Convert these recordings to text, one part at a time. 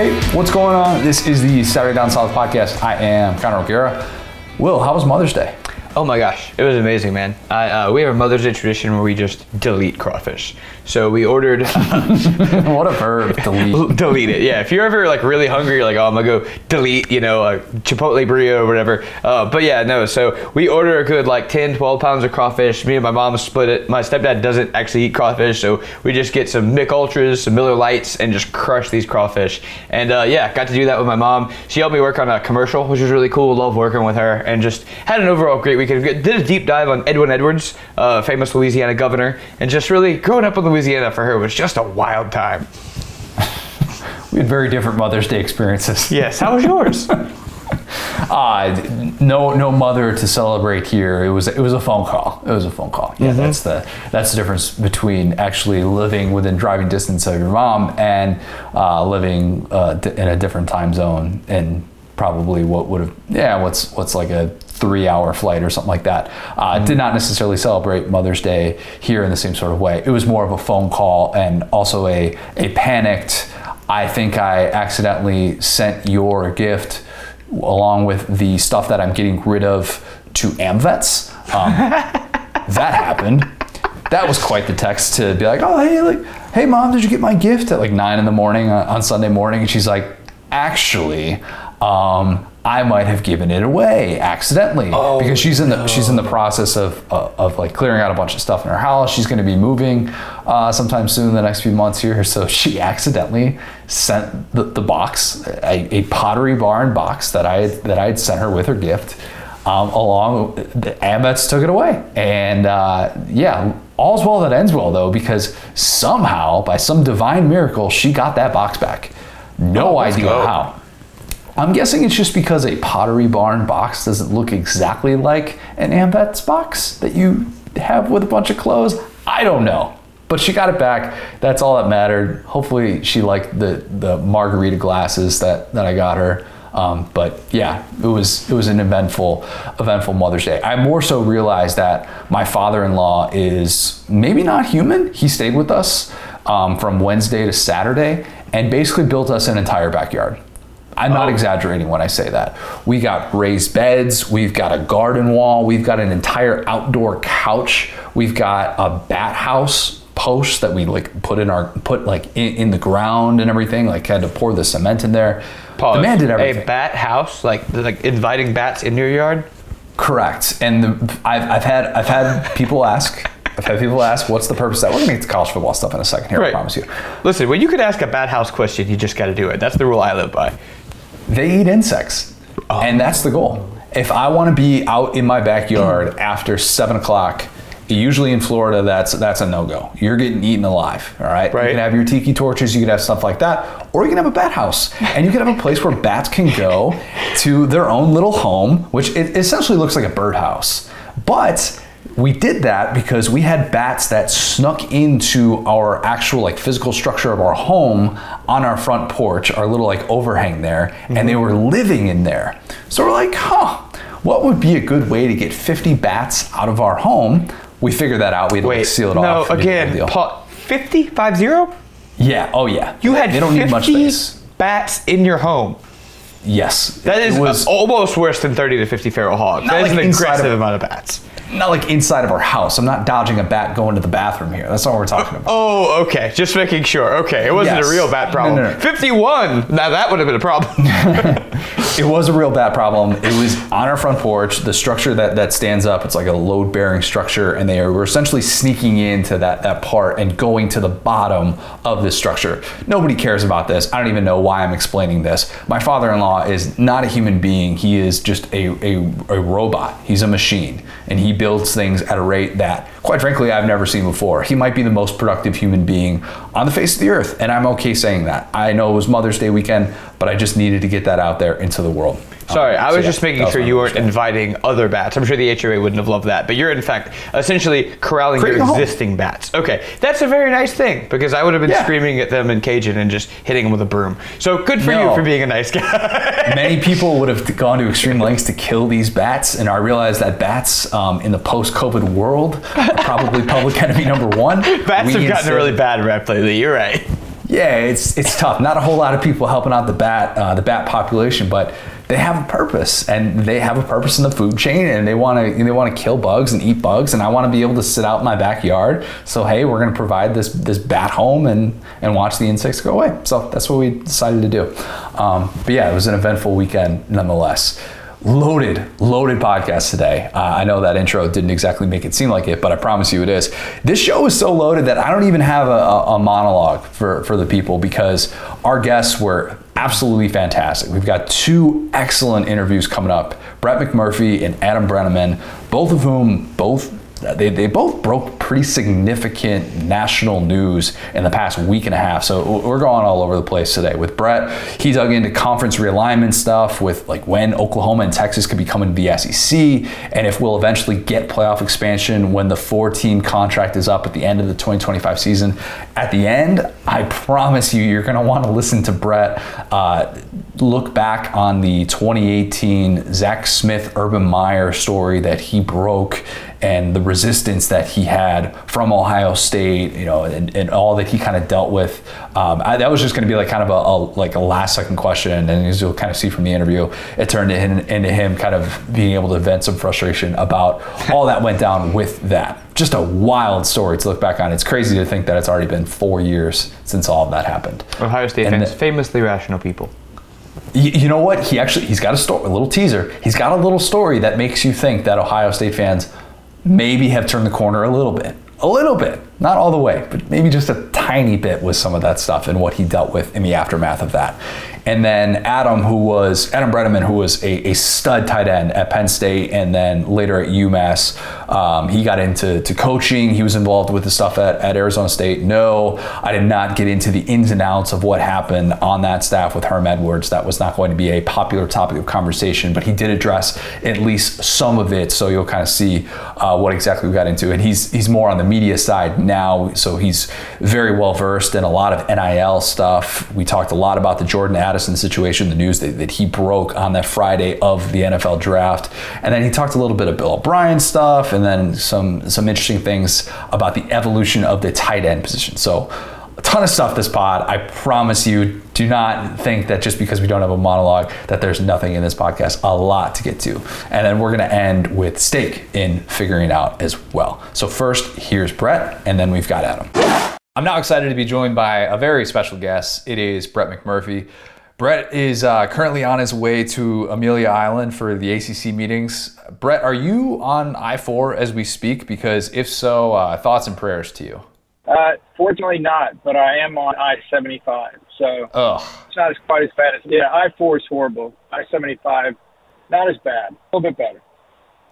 Hey, what's going on? This is the Saturday Down South podcast. I am Connor O'Gara. Will, how was Mother's Day? Oh my gosh, it was amazing, man. I, uh, we have a Mother's Day tradition where we just delete crawfish. So we ordered. what a verb, delete. delete it. Yeah, if you're ever like really hungry, you're like, oh, I'm gonna go delete, you know, a Chipotle burrito or whatever. Uh, but yeah, no. So we order a good like 10, 12 pounds of crawfish. Me and my mom split it. My stepdad doesn't actually eat crawfish, so we just get some Mick Ultras, some Miller Lites, and just crush these crawfish. And uh, yeah, got to do that with my mom. She helped me work on a commercial, which was really cool. Love working with her, and just had an overall great weekend. Did a deep dive on Edwin Edwards, uh, famous Louisiana governor, and just really growing up in Louisiana for her was just a wild time. We had very different Mother's Day experiences. Yes, how was yours? Uh, no, no mother to celebrate here. It was, it was a phone call. It was a phone call. Yeah, that's the, that's the difference between actually living within driving distance of your mom and uh, living uh, in a different time zone and probably what would have, yeah, what's, what's like a three-hour flight or something like that. Uh, Did not necessarily celebrate Mother's Day here in the same sort of way. It was more of a phone call and also a, a panicked. I think I accidentally sent your gift along with the stuff that I'm getting rid of to AmVets. Um, that happened. That was quite the text to be like, oh hey, like, hey mom, did you get my gift at like nine in the morning on, on Sunday morning? And she's like, actually, um, I might have given it away accidentally because she's in the she's in the process of, uh, of like clearing out a bunch of stuff in her house. She's going to be moving uh, sometime soon in the next few months here, so she accidentally sent the, the box, a, a Pottery Barn box that I had, that I had sent her with her gift. Um, along, the AmVets took it away, and uh, yeah, all's well that ends well though because somehow by some divine miracle she got that box back. No idea go. how. I'm guessing it's just because a Pottery Barn box doesn't look exactly like an AmVets box that you have with a bunch of clothes. I don't know. But she got it back. That's all that mattered. Hopefully she liked the, the margarita glasses that, that I got her. Um, but yeah, it was it was an eventful eventful Mother's Day. I more so realized that my father-in-law is maybe not human. He stayed with us um, from Wednesday to Saturday and basically built us an entire backyard. I'm not oh. exaggerating when I say that. We got raised beds, we've got a garden wall, we've got an entire outdoor couch, we've got a bat house post that we like put in our put like in, in the ground and everything. Like had to pour the cement in there. Pause. The man did everything. A bat house, like like inviting bats in your yard. Correct. And the, I've, I've had I've had people ask. I've had people ask, "What's the purpose of that?" We're gonna get to college football stuff in a second here. I promise you. Listen, when you could ask a bat house question, you just got to do it. That's the rule I live by. They eat insects, oh. and that's the goal. If I want to be out in my backyard mm. after seven o'clock, usually in Florida, that's that's a no go. You're getting eaten alive. All right. You can have your tiki torches, you can have stuff like that, or you can have a bat house, and you can have a place where bats can go to their own little home, which it essentially looks like a birdhouse, but we did that because we had bats that snuck into our actual like physical structure of our home on our front porch, our little like overhang there, and they mm-hmm. were living in there. So we're like, huh, what would be a good way to get 50 bats out of our home? We figured that out. We had to like, Wait, seal it no, off. and do the whole again, pa- 50, 5 0? yeah. Oh yeah. You had they don't 50 need much space. bats in your home. Yes. That is was almost worse than 30 to 50 feral hogs. That is like an inside aggressive of- amount of bats. not like inside of our house. I'm not dodging a bat going to the bathroom here. That's not what we're talking about. Oh, okay. Just making sure. Okay. It wasn't Yes. a real bat No, problem. no, no. 51. Now that would have been a problem. It was a real bat problem. It was on our front porch. The structure that, that stands up, it's like a load bearing structure, and they were essentially sneaking into that, that part and going to the bottom of this structure. Nobody cares about this. I don't even know why I'm explaining this. My father in law is not a human being, he is just a, a, a robot. He's a machine, and he builds things at a rate that, quite frankly, I've never seen before. He might be the most productive human being on the face of the earth, and I'm okay saying that. I know it was Mother's Day weekend, but I just needed to get that out there into the world. Sorry, Um, I so was yeah, just making was sure you weren't inviting other bats. I'm sure the HOA wouldn't have loved that, but you're in fact essentially corralling Creating your existing bats. Okay, that's a very nice thing because I would have been Yeah. screaming at them in Cajun and just hitting them with a broom. So good for No. you for being a nice guy. Many people would have gone to extreme lengths to kill these bats, and I realized that bats um, in the post-COVID world are probably public enemy number one. bats We have gotten instead- a really bad rep lately. You're right. Yeah, it's it's tough. Not a whole lot of people helping out the bat uh, the bat population, but they have a purpose, and they have a purpose in the food chain, and they want to they want to kill bugs and eat bugs, and I want to be able to sit out in my backyard. So hey, we're going to provide this this bat home and and watch the insects go away. So that's what we decided to do. Um, but yeah, it was an eventful weekend nonetheless loaded, loaded podcast today. Uh, I know that intro didn't exactly make it seem like it, but I promise you it is. This show is so loaded that I don't even have a, a, monologue for, for the people because our guests were absolutely fantastic. We've got two excellent interviews coming up Brett McMurphy and Adam Breneman, both of whom both they, they both broke pretty significant national news in the past week and a half. So we're going all over the place today. With Brett, he dug into conference realignment stuff with like when Oklahoma and Texas could be coming to the SEC and if we'll eventually get playoff expansion when the four team contract is up at the end of the 2025 season. At the end, I promise you, you're going to want to listen to Brett uh, look back on the 2018 Zach Smith Urban Meyer story that he broke and the resistance that he had from Ohio State, you know, and, and all that he kind of dealt with. Um, I, that was just going to be like kind of a, a, like a last second question, and as you'll kind of see from the interview, it turned in, into him kind of being able to vent some frustration about all that went down with that. Just a wild story to look back on. It's crazy to think that it's already been four years since all of that happened. Ohio State and fans, the, famously rational people. You, you know what? He actually he's got a story, a little teaser. He's got a little story that makes you think that Ohio State fans maybe have turned the corner a little bit. A little bit, not all the way, but maybe just a tiny bit with some of that stuff and what he dealt with in the aftermath of that. And then Adam, who was Adam Breneman, who was a, a stud tight end at Penn State and then later at UMass. Um, he got into to coaching. He was involved with the stuff at, at Arizona State. No, I did not get into the ins and outs of what happened on that staff with Herm Edwards. That was not going to be a popular topic of conversation, but he did address at least some of it. So you'll kind of see uh, what exactly we got into. And he's he's more on the media side now, so he's very well versed in a lot of NIL stuff. We talked a lot about the Jordan Addison situation, the news that, that he broke on that Friday of the NFL draft. And then he talked a little bit of Bill O'Brien stuff and then some, some interesting things about the evolution of the tight end position. So a ton of stuff this pod. I promise you, do not think that just because we don't have a monologue that there's nothing in this podcast. A lot to get to. And then we're going to end with steak in figuring out as well. So first, here's Brett, and then we've got Adam. I'm now excited to be joined by a very special guest. It is Brett McMurphy. Brett is uh, currently on his way to Amelia Island for the ACC meetings. Brett, are you on I 4 as we speak? Because if so, uh, thoughts and prayers to you. Uh, fortunately, not, but I am on I 75. So Ugh. it's not as quite as bad as. Yeah, I 4 is horrible. I 75, not as bad. A little bit better.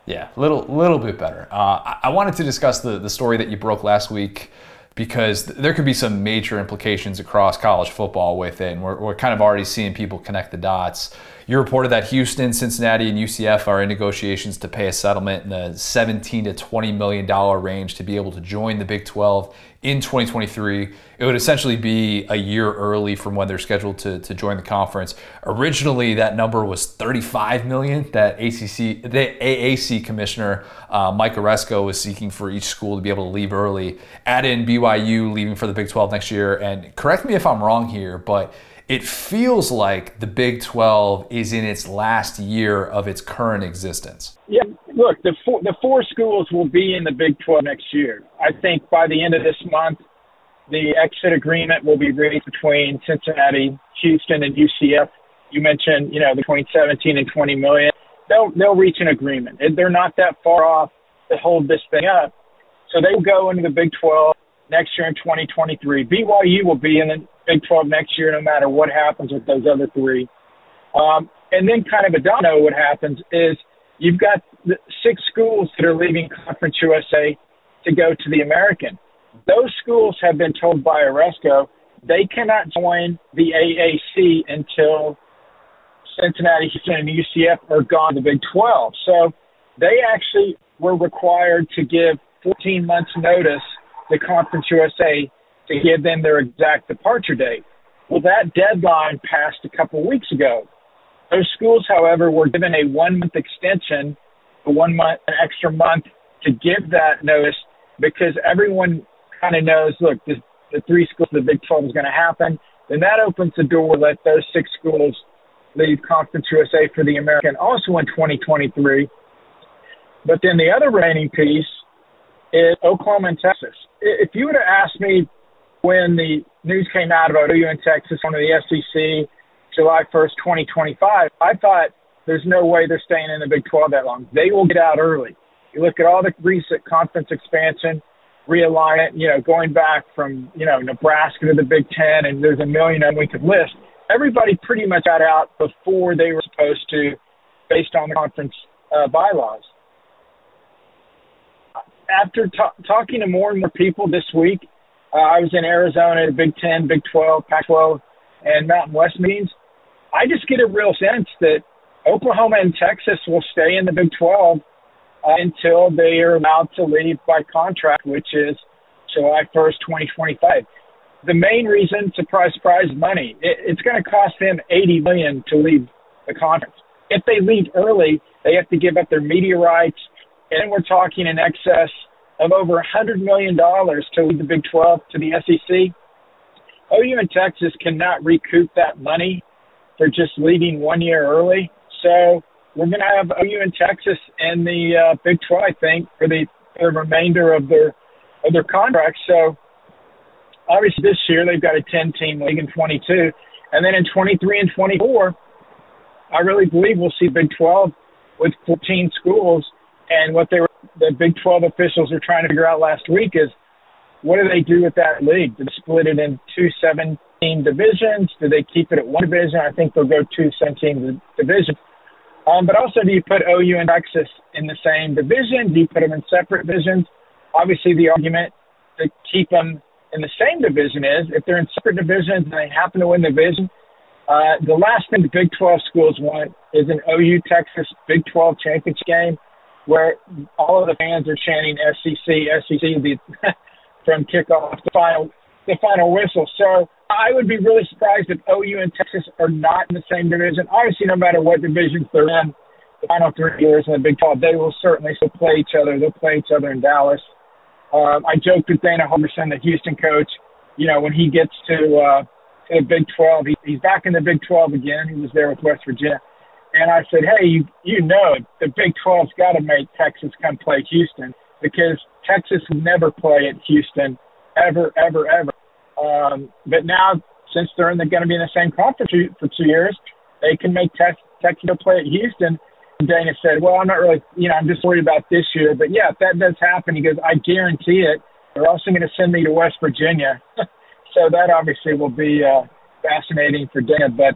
Yeah, little little bit better. Uh, I wanted to discuss the, the story that you broke last week because there could be some major implications across college football with it. And we're, we're kind of already seeing people connect the dots. You reported that Houston, Cincinnati, and UCF are in negotiations to pay a settlement in the 17 to 20 million dollar range to be able to join the Big 12 in 2023. It would essentially be a year early from when they're scheduled to, to join the conference. Originally, that number was 35 million that ACC, the AAC commissioner uh, Mike Aresco was seeking for each school to be able to leave early. Add in BYU leaving for the Big 12 next year, and correct me if I'm wrong here, but it feels like the Big 12 is in its last year of its current existence. Yeah, look, the four, the four schools will be in the Big 12 next year. I think by the end of this month, the exit agreement will be reached between Cincinnati, Houston, and UCF. You mentioned, you know, between 17 and 20 million. They'll they'll reach an agreement. They're not that far off to hold this thing up. So they will go into the Big 12 next year in 2023. BYU will be in the Big 12 next year, no matter what happens with those other three. Um, and then, kind of a domino, what happens is you've got six schools that are leaving Conference USA to go to the American. Those schools have been told by Aresco they cannot join the AAC until Cincinnati, Houston, and UCF are gone to the Big 12. So they actually were required to give 14 months notice to Conference USA to give them their exact departure date. Well, that deadline passed a couple weeks ago. Those schools, however, were given a one month extension, a one month, an extra month to give that notice because everyone kind of knows, look, the the three schools the Big 12 is going to happen, then that opens the door. Let those six schools leave Conference USA for the American also in 2023. But then the other remaining piece is Oklahoma and Texas. If you would have asked me when the news came out about OU and Texas under the SEC July 1st, 2025, I thought there's no way they're staying in the Big 12 that long. They will get out early. You look at all the recent conference expansion, realignment, you know, going back from, you know, Nebraska to the Big Ten, and there's a million of them we could list. Everybody pretty much got out before they were supposed to, based on the conference uh, bylaws. After t- talking to more and more people this week, uh, I was in Arizona, at Big Ten, Big 12, Pac 12, and Mountain West meetings. I just get a real sense that Oklahoma and Texas will stay in the Big 12 uh, until they are allowed to leave by contract, which is July 1st, 2025. The main reason, surprise, surprise, money. It, it's going to cost them 80 million to leave the conference. If they leave early, they have to give up their media rights, and we're talking in excess of over 100 million dollars to leave the Big 12 to the SEC. OU and Texas cannot recoup that money for just leaving one year early. So we're going to have OU and Texas in the uh, Big 12, I think, for the, for the remainder of their of their contracts. So obviously this year they've got a 10 team league in 22, and then in 23 and 24, I really believe we'll see Big 12 with 14 schools. And what they were, the Big 12 officials are trying to figure out last week is what do they do with that league? Do they split it in two 17 divisions? Do they keep it at one division? I think they'll go two 17 divisions. Um, but also, do you put OU and Texas in the same division? Do you put them in separate divisions? Obviously, the argument to keep them in the same division is if they're in separate divisions and they happen to win the division, uh, the last thing the Big 12 schools want is an OU Texas Big 12 championship game where all of the fans are chanting SEC, SEC the, from kickoff to final the final whistle. So I would be really surprised if OU and Texas are not in the same division. Obviously, no matter what divisions they're in, the final three years in the Big 12, they will certainly still play each other. They'll play each other in Dallas. Um, I joked with Dana Holgorsen, the Houston coach, you know, when he gets to, uh, to the Big 12, he, he's back in the Big 12 again. He was there with West Virginia. And I said, hey, you, you know, the Big 12's got to make Texas come play Houston because Texas would never play at Houston ever, ever, ever. Um, but now, since they're in the, going to be in the same conference for two years, they can make Texas play at Houston. And Dana said, "Well, I'm not really, you know, I'm just worried about this year, but yeah, if that does happen, he goes, I guarantee it. They're also going to send me to West Virginia, so that obviously will be uh, fascinating for Dana. But,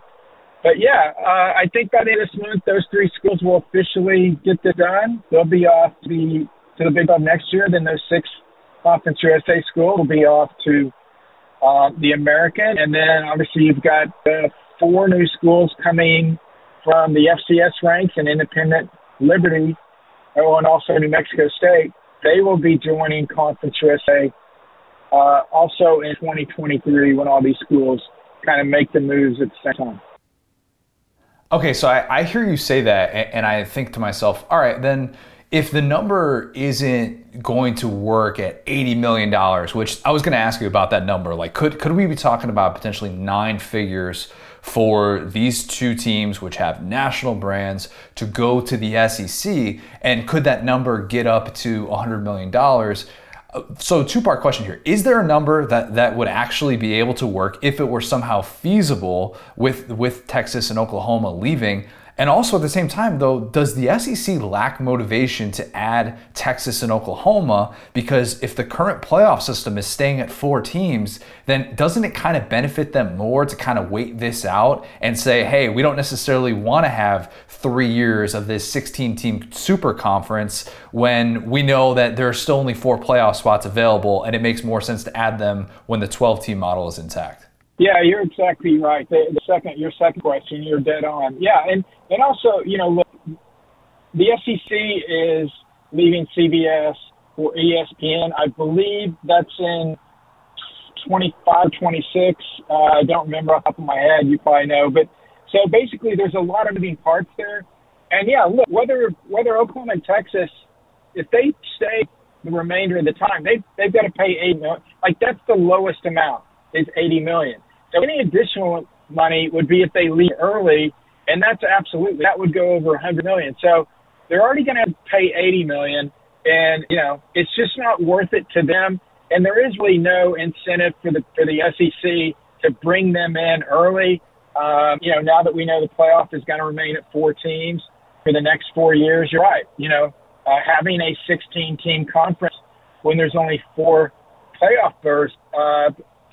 but yeah, uh, I think by the end of this month, those three schools will officially get the done. They'll be off to the to the Big 12 next year. Then those six Conference USA schools will be off to uh, the American, and then obviously you've got uh, four new schools coming from the FCS ranks and Independent Liberty, oh, and also New Mexico State. They will be joining Conference USA uh, also in 2023 when all these schools kind of make the moves at the same time. Okay, so I, I hear you say that, and I think to myself, all right, then if the number isn't going to work at $80 million, which I was going to ask you about that number, like could, could we be talking about potentially nine figures for these two teams, which have national brands, to go to the SEC? And could that number get up to $100 million? So, two part question here. Is there a number that, that would actually be able to work if it were somehow feasible with, with Texas and Oklahoma leaving? And also at the same time, though, does the SEC lack motivation to add Texas and Oklahoma? Because if the current playoff system is staying at four teams, then doesn't it kind of benefit them more to kind of wait this out and say, hey, we don't necessarily want to have three years of this 16 team super conference when we know that there are still only four playoff spots available and it makes more sense to add them when the 12 team model is intact? Yeah, you're exactly right. The, the second, your second question, you're dead on. Yeah, and and also, you know, look, the SEC is leaving CBS for ESPN. I believe that's in 25, 26. Uh, I don't remember off the top of my head. You probably know, but so basically, there's a lot of moving parts there. And yeah, look, whether whether Oklahoma and Texas, if they stay the remainder of the time, they they've got to pay eight million. Like that's the lowest amount is 80 million. So any additional money would be if they leave early, and that's absolutely that would go over 100 million. So they're already going to pay 80 million, and you know it's just not worth it to them. And there is really no incentive for the for the SEC to bring them in early. Um, you know, now that we know the playoff is going to remain at four teams for the next four years, you're right. You know, uh, having a 16 team conference when there's only four playoff berths uh,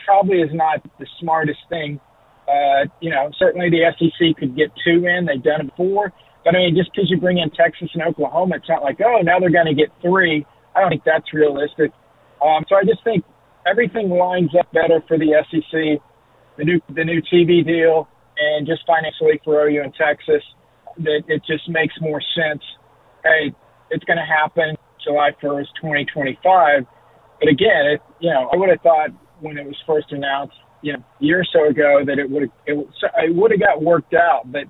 probably is not the smartest thing. Uh, you know, certainly the SEC could get two in. They've done it before. But I mean, just because you bring in Texas and Oklahoma, it's not like, oh, now they're going to get three. I don't think that's realistic. Um, so I just think everything lines up better for the SEC, the new the new TV deal, and just financially for OU and Texas. That it just makes more sense. Hey, it's going to happen July 1st, 2025. But again, it, you know, I would have thought when it was first announced, you know, a year or so ago that it would it, it would have got worked out. But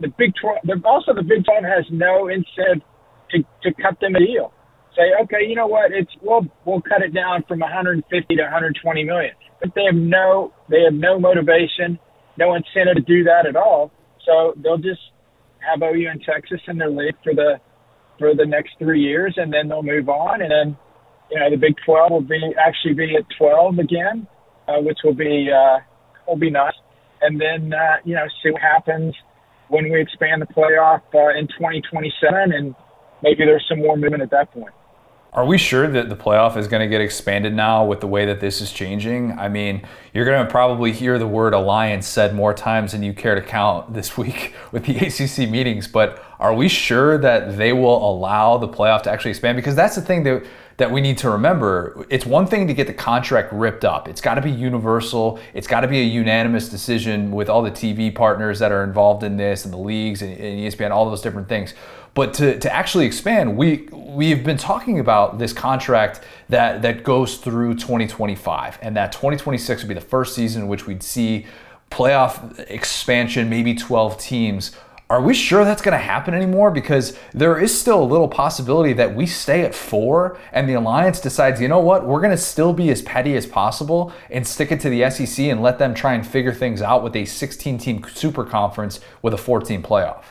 the Big 12, also the Big 12 has no incentive to to cut them a deal. Say, okay, you know what? It's we'll we'll cut it down from 150 to 120 million. But they have no they have no motivation, no incentive to do that at all. So they'll just have OU in Texas in their league for the for the next three years, and then they'll move on, and then know the Big 12 will be actually be at 12 again, uh, which will be uh, will be nice, and then uh, you know see what happens when we expand the playoff uh, in 2027, and maybe there's some more movement at that point. Are we sure that the playoff is going to get expanded now with the way that this is changing? I mean, you're going to probably hear the word alliance said more times than you care to count this week with the ACC meetings, but are we sure that they will allow the playoff to actually expand? Because that's the thing that that we need to remember. It's one thing to get the contract ripped up. It's got to be universal. It's got to be a unanimous decision with all the TV partners that are involved in this and the leagues and, and ESPN, all those different things. But to, to actually expand, we we've been talking about this contract that that goes through 2025, and that 2026 would be the first season in which we'd see playoff expansion, maybe 12 teams. Are we sure that's going to happen anymore? Because there is still a little possibility that we stay at four and the alliance decides, you know what, we're going to still be as petty as possible and stick it to the SEC and let them try and figure things out with a 16 team super conference with a 14 playoff.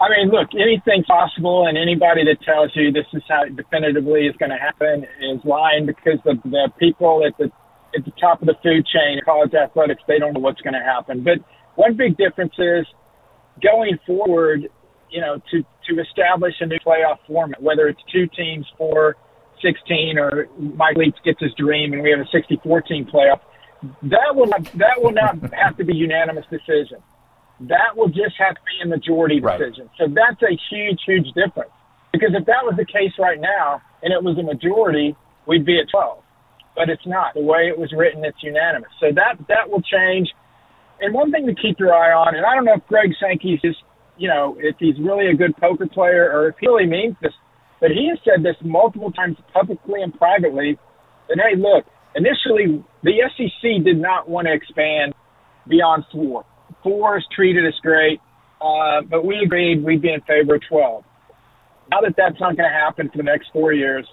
I mean, look, anything possible, and anybody that tells you this is how definitively is going to happen is lying because the the people at the at the top of the food chain, college athletics, they don't know what's going to happen. But one big difference is going forward, you know, to to establish a new playoff format, whether it's two teams for 16 or Mike Leach gets his dream and we have a 64 team playoff. That will not, that will not have to be unanimous decision that will just have to be a majority decision. Right. So that's a huge, huge difference. Because if that was the case right now and it was a majority, we'd be at 12. But it's not. The way it was written, it's unanimous. So that that will change. And one thing to keep your eye on, and I don't know if Greg Sankey's just, you know, if he's really a good poker player or if he really means this, but he has said this multiple times publicly and privately that, hey, look, initially the SEC did not want to expand beyond four. Four is treated as great, uh, but we agreed we'd be in favor of 12. Now that that's not going to happen for the next four years,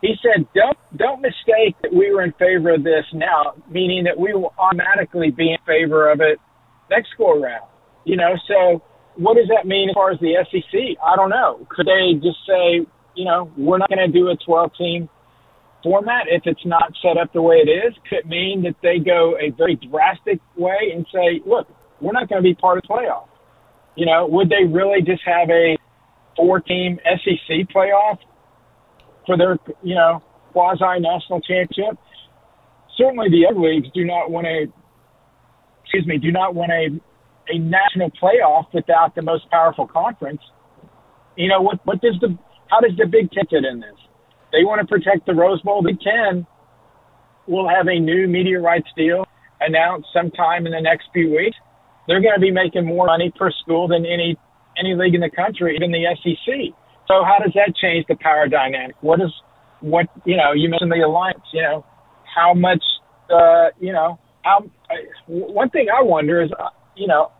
he said, don't, don't mistake that we were in favor of this now, meaning that we will automatically be in favor of it next go around. You know, so what does that mean as far as the SEC? I don't know. Could they just say, you know, we're not going to do a 12 team format if it's not set up the way it is? Could mean that they go a very drastic way and say, look, we're not going to be part of the playoff. You know, would they really just have a four-team SEC playoff for their, you know, quasi-national championship? Certainly, the other leagues do not want a, excuse me, do not want a a national playoff without the most powerful conference. You know, what what does the how does the Big Ten fit in this? They want to protect the Rose Bowl. Big Ten will have a new media rights deal announced sometime in the next few weeks they're going to be making more money per school than any any league in the country, even the SEC. So how does that change the power dynamic? What is what you know? You mentioned the alliance. You know, how much? Uh, you know, how? One thing I wonder is, uh, you know,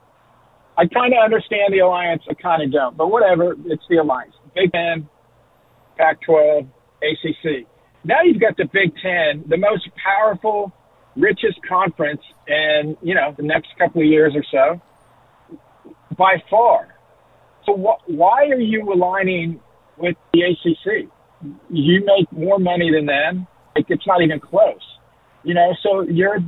I kind of understand the alliance. I kind of don't, but whatever. It's the alliance. Big Ten, Pac-12, ACC. Now you've got the Big Ten, the most powerful, richest conference in you know the next couple of years or so, by far. So wh- why are you aligning with the ACC? You make more money than them. Like it's not even close. You know, so you're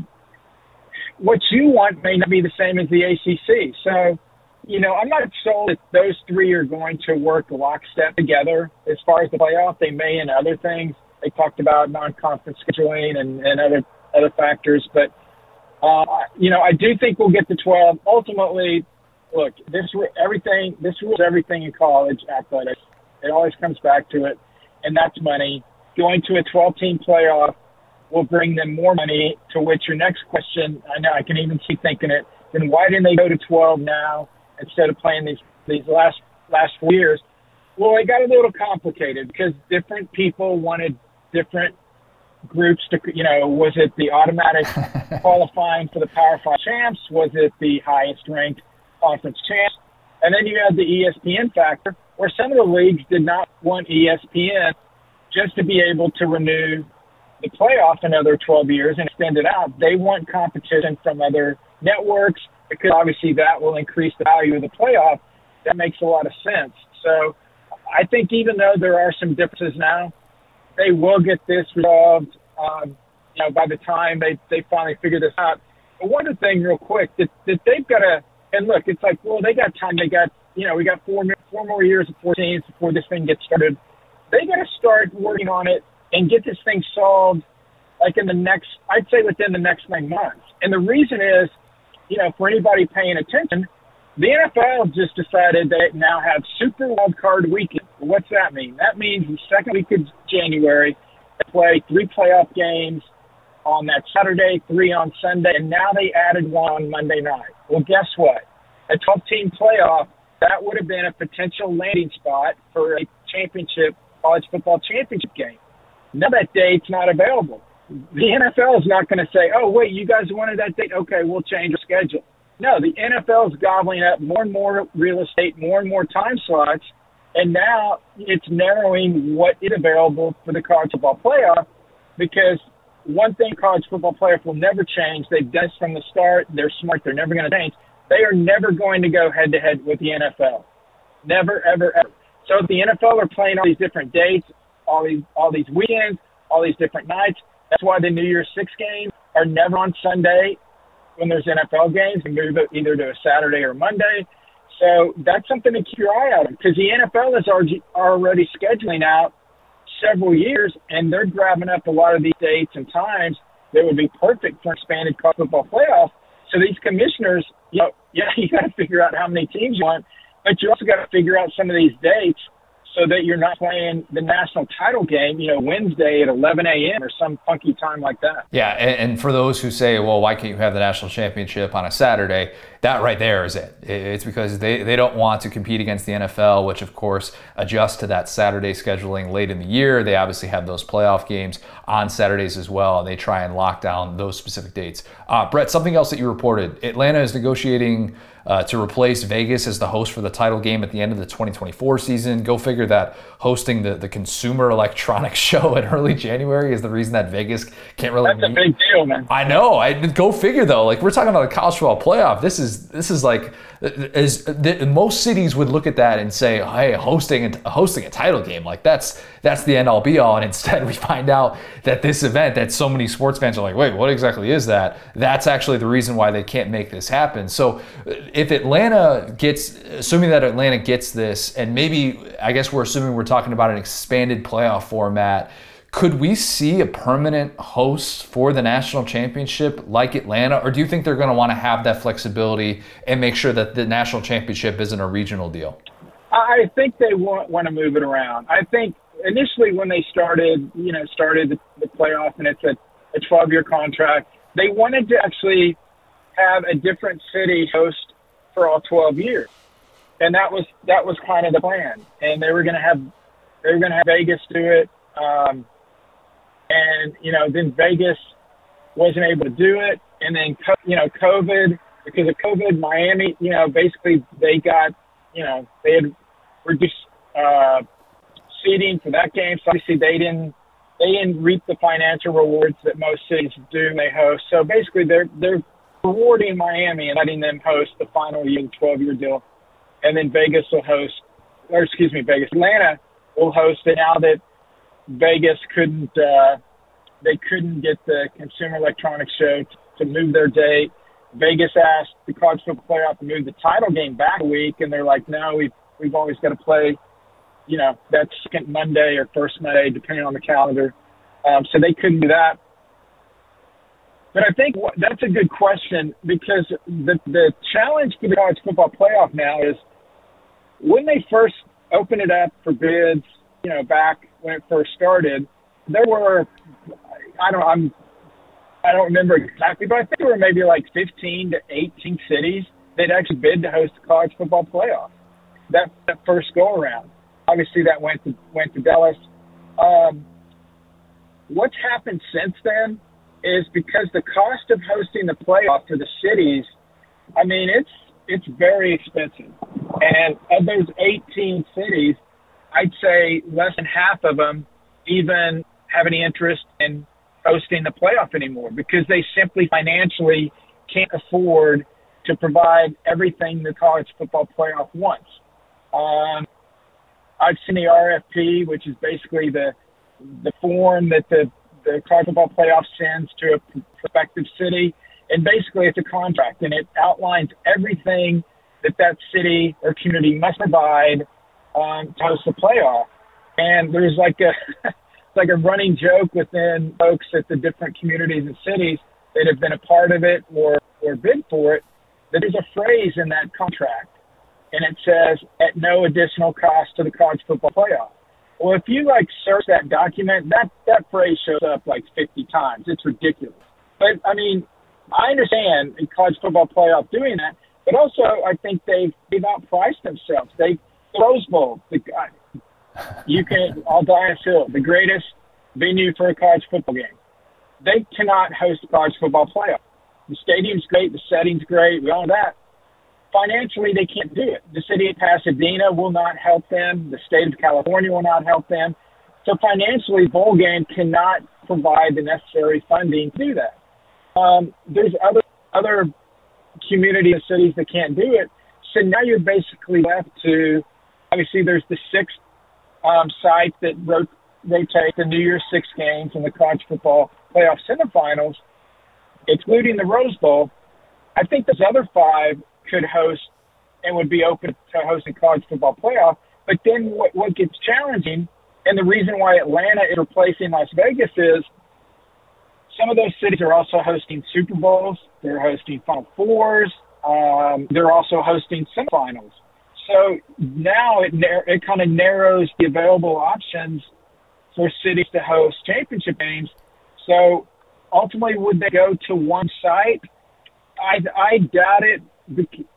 what you want may not be the same as the ACC. So, you know, I'm not sold that those three are going to work lockstep together as far as the playoff. They may in other things. They talked about non-conference scheduling and, and other other factors, but uh, you know, I do think we'll get to 12. Ultimately, look, this everything. This rules everything in college athletics. It always comes back to it, and that's money. Going to a 12-team playoff will bring them more money. To which your next question, I know I can even see thinking it. Then why didn't they go to 12 now instead of playing these these last last four years? Well, it got a little complicated because different people wanted different groups to, you know, was it the automatic qualifying for the Power Five champs? Was it the highest ranked conference champs? And then you had the ESPN factor, where some of the leagues did not want ESPN just to be able to renew the playoff another 12 years and extend it out. They want competition from other networks because obviously that will increase the value of the playoff. That makes a lot of sense. So I think even though there are some differences now, they will get this resolved. Um, you know, by the time they they finally figure this out. But one other thing, real quick, that that they've got to and look, it's like, well, they got time. They got you know, we got four four more years of 14 before this thing gets started. They got to start working on it and get this thing solved like in the next, I'd say within the next nine months. And the reason is, you know, for anybody paying attention, the NFL just decided they now have Super Wild Card Weekend. What's that mean? That means the second week of January, they play three playoff games on that Saturday, three on Sunday, and now they added one on Monday night. Well, guess what? A 12 team playoff, that would have been a potential landing spot for a championship, college football championship game. Now that date's not available. The NFL is not going to say, oh, wait, you guys wanted that date? Okay, we'll change our schedule. No, the NFL is gobbling up more and more real estate, more and more time slots, and now it's narrowing what is available for the college football playoff because one thing college football players will never change. They've done from the start. They're smart. They're never going to change. They are never going to go head to head with the NFL. Never, ever, ever. So if the NFL are playing all these different dates, all these all these weekends, all these different nights. That's why the New Year's Six games are never on Sunday when there's NFL games. They move it either to a Saturday or Monday. So that's something to keep your eye out on because the NFL is already scheduling out several years, and they're grabbing up a lot of these dates and times that would be perfect for expanded college football playoff. So these commissioners, you know, yeah, you got to figure out how many teams you want, but you also got to figure out some of these dates so that you're not playing the national title game, you know, Wednesday at 11 a.m. or some funky time like that. Yeah, and, and, for those who say, well, why can't you have the national championship on a Saturday? That right there is it. It's because they, they don't want to compete against the NFL, which of course adjusts to that Saturday scheduling late in the year. They obviously have those playoff games on Saturdays as well, and they try and lock down those specific dates. Uh, Brett, something else that you reported Atlanta is negotiating uh, to replace Vegas as the host for the title game at the end of the 2024 season. Go figure that hosting the, the Consumer Electronics Show in early January is the reason that Vegas can't really. That's meet. a big deal, man. I know. I go figure though. Like we're talking about the college football playoff. This is this is like as the, most cities would look at that and say, hey, hosting hosting a title game like that's that's the end all be all. And instead, we find out that this event that so many sports fans are like, wait, what exactly is that? That's actually the reason why they can't make this happen. So if Atlanta gets, assuming that Atlanta gets this, and maybe I guess we're assuming we're talking about an expanded playoff format. Could we see a permanent host for the national championship like Atlanta, or do you think they're going to want to have that flexibility and make sure that the national championship isn't a regional deal? I think they want want to move it around. I think initially when they started, you know, started the, the playoff and it's a, a 12 year contract, they wanted to actually have a different city host for all 12 years. And that was, that was kind of the plan. And they were going to have, they were going to have Vegas do it. Um, and, you know, then Vegas wasn't able to do it. And then, you know, COVID, because of COVID, Miami, you know, basically they got, you know, they had reduced, uh, seating for that game. So obviously they didn't they didn't reap the financial rewards that most cities do when they host. So basically, they're they're rewarding Miami and letting them host the final year, the 12 year deal, and then Vegas will host, or excuse me, Vegas, Atlanta will host it now that Vegas couldn't uh, they couldn't get the Consumer Electronics Show to, to move their date. Vegas asked the college football playoff to move the title game back a week, and they're like, no, we've we've always got to play, you know, that second Monday or first Monday, depending on the calendar. Um, so they couldn't do that. But I think that's a good question because the the challenge for the college football playoff now is when they first opened it up for bids, you know, back when it first started, there were I don't I'm I don't remember exactly, but I think there were maybe like 15 to 18 cities that actually bid to host the college football playoff. That, that first go around. Obviously, that went to went to Dallas. Um, what's happened since then is because the cost of hosting the playoff for the cities, I mean, it's it's very expensive. And of those 18 cities, I'd say less than half of them even have any interest in hosting the playoff anymore because they simply financially can't afford to provide everything the college football playoff wants. Um, I've seen the RFP, which is basically the the form that the the college football playoff sends to a prospective city, and basically it's a contract and it outlines everything that that city or community must provide um, to host the playoff. And there's like a like a running joke within folks at the different communities and cities that have been a part of it or or bid for it. That there's a phrase in that contract, and it says at no additional cost to the college football playoff. Well, if you like search that document, that that phrase shows up like 50 times. It's ridiculous. But I mean, I understand in college football playoff doing that, but also I think they've they've outpriced themselves. They Rose Bowl, the you can, I'll die Hill, the greatest venue for a college football game. They cannot host a college football playoff. The stadium's great, the setting's great, we all that. Financially, they can't do it. The city of Pasadena will not help them. The state of California will not help them. So financially, bowl game cannot provide the necessary funding to do that. Um, there's other other communities and cities that can't do it. So now you're basically left to obviously there's the six um, site that rot- rotate the New Year's Six games and the college football playoff semifinals, excluding the Rose Bowl. I think those other five could host and would be open to hosting college football playoff. But then what, what gets challenging, and the reason why Atlanta is replacing Las Vegas is some of those cities are also hosting Super Bowls. They're hosting Final Fours. Um, they're also hosting semifinals. So now it it kind of narrows the available options for cities to host championship games. So ultimately, would they go to one site? I I doubt it.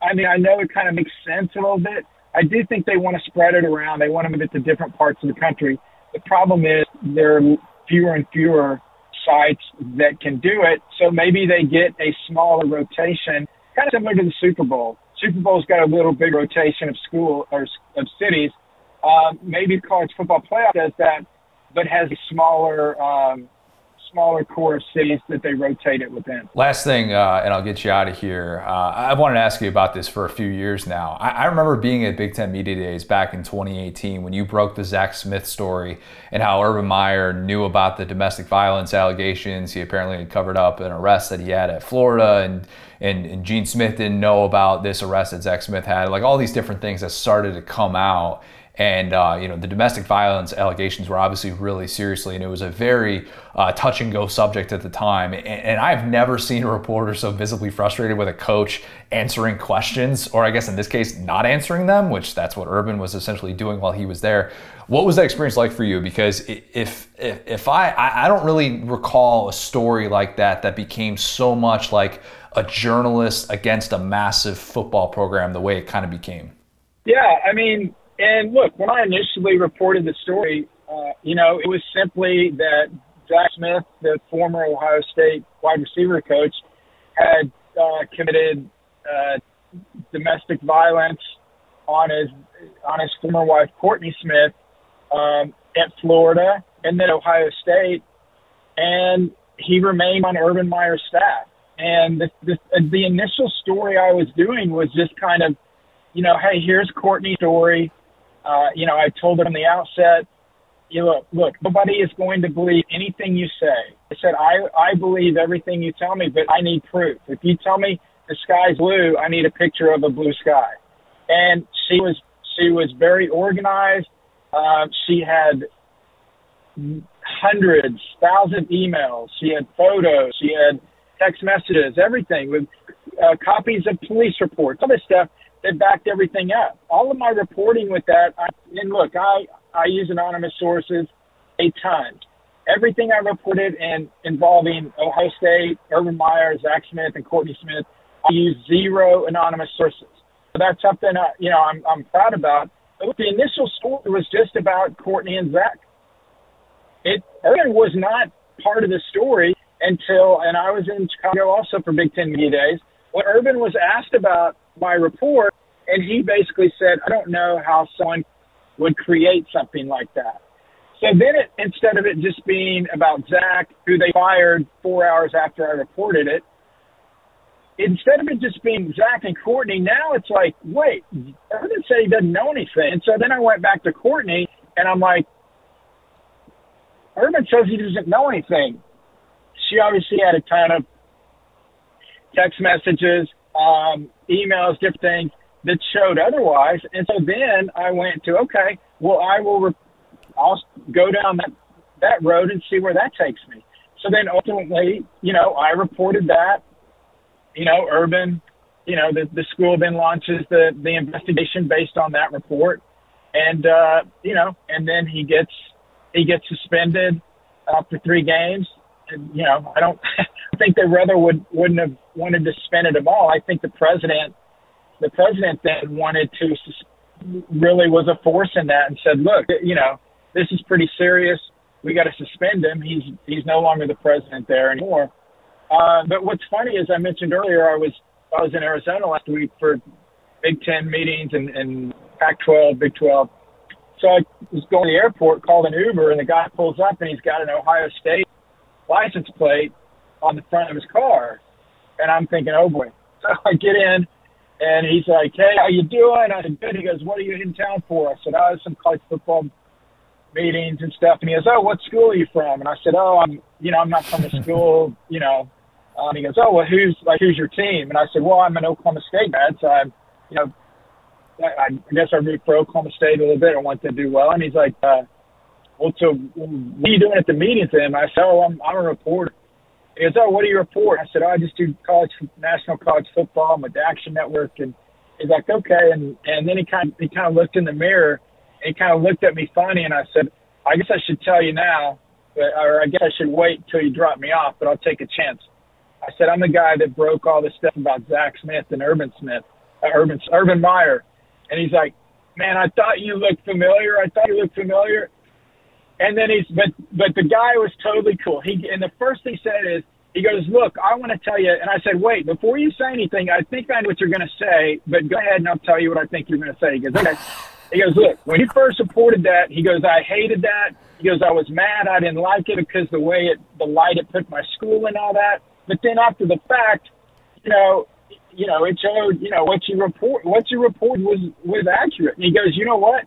I mean, I know it kind of makes sense a little bit. I do think they want to spread it around. They want to move it to different parts of the country. The problem is there are fewer and fewer sites that can do it. So maybe they get a smaller rotation, kind of similar to the Super Bowl. Super Bowl's got a little big rotation of school or of cities. Um, maybe college football playoff does that, but has a smaller um, smaller core cities that they rotate it within. Last thing, uh, and I'll get you out of here. Uh, I wanted to ask you about this for a few years now. I, I, remember being at Big Ten Media Days back in 2018 when you broke the Zach Smith story and how Urban Meyer knew about the domestic violence allegations. He apparently had covered up an arrest that he had at Florida, and, and, and Gene Smith didn't know about this arrest that Zach Smith had. Like all these different things that started to come out and uh, you know the domestic violence allegations were obviously really seriously, and it was a very uh, touch and go subject at the time. And, and, I've never seen a reporter so visibly frustrated with a coach answering questions, or I guess in this case, not answering them, which that's what Urban was essentially doing while he was there. What was that experience like for you? Because if if, if I I don't really recall a story like that that became so much like a journalist against a massive football program the way it kind of became. Yeah, I mean, and look, when I initially reported the story, uh, you know, it was simply that Zach Smith, the former Ohio State wide receiver coach, had uh, committed uh, domestic violence on his on his former wife Courtney Smith um, at Florida, and then Ohio State, and he remained on Urban Meyer's staff. And the, the, the initial story I was doing was just kind of, you know, hey, here's Courtney's story. Uh, you know, I told her from the outset, you look, look, nobody is going to believe anything you say. I said, I, I believe everything you tell me, but I need proof. If you tell me the sky's blue, I need a picture of a blue sky. And she was, she was very organized. Uh, she had hundreds, thousands of emails. She had photos. She had text messages, everything with uh, copies of police reports, all this stuff that backed everything up. All of my reporting with that, I, and look, I, I use anonymous sources a ton. Everything I reported in involving Ohio State, Urban Meyer, Zach Smith, and Courtney Smith, I use zero anonymous sources. So that's something I, you know I'm I'm proud about. But the initial story was just about Courtney and Zach. It Urban was not part of the story until, and I was in Chicago also for Big Ten Media Days. When Urban was asked about my report, and he basically said, "I don't know how someone would create something like that." So then, it, instead of it just being about Zach, who they fired four hours after I reported it, instead of it just being Zach and Courtney, now it's like, wait, Urban said he doesn't know anything. And so then I went back to Courtney, and I'm like, Urban says he doesn't know anything. She obviously had a ton of text messages, um, emails, different things that showed otherwise. And so then I went to, okay, well, I will, re- I'll go down that, that road and see where that takes me. So then ultimately, you know, I reported that, you know, Urban, you know, the, the school then launches the, the investigation based on that report. And, uh, you know, and then he gets, he gets suspended uh, for three games. You know, I don't think they rather would wouldn't have wanted to suspend it at all. I think the president, the president then wanted to really was a force in that and said, look, you know, this is pretty serious. We got to suspend him. He's he's no longer the president there anymore. Uh, but what's funny is I mentioned earlier, I was I was in Arizona last week for Big Ten meetings and, and Pac-12, Big 12 so I was going to the airport, called an Uber, and the guy pulls up and he's got an Ohio State license plate on the front of his car. And I'm thinking, oh boy. So I get in and he's like, hey, how you doing? I said, good. He goes, what are you in town for? I said, oh, some college football meetings and stuff. And he goes, oh, what school are you from? And I said, oh, I'm, you know, I'm not from the school, you know. Um, he goes, oh, well, who's like, who's your team? And I said, well, I'm an Oklahoma State grad, so I'm, you know, I, I guess I root for Oklahoma State a little bit. I want them to do well. And he's like, uh, well, so what are you doing at the meetings then? I said, oh, I'm, I'm a reporter. He goes, oh, what do you report? I said, oh, I just do college, national college football. I'm with the Action Network. And he's like, okay. And, and then he kind of, he kind of looked in the mirror and he kind of looked at me funny. And I said, I guess I should tell you now, but, or I guess I should wait until you drop me off, but I'll take a chance. I said, I'm the guy that broke all this stuff about Zach Smith and Urban Smith, uh, Urban, Urban Meyer and he's like, man, I thought you looked familiar. I thought you looked familiar. And then he's, but, but the guy was totally cool. He, and the first thing he said is, he goes, look, I want to tell you. And I said, wait, before you say anything, I think I know what you're going to say, but go ahead and I'll tell you what I think you're going to say. Goes, okay. He goes, look, when he first reported that, he goes, I hated that. He goes, I was mad. I didn't like it because the way it, the light it put my school and all that. But then after the fact, you know, you know, it showed, you know, what you report, what you report was was accurate. And he goes, you know what?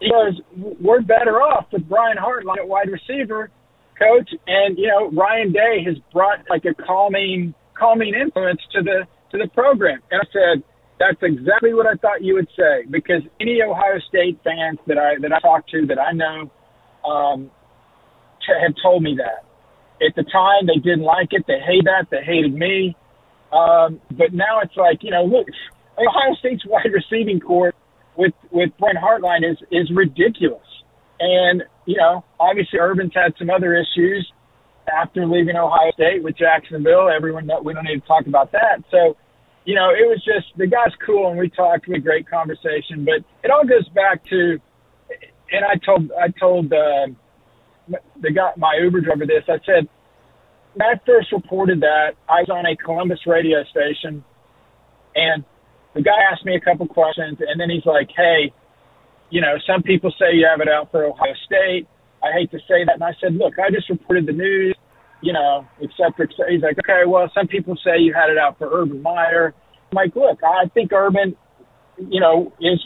Goes, we're better off with Brian Hartline at wide receiver, coach, and you know, Ryan Day has brought like a calming, calming influence to the to the program. And I said, that's exactly what I thought you would say because any Ohio State fans that I that I talked to that I know um, have told me that. At the time, they didn't like it. They hate that. They hated me. Um, but now it's like, you know, look, Ohio State's wide receiving core with with Brent Hartline is is ridiculous. And you know, obviously Urban's had some other issues after leaving Ohio State with Jacksonville. Everyone that we don't need to talk about that. So, you know, it was just the guy's cool, and we talked. We had a great conversation. But it all goes back to, and I told I told uh, the guy my Uber driver this. I said when I first reported that, I was on a Columbus radio station, and the guy asked me a couple questions, and then he's like, "Hey, you know, some people say you have it out for Ohio State. I hate to say that. And I said, look, I just reported the news, you know, cetera, et. He's like, okay, well, some people say you had it out for Urban Meyer. I'm like, look, I think Urban, you know, is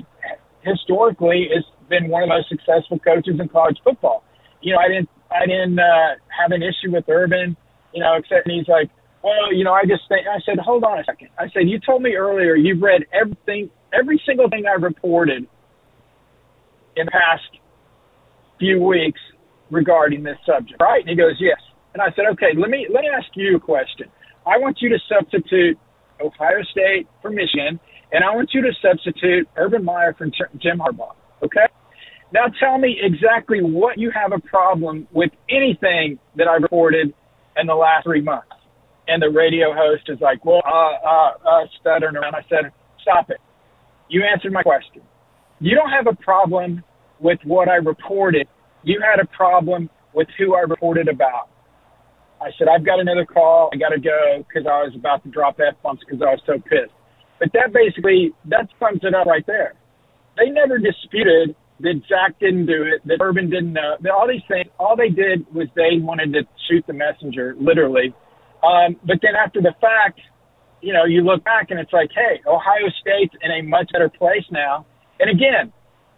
historically has been one of the most successful coaches in college football. You know, I didn't, I didn't uh, have an issue with Urban, you know, except he's like, well, you know, I just think, I said, hold on a second. I said, you told me earlier you've read everything, every single thing I've reported in the past few weeks regarding this subject, right? And he goes, yes. And I said, okay, let me let me ask you a question. I want you to substitute Ohio State for Michigan, and I want you to substitute Urban Meyer for Jim Harbaugh. Okay. Now tell me exactly what you have a problem with anything that I reported in the last three months. And the radio host is like, well, uh, uh, uh, stuttering around. I said, stop it. You answered my question. You don't have a problem with what I reported. You had a problem with who I reported about. I said, I've got another call. I got to go because I was about to drop F bombs because I was so pissed. But that basically, that sums it up right there. They never disputed that Zach didn't do it, that Urban didn't know. That all these things, all they did was they wanted to shoot the messenger, literally. Um, but then after the fact, you know, you look back and it's like, hey, Ohio State's in a much better place now. And again,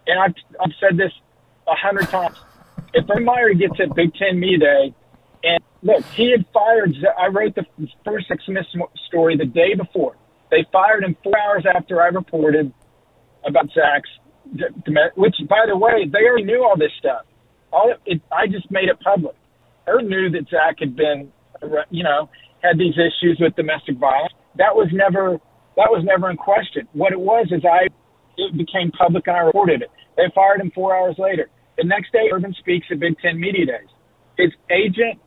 and I've, I've said this a hundred times. If Urban Meyer gets a Big Ten Media Day, and look, he had fired. I wrote the first Zach Smith story the day before. They fired him four hours after I reported about Zach's, which, by the way, they already knew all this stuff. All it, I just made it public. Urban knew that Zach had been, you know, had these issues with domestic violence. That was never that was never in question. What it was is I it became public and I reported it. They fired him four hours later. The next day, Urban speaks at Big Ten Media Days. His agent,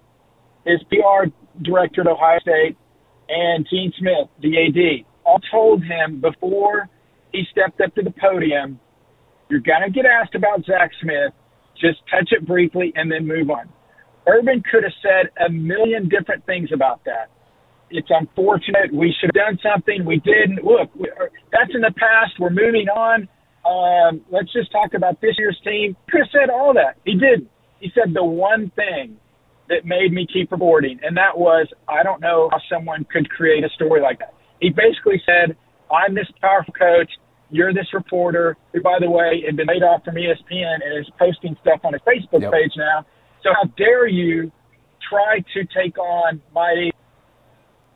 his PR director at Ohio State, and Gene Smith, the AD, all told him before he stepped up to the podium, you're going to get asked about Zach Smith. Just touch it briefly and then move on. Urban could have said a million different things about that. It's unfortunate. We should have done something. We didn't. Look, that's in the past. We're moving on. Um, let's just talk about this year's team. Could have said all that. He didn't. He said the one thing that made me keep reporting, and that was I don't know how someone could create a story like that. He basically said, I'm this powerful coach. You're this reporter who, by the way, had been laid off from ESPN and is posting stuff on his Facebook yep. page now. So how dare you try to take on my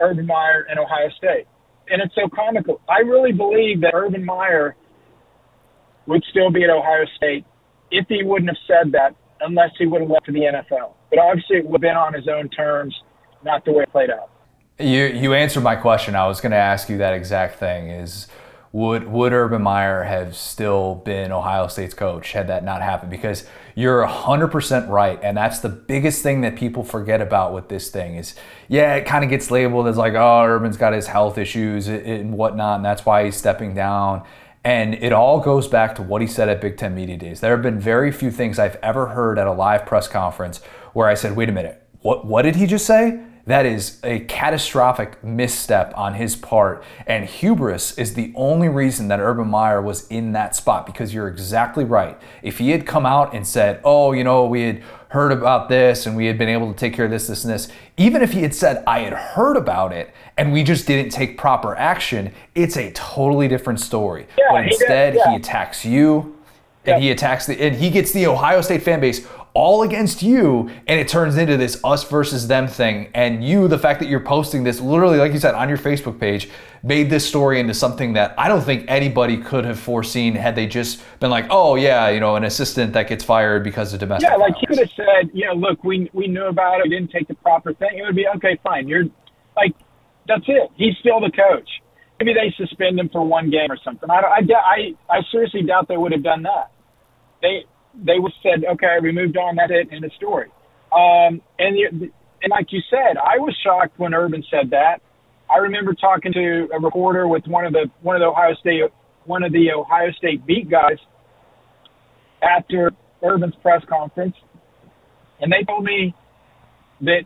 Urban Meyer and Ohio State? And it's so comical. I really believe that Urban Meyer would still be at Ohio State if he wouldn't have said that unless he would have left for the NFL. But obviously, it would have been on his own terms, not the way it played out. You you answered my question. I was going to ask you that exact thing. Is would would Urban Meyer have still been Ohio State's coach had that not happened? Because you're 100% right, and that's the biggest thing that people forget about with this thing is, yeah, it kind of gets labeled as like, oh, Urban's got his health issues and whatnot, and that's why he's stepping down. And it all goes back to what he said at Big Ten Media Days. There have been very few things I've ever heard at a live press conference where I said, wait a minute, what, what did he just say? That is a catastrophic misstep on his part. And hubris is the only reason that Urban Meyer was in that spot because you're exactly right. If he had come out and said, oh, you know, we had heard about this and we had been able to take care of this, this, and this, even if he had said, I had heard about it and we just didn't take proper action, it's a totally different story. Yeah, but instead, he, yeah. he attacks you and he attacks the, and he gets the Ohio State fan base all against you and it turns into this us versus them thing. And you the fact that you're posting this literally like you said on your facebook page made this story into something that i don't think anybody could have foreseen had they just been like oh yeah you know an assistant that gets fired because of domestic yeah like he could have said yeah look we we knew about it we didn't take the proper thing. It would be okay fine you're like that's it. He's still the coach. Maybe they suspend him for one game or something. I i i, I seriously doubt they would have done that. They they would said, okay, we moved on. That's it in the story. Um, and and like you said, I was shocked when Urban said that. I remember talking to a reporter with one of the one of the Ohio State one of the Ohio State beat guys after Urban's press conference, and they told me that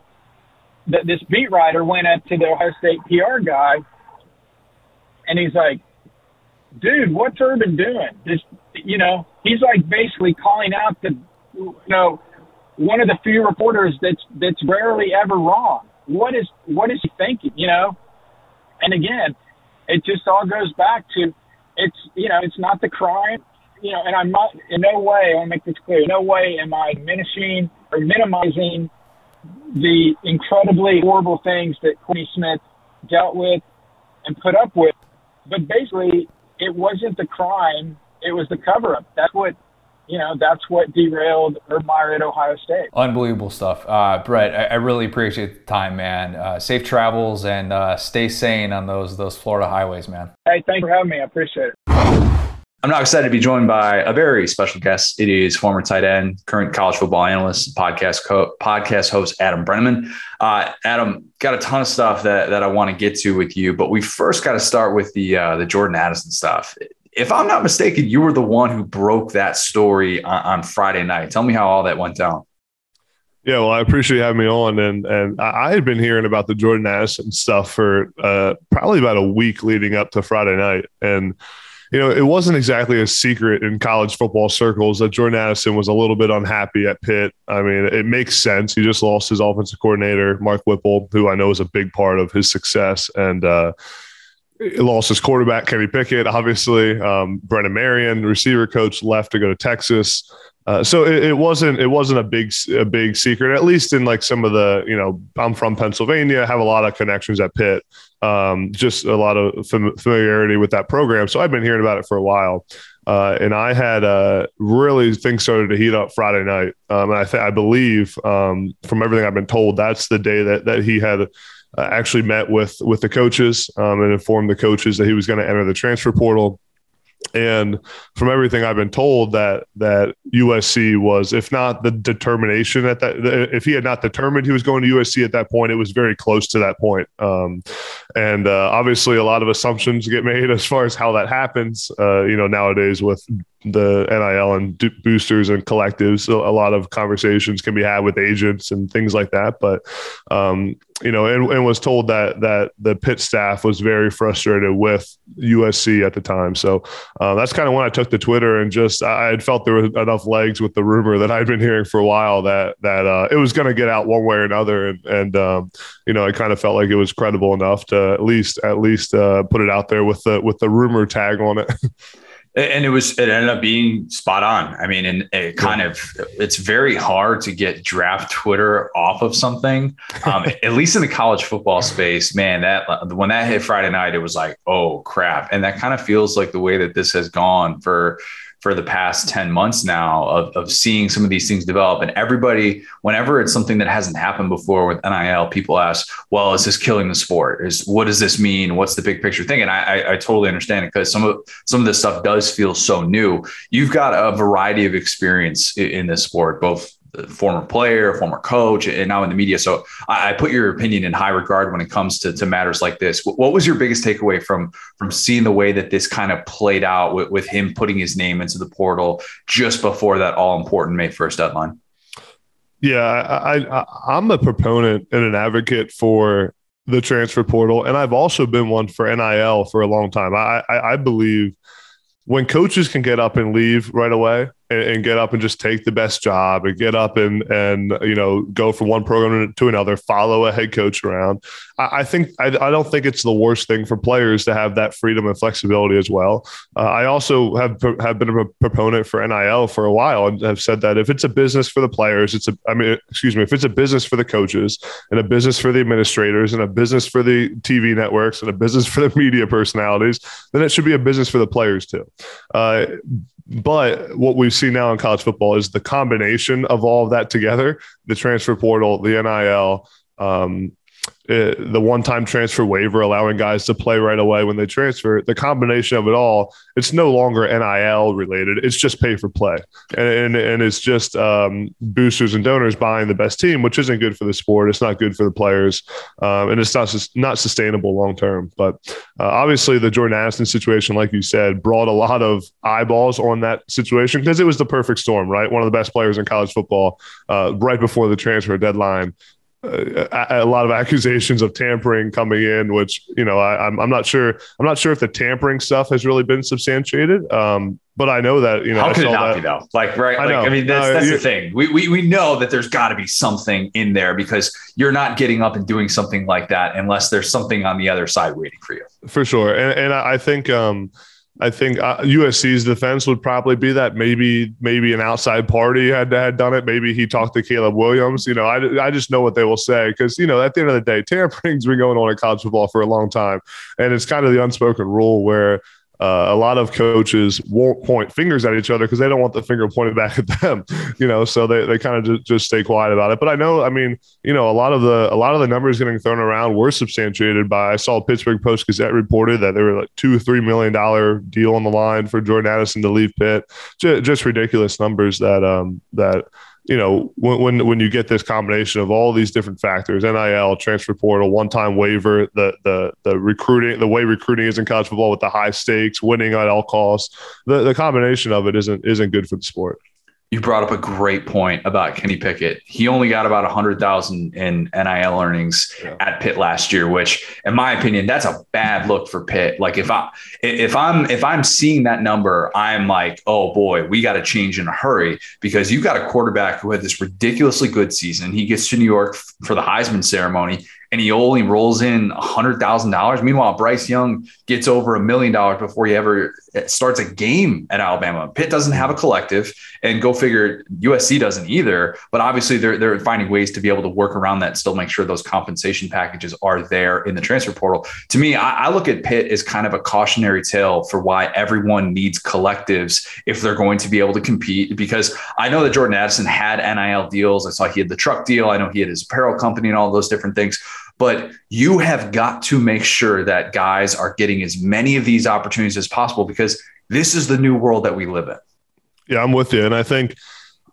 that this beat writer went up to the Ohio State PR guy, and he's like, "Dude, what's Urban doing? This, you know, he's like basically calling out the, you know, one of the few reporters that's that's rarely ever wrong. What is what is he thinking? You know, and again, it just all goes back to it's you know it's not the crime. You know, and I'm not in no way. I want to make this clear. In no way am I diminishing or minimizing the incredibly horrible things that Courtney Smith dealt with and put up with. But basically, it wasn't the crime; it was the cover-up. That's what you know, that's what derailed Urban Meyer at Ohio State. Unbelievable stuff. Uh, Brett, I, I, really appreciate the time, man. Uh, safe travels and uh, stay sane on those those Florida highways, man. Hey, thanks for having me. I appreciate it. I'm now excited to be joined by a very special guest. It is former tight end, current college football analyst, podcast co- podcast host Adam Breneman. Uh, Adam, got a ton of stuff that, that I want to get to with you, but we first got to start with the uh, the Jordan Addison stuff if I'm not mistaken, you were the one who broke that story on, on, Friday night. Tell me how all that went down. Yeah, well, I appreciate you having me on, and and I had been hearing about the Jordan Addison stuff for uh, probably about a week leading up to Friday night, and you know it wasn't exactly a secret in college football circles that Jordan Addison was a little bit unhappy at Pitt. I mean, it makes sense. He just lost his offensive coordinator, Mark Whipple, who I know is a big part of his success, and. Uh, lost his quarterback Kenny Pickett, obviously. Um, Brennan Marion, receiver coach, left to go to Texas. Uh, so it, it, wasn't it wasn't a big a big secret, at least in like some of the you know I'm from Pennsylvania, have a lot of connections at Pitt, um, just a lot of fam- familiarity with that program. So I've been hearing about it for a while. Uh, and I had uh, really things started to heat up Friday night, um, and I, th- I believe um, from everything I've been told, that's the day that that he had uh, actually met with with the coaches um, and informed the coaches that he was going to enter the transfer portal. And from everything I've been told, that that USC was, if not the determination at that, if he had not determined he was going to USC at that point, it was very close to that point. Um, and uh, obviously, a lot of assumptions get made as far as how that happens. Uh, you know, nowadays with the NIL and boosters and collectives. So a lot of conversations can be had with agents and things like that. But um, you know, and, and, was told that that the Pitt staff was very frustrated with USC at the time. So uh, that's kind of when I took to Twitter and just I had felt there was enough legs with the rumor that I'd been hearing for a while that that uh, it was going to get out one way or another, and, and um, you know, I kind of felt like it was credible enough to at least at least uh, put it out there with the with the rumor tag on it. and it was it ended up being spot on. I mean and it kind of it's very hard to get draft twitter off of something. Um, at least in the college football space man that when that hit friday night it was like oh crap. And that kind of feels like the way that this has gone for for the past 10 months now of, of seeing some of these things develop. And everybody, whenever it's something that hasn't happened before with NIL, people ask, well, is this killing the sport? Is what does this mean? What's the big picture thing? And I, I, I totally understand it because some of some of this stuff does feel so new. You've got a variety of experience in, in this sport, both former player, former coach, and now in the media. So I, I, put your opinion in high regard when it comes to, to matters like this. What was your biggest takeaway from from seeing the way that this kind of played out with, with him putting his name into the portal just before that all important May first deadline? Yeah, I, I I'm a proponent and an advocate for the transfer portal, and I've also been one for NIL for a long time. I, I, I believe when coaches can get up and leave right away, and, and, get up and just take the best job and get up and and you know go from one program to another, follow a head coach around. I, I think I, I, don't think it's the worst thing for players to have that freedom and flexibility as well. Uh, I also have have been a proponent for NIL for a while and have said that if it's a business for the players, it's a I mean excuse me, if it's a business for the coaches and a business for the administrators and a business for the TV networks and a business for the media personalities, then it should be a business for the players too. Uh, but what we see now in college football is the combination of all of that together the transfer portal, the NIL, um, uh, the one-time transfer waiver allowing guys to play right away when they transfer the combination of it all it's no longer nil related. It's just pay for play. And, and, and it's just um, boosters and donors buying the best team which isn't good for the sport. It's not good for the players. Um, and it's not not sustainable long term but uh, obviously the jordan addison situation like you said brought a lot of eyeballs on that situation because it was the perfect storm right? One of the best players in college football uh, right before the transfer deadline a, a, lot of accusations of tampering coming in, which you know I, am I'm, I'm not sure I'm not sure if the tampering stuff has really been substantiated. Um, but I know that you know how I could it not that. be though? Like right, I, like, I mean that's, that's the thing. We, we we know that there's got to be something in there because you're not getting up and doing something like that unless there's something on the other side waiting for you. For sure, and and I think. um I think uh, USC's defense would probably be that maybe maybe an outside party had had done it. Maybe he talked to Caleb Williams. You know, I, I just know what they will say because you know at the end of the day, tampering's been going on in college football for a long time, and it's kind of the unspoken rule where uh, a lot of coaches won't point fingers at each other because they don't want the finger pointed back at them, you know. So they, they kind of just, just stay quiet about it. But I know, I mean, you know, a lot of the a lot of the numbers getting thrown around were substantiated by. I saw Pittsburgh Post Gazette reported that there were like two three million dollar deal on the line for Jordan Addison to leave Pitt. Just, just ridiculous numbers that um that you know, when, when, when you get this combination of all these different factors, NIL, transfer portal, one time waiver, the the the recruiting, the way recruiting is in college football with the high stakes, winning at all costs, the, the combination of it isn't isn't good for the sport you brought up a great point about Kenny Pickett. He only got about 100,000 in NIL earnings yeah. at Pitt last year, which in my opinion that's a bad look for Pitt. Like if I if I'm if I'm seeing that number, I'm like, "Oh boy, we got to change in a hurry because you've got a quarterback who had this ridiculously good season. He gets to New York for the Heisman ceremony and he only rolls in $100,000. Meanwhile, Bryce Young gets over a million dollars before he ever starts a game at Alabama. Pitt doesn't have a mm-hmm. collective, and go figure USC doesn't either. But obviously, they're, they're finding ways to be able to work around that and still make sure those compensation packages are there in the transfer portal. To me, I, I look at Pitt as kind of a cautionary tale for why everyone needs collectives if they're going to be able to compete. Because I know that Jordan Addison had NIL deals. I saw he had the truck deal. I know he had his apparel company and all those different things but you have got to make sure that guys are getting as many of these opportunities as possible because this is the new world that we live in. Yeah, I'm with you. And I think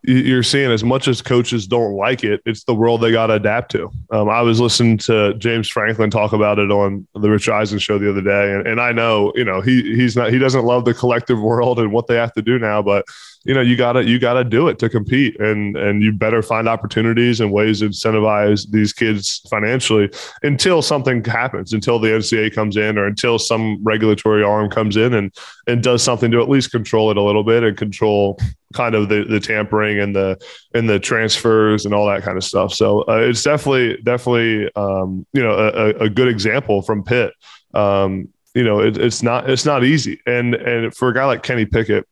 you're seeing as much as coaches don't like it, it's the world they got to adapt to. Um, I was listening to James Franklin talk about it on the Rich Eisen show the other day, and, and I know, you know, he he's not he doesn't love the collective world and what they have to do now, but you know you gotta you gotta do it to compete and and you better find opportunities and ways to incentivize these kids financially until something happens until the ncaa comes in or until some regulatory arm comes in and and does something to at least control it a little bit and control kind of the, the tampering and the and the transfers and all that kind of stuff. So uh, it's definitely definitely um, you know a, a good example from pitt. Um, you know it, it's not it's not easy. And and for a guy like kenny pickett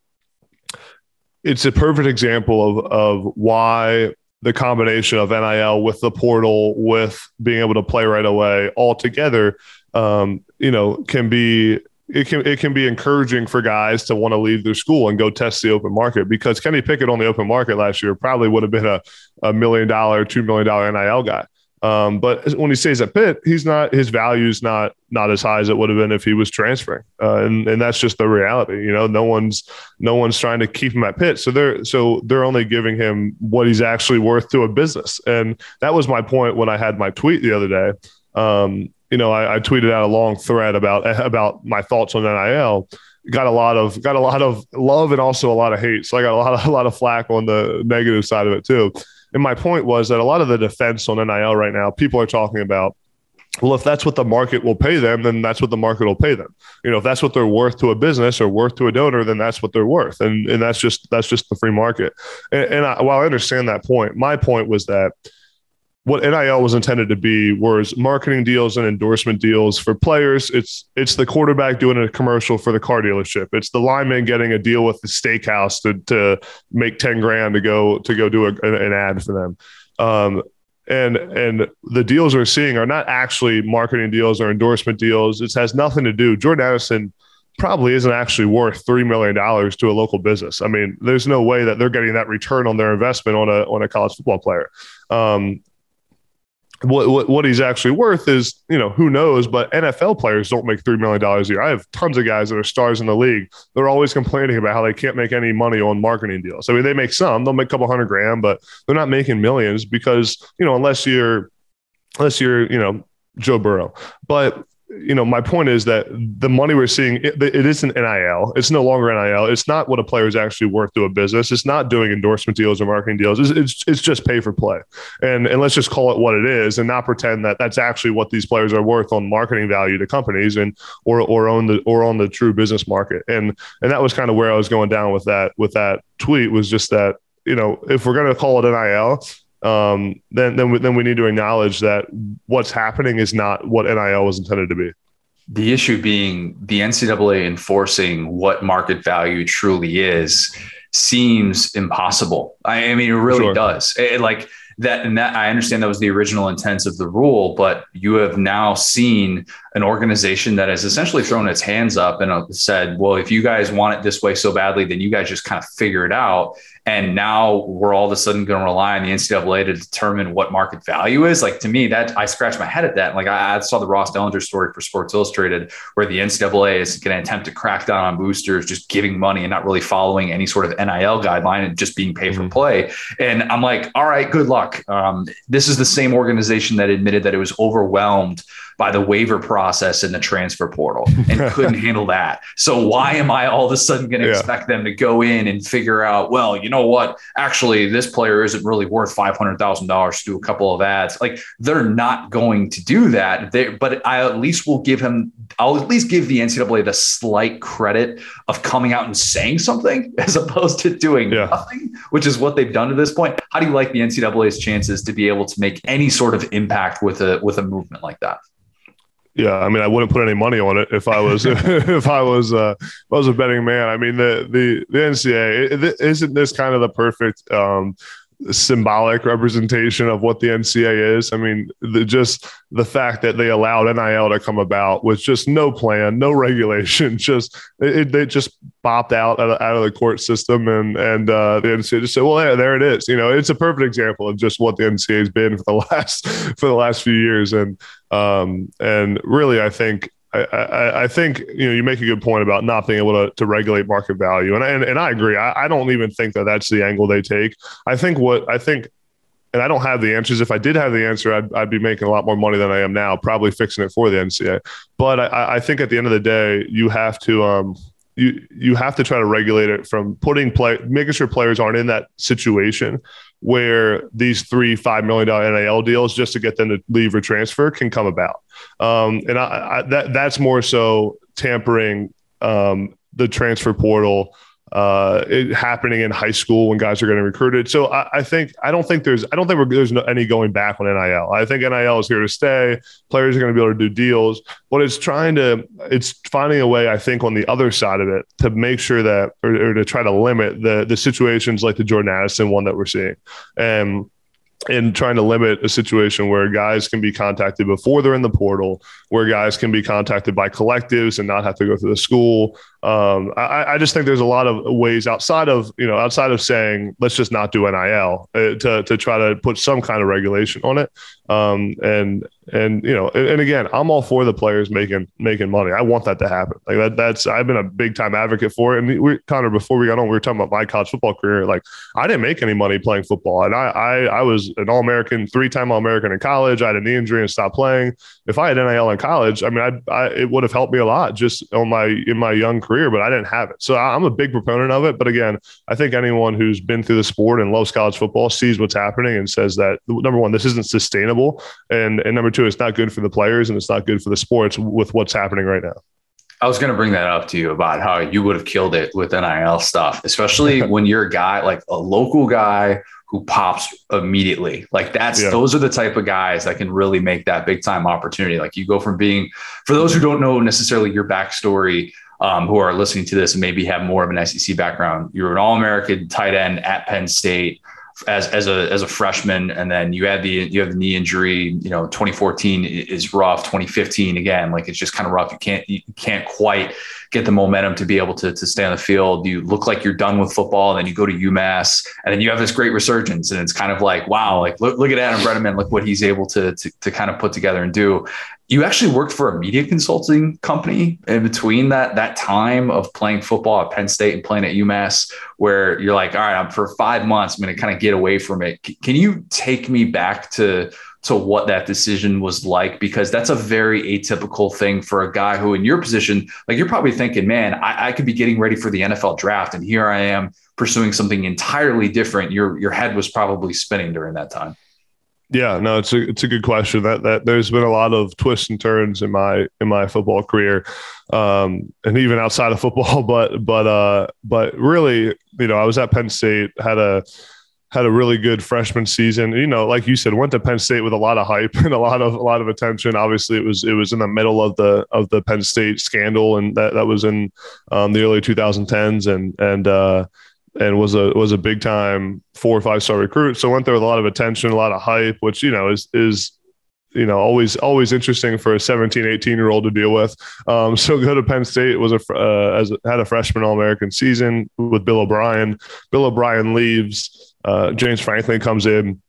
it's a perfect example of of why the combination of NIL with the portal, with being able to play right away, all together, um, you know, can be it can it can be encouraging for guys to want to leave their school and go test the open market because Kenny Pickett on the open market last year probably would have been a, a million dollar, two million dollar NIL guy. Um, but when he stays at Pitt, he's not his value is not not as high as it would have been if he was transferring, uh, and and that's just the reality. You know, no one's no one's trying to keep him at Pitt, so they're so they're only giving him what he's actually worth to a business, and that was my point when I had my tweet the other day. Um, you know, I, I tweeted out a long thread about about my thoughts on NIL got a lot of got a lot of love and also a lot of hate. So I got a lot of a lot of flack on the negative side of it too. And my point was that a lot of the defense on NIL right now, people are talking about, well, if that's what the market will pay them, then that's what the market will pay them. You know, if that's what they're worth to a business or worth to a donor, then that's what they're worth, and and that's just that's just the free market. And, and I, while I understand that point, my point was that what NIL was intended to be was marketing deals and endorsement deals for players. It's it's the quarterback doing a commercial for the car dealership. It's the lineman getting a deal with the steakhouse to to make ten grand to go to go do a, an ad for them. Um, and and the deals we're seeing are not actually marketing deals or endorsement deals. It has nothing to do. Jordan Addison probably isn't actually worth three million dollars to a local business. I mean, there's no way that they're getting that return on their investment on a on a college football player. Um, what, what, what he's actually worth is, you know, who knows? But NFL players don't make $3 million a year. I have tons of guys that are stars in the league. They're always complaining about how they can't make any money on marketing deals. I mean, they make some, they'll make a couple hundred grand, but they're not making millions because, you know, unless you're, unless you're, you know, Joe Burrow. But you know, my point is that the money we're seeing, it, it isn't NIL. It's no longer NIL. It's not what a player is actually worth to a business. It's not doing endorsement deals or marketing deals. It's, it's, it's just pay for play. And, and let's just call it what it is and not pretend that that's actually what these players are worth on marketing value to companies and, or, or on the, or on the true business market. And, and that was kind of where I was going down with that, with that tweet was just that, you know, if we're going to call it NIL, um, then then we, then we need to acknowledge that what's happening is not what NIL was intended to be. The issue being the NCAA enforcing what market value truly is seems impossible. I, mean, it really sure. does. It, like that, and that I understand that was the original intent of the rule, but you have now seen an organization that has essentially thrown its hands up and uh, said, "Well, if you guys want it this way so badly, then you guys just kind of figure it out." and now we're all of a sudden going to rely on the NCAA to determine what market value is. Like to me, that I scratch my head at that. Like I, I saw the Ross Dellenger story for Sports Illustrated, where the NCAA is going to attempt to crack down on boosters, just giving money and not really following any sort of NIL guideline and just being pay for mm-hmm. play. And I'm like, all right, good luck. Um, this is the same organization that admitted that it was overwhelmed by the waiver process in the transfer portal and couldn't handle that. So why am I all of a sudden going to yeah. expect them to go in and figure out, well, you know what? Actually, this player isn't really worth five hundred thousand dollars to do a couple of ads. Like they're not going to do that. They, but I at least will give him. I'll at least give the NCAA the slight credit of coming out and saying something as opposed to doing yeah. nothing, which is what they've done to this point. How do you like the NCAA's chances to be able to make any sort of impact with a with a movement like that? Yeah, I mean, I wouldn't put any money on it if I was if I was uh, if I was a betting man. I mean, the the the NCAA isn't this kind of the perfect um, symbolic representation of what the NCAA is. I mean, the, just the fact that they allowed NIL to come about with just no plan, no regulation, just it, they just bopped out of, out of the court system, and and uh, the NCAA just said, "Well, there, there it is." You know, it's a perfect example of just what the NCAA has been for the last for the last few years, and um, and really, I think I, I, think you know you make a good point about not being able to, to regulate market value, and and, and I agree. I, I don't even think that that's the angle they take. I think what I think, and I don't have the answers. If I did have the answer, I'd, I'd be making a lot more money than I am now, probably fixing it for the NCAA. But I, I think at the end of the day, you have to um, you you have to try to regulate it from putting play making sure players aren't in that situation where these three five million dollar NIL deals just to get them to leave or transfer can come about. Um, and I, I, that that's more so tampering um, the transfer portal uh, it, happening in high school when guys are getting recruited. So I, I think I don't think there's I don't think there's no, any going back on NIL. I think NIL is here to stay. Players are going to be able to do deals, but it's trying to it's finding a way I think on the other side of it to make sure that or, or to try to limit the the situations like the Jordan Addison one that we're seeing and and trying to limit a situation where guys can be contacted before they're in the portal, where guys can be contacted by collectives and not have to go through the school. Um, I, I, just think there's a lot of ways outside of you know outside of saying let's just not do NIL uh, to to try to put some kind of regulation on it. Um, and and you know, and, and, again, I'm all for the players making making money. I want that to happen. Like that. That's I've been a big time advocate for it. And we Connor, before we got on, we were talking about my college football career. Like I didn't make any money playing football, and I I, I was an All American, three time All American in college. I had a knee injury and stopped playing. If I had NIL in college, I mean, I, I it would have helped me a lot just on my in my young career, but I didn't have it. So I'm a big proponent of it. But again, I think anyone who's been through the sport and loves college football sees what's happening and says that number one, this isn't sustainable, and and number two, it's not good for the players and it's not good for the sports with what's happening right now. I was going to bring that up to you about how you would have killed it with NIL stuff, especially when you're a guy like a local guy who pops immediately. Like that's yeah. those are the type of guys that can really make that big time opportunity. Like you go from being, for those who don't know necessarily your backstory, um, who are listening to this and maybe have more of an SEC background, you're an All American tight end at Penn State as as a as a freshman, and then you had the you have the knee injury. You know, 2014 is rough. 2015 again, like it's just kind of rough. You can't you can't quite get the momentum to be able to, to stay on the field. You look like you're done with football, and then you go to UMass, and then you have this great resurgence, and it's kind of like wow, like look look at Adam Breneman, look what he's able to to, to kind of put together and do you actually worked for a media consulting company in between that that time of playing football at Penn State and playing at UMass, where you're like, all right, I'm for five months, I'm going to kind of get away from it. C- can you take me back to to what that decision was like because that's a very atypical thing for a guy who in your position like you're probably thinking man I, I, could be getting ready for the nfl draft and here i am pursuing something entirely different. Your your head was probably spinning during that time. Yeah no it's a it's a good question. That that there's been a lot of twists and turns in my in my football career um and even outside of football but but uh but really you know i was at penn state had a had a really good freshman season. You know, like you said, went to Penn State with a lot of hype and a lot of a lot of attention. Obviously, it was it was in the middle of the of the Penn State scandal, and that that was in um, the early 2010s, and and uh, and was a was a big time four or five star recruit. So went there with a lot of attention, a lot of hype, which you know is is you know always always interesting for a 17 18 year old to deal with um, so go to penn state was a uh, as had a freshman all-american season with bill o'brien bill o'brien leaves uh, James Franklin comes in.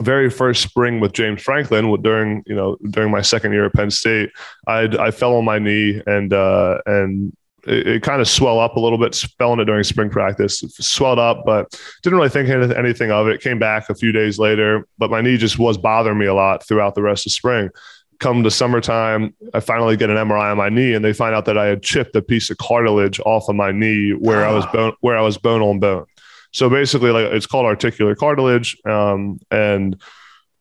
Very first spring with James Franklin during you know during my second year at Penn State, I I fell on my knee and uh, and it, it kind of swelled up a little bit, fell on it during spring practice, swelled up, but didn't really think anything of it. Came back a few days later, but my knee just was bothering me a lot throughout the rest of spring. Come to summertime, I finally get an MRI on my knee, and they find out that I had chipped a piece of cartilage off of my knee where I was bone, where I was bone on bone. So basically, like it's called articular cartilage, um, and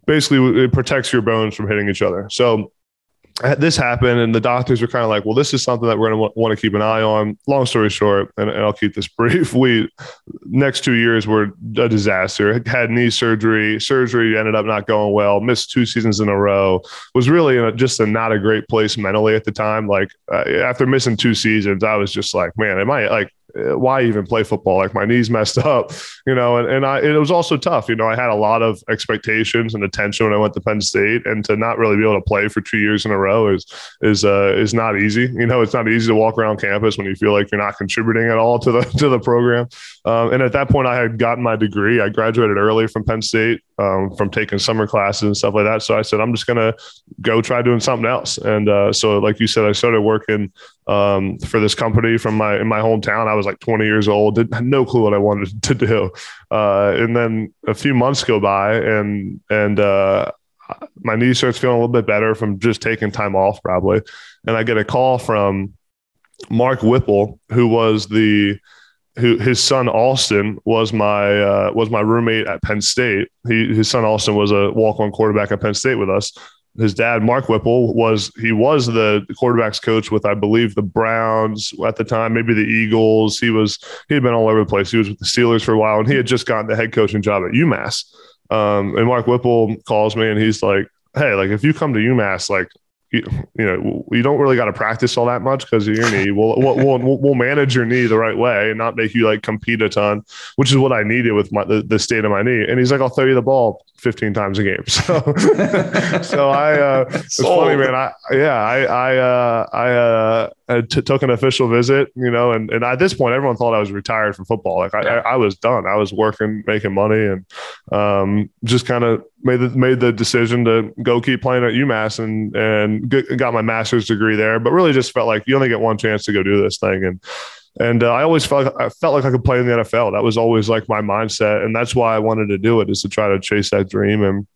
basically it protects your bones from hitting each other. So this happened, and the doctors were kind of like, "Well, this is something that we're going to want to keep an eye on." Long story short, and, and, I'll keep this brief. We next two years were a disaster. Had knee surgery. Surgery ended up not going well. Missed two seasons in a row. Was really a, just a not a great place mentally at the time. Like uh, after missing two seasons, I was just like, "Man, am I like uh, why even play football? Like my knees messed up, you know, and, and I, it was also tough. You know, I had a lot of expectations and attention when I went to Penn State and to not really be able to play for two years in a row is, is, uh, is not easy. You know, it's not easy to walk around campus when you feel like you're not contributing at all to the, to the program. Um, and at that point I had gotten my degree. I graduated early from Penn State, um, from taking summer classes and stuff like that. So I said, I'm just going to go try doing something else. And, uh, so like you said, I started working, um, for this company from my in my hometown. I was like 20 years old, did had no clue what I wanted to do. Uh, and then a few months go by, and and uh, my knee starts feeling a little bit better from just taking time off, probably. And I get a call from Mark Whipple, who was the who his son Austin was my uh, was my roommate at Penn State. He, his son Austin was a walk on quarterback at Penn State with us his dad, Mark Whipple, was he was the quarterbacks coach with I believe the Browns at the time, maybe the Eagles. He was he had been all over the place. He was with the Steelers for a while, and he had just gotten the head coaching job at UMass. Um, and Mark Whipple calls me, and he's like, "Hey, like if you come to UMass, like you, you know, you don't really got to practice all that much because of your knee. We'll, we'll, we'll, we'll, manage your knee the right way and not make you like compete a ton, which is what I needed with my, the, the state of my knee. And he's like, I'll throw you the ball 15 times a game. So, so I, uh, it's funny, man. I, yeah, I, I, uh, I, uh, t- took an official visit, you know, and, and at this point, everyone thought I was retired from football. Like I, I, I was done. I was working, making money and, um, just kind of made the, made the decision to go keep playing at UMass and, and get, got my master's degree there, but really just felt like you only get one chance to go do this thing. And, and uh, I always felt like, I felt like I could play in the NFL. That was always like my mindset, and that's why I wanted to do it is to try to chase that dream. And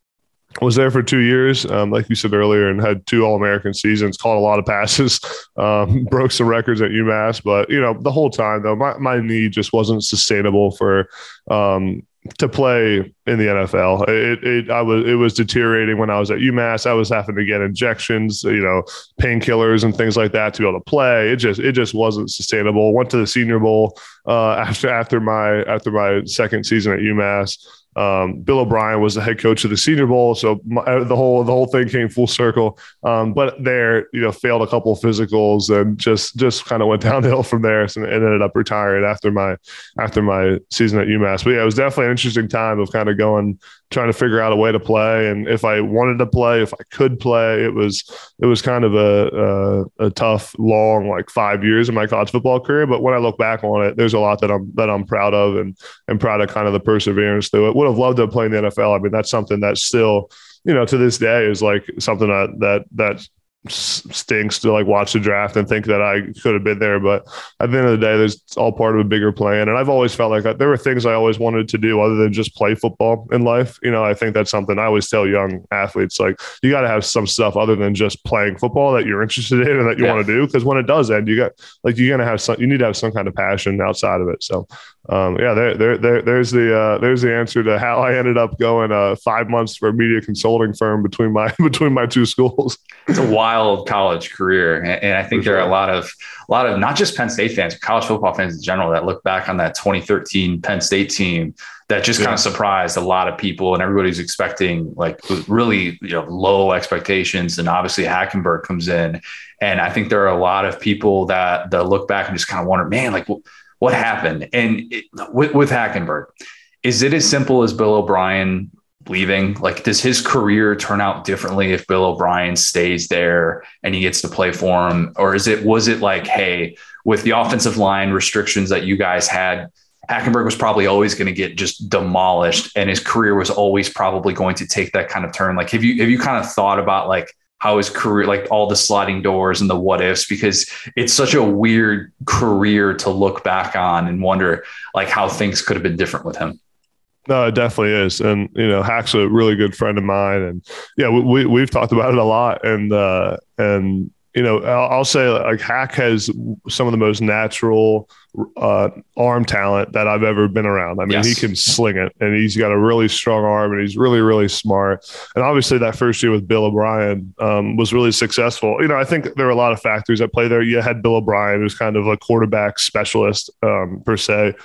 was there for two years, um, like you said earlier, and had two All American seasons. Caught a lot of passes, um, broke some records at UMass, but you know the whole time though, my my knee just wasn't sustainable for um, to play in the NFL. It, it, I was it was deteriorating when I was at UMass. I was having to get injections, you know, painkillers and things like that to be able to play. It just it just wasn't sustainable. Went to the Senior Bowl uh, after after my after my second season at UMass. Um, Bill O'Brien was the head coach of the Senior Bowl, so my, uh, the whole the whole thing came full circle. Um, but there, you know, failed a couple of physicals and just just kind of went downhill from there, and ended up retiring after my after my season at UMass. But yeah, it was definitely an interesting time of kind of going trying to figure out a way to play, and if I wanted to play, if I could play, it was it was kind of a a, a tough, long like five years of my college football career. But when I look back on it, there's a lot that I'm that I'm proud of, and and proud of kind of the perseverance through it would have loved to play in the NFL. I mean, that's something that's still, you know, to this day is like something that that that stinks to like watch the draft and think that I could have been there. But at the end of the day, there's all part of a bigger plan. And I've always felt like uh, there were things I always wanted to do other than just play football in life. You know, I think that's something I always tell young athletes like you got to have some stuff other than just playing football that you're interested in and that you yeah. want to do. Because when it does end, you got like you're gonna have some. You need to have some kind of passion outside of it. So um, yeah, there, there, there, there's the uh, there's the answer to how I ended up going uh, five months for a media consulting firm between my between my two schools. It's a wild college career, and, and I think for there sure. are a lot of a lot of not just Penn State fans, but college football fans in general that look back on that 2013 Penn State team that just yeah. kind of surprised a lot of people, and everybody's expecting like really you know low expectations, and obviously Hackenberg comes in, and I think there are a lot of people that that look back and just kind of wonder, man, like. Well, what happened? And it, with, with Hackenberg, is it as simple as Bill O'Brien leaving? Like, does his career turn out differently if Bill O'Brien stays there and he gets to play for him? Or is it, was it like, hey, with the offensive line restrictions that you guys had, Hackenberg was probably always going to get just demolished and his career was always probably going to take that kind of turn. Like, have you, have you kind of thought about like, how his career, like all the sliding doors and the what ifs, because it's such a weird career to look back on and wonder like how things could have been different with him. No, it definitely is, and you know, Hack's a really good friend of mine, and yeah, we, we have talked about it a lot, and uh, and you know, I'll, I'll, say like Hack has some of the most natural uh, arm talent that I've ever been around. I mean, yes. he can sling it, and he's got a really strong arm, and he's really, really smart. And obviously, that first year with Bill O'Brien um, was really successful. You know, I think there were a lot of factors at play there. You had Bill O'Brien, who's kind of a quarterback specialist um, per se.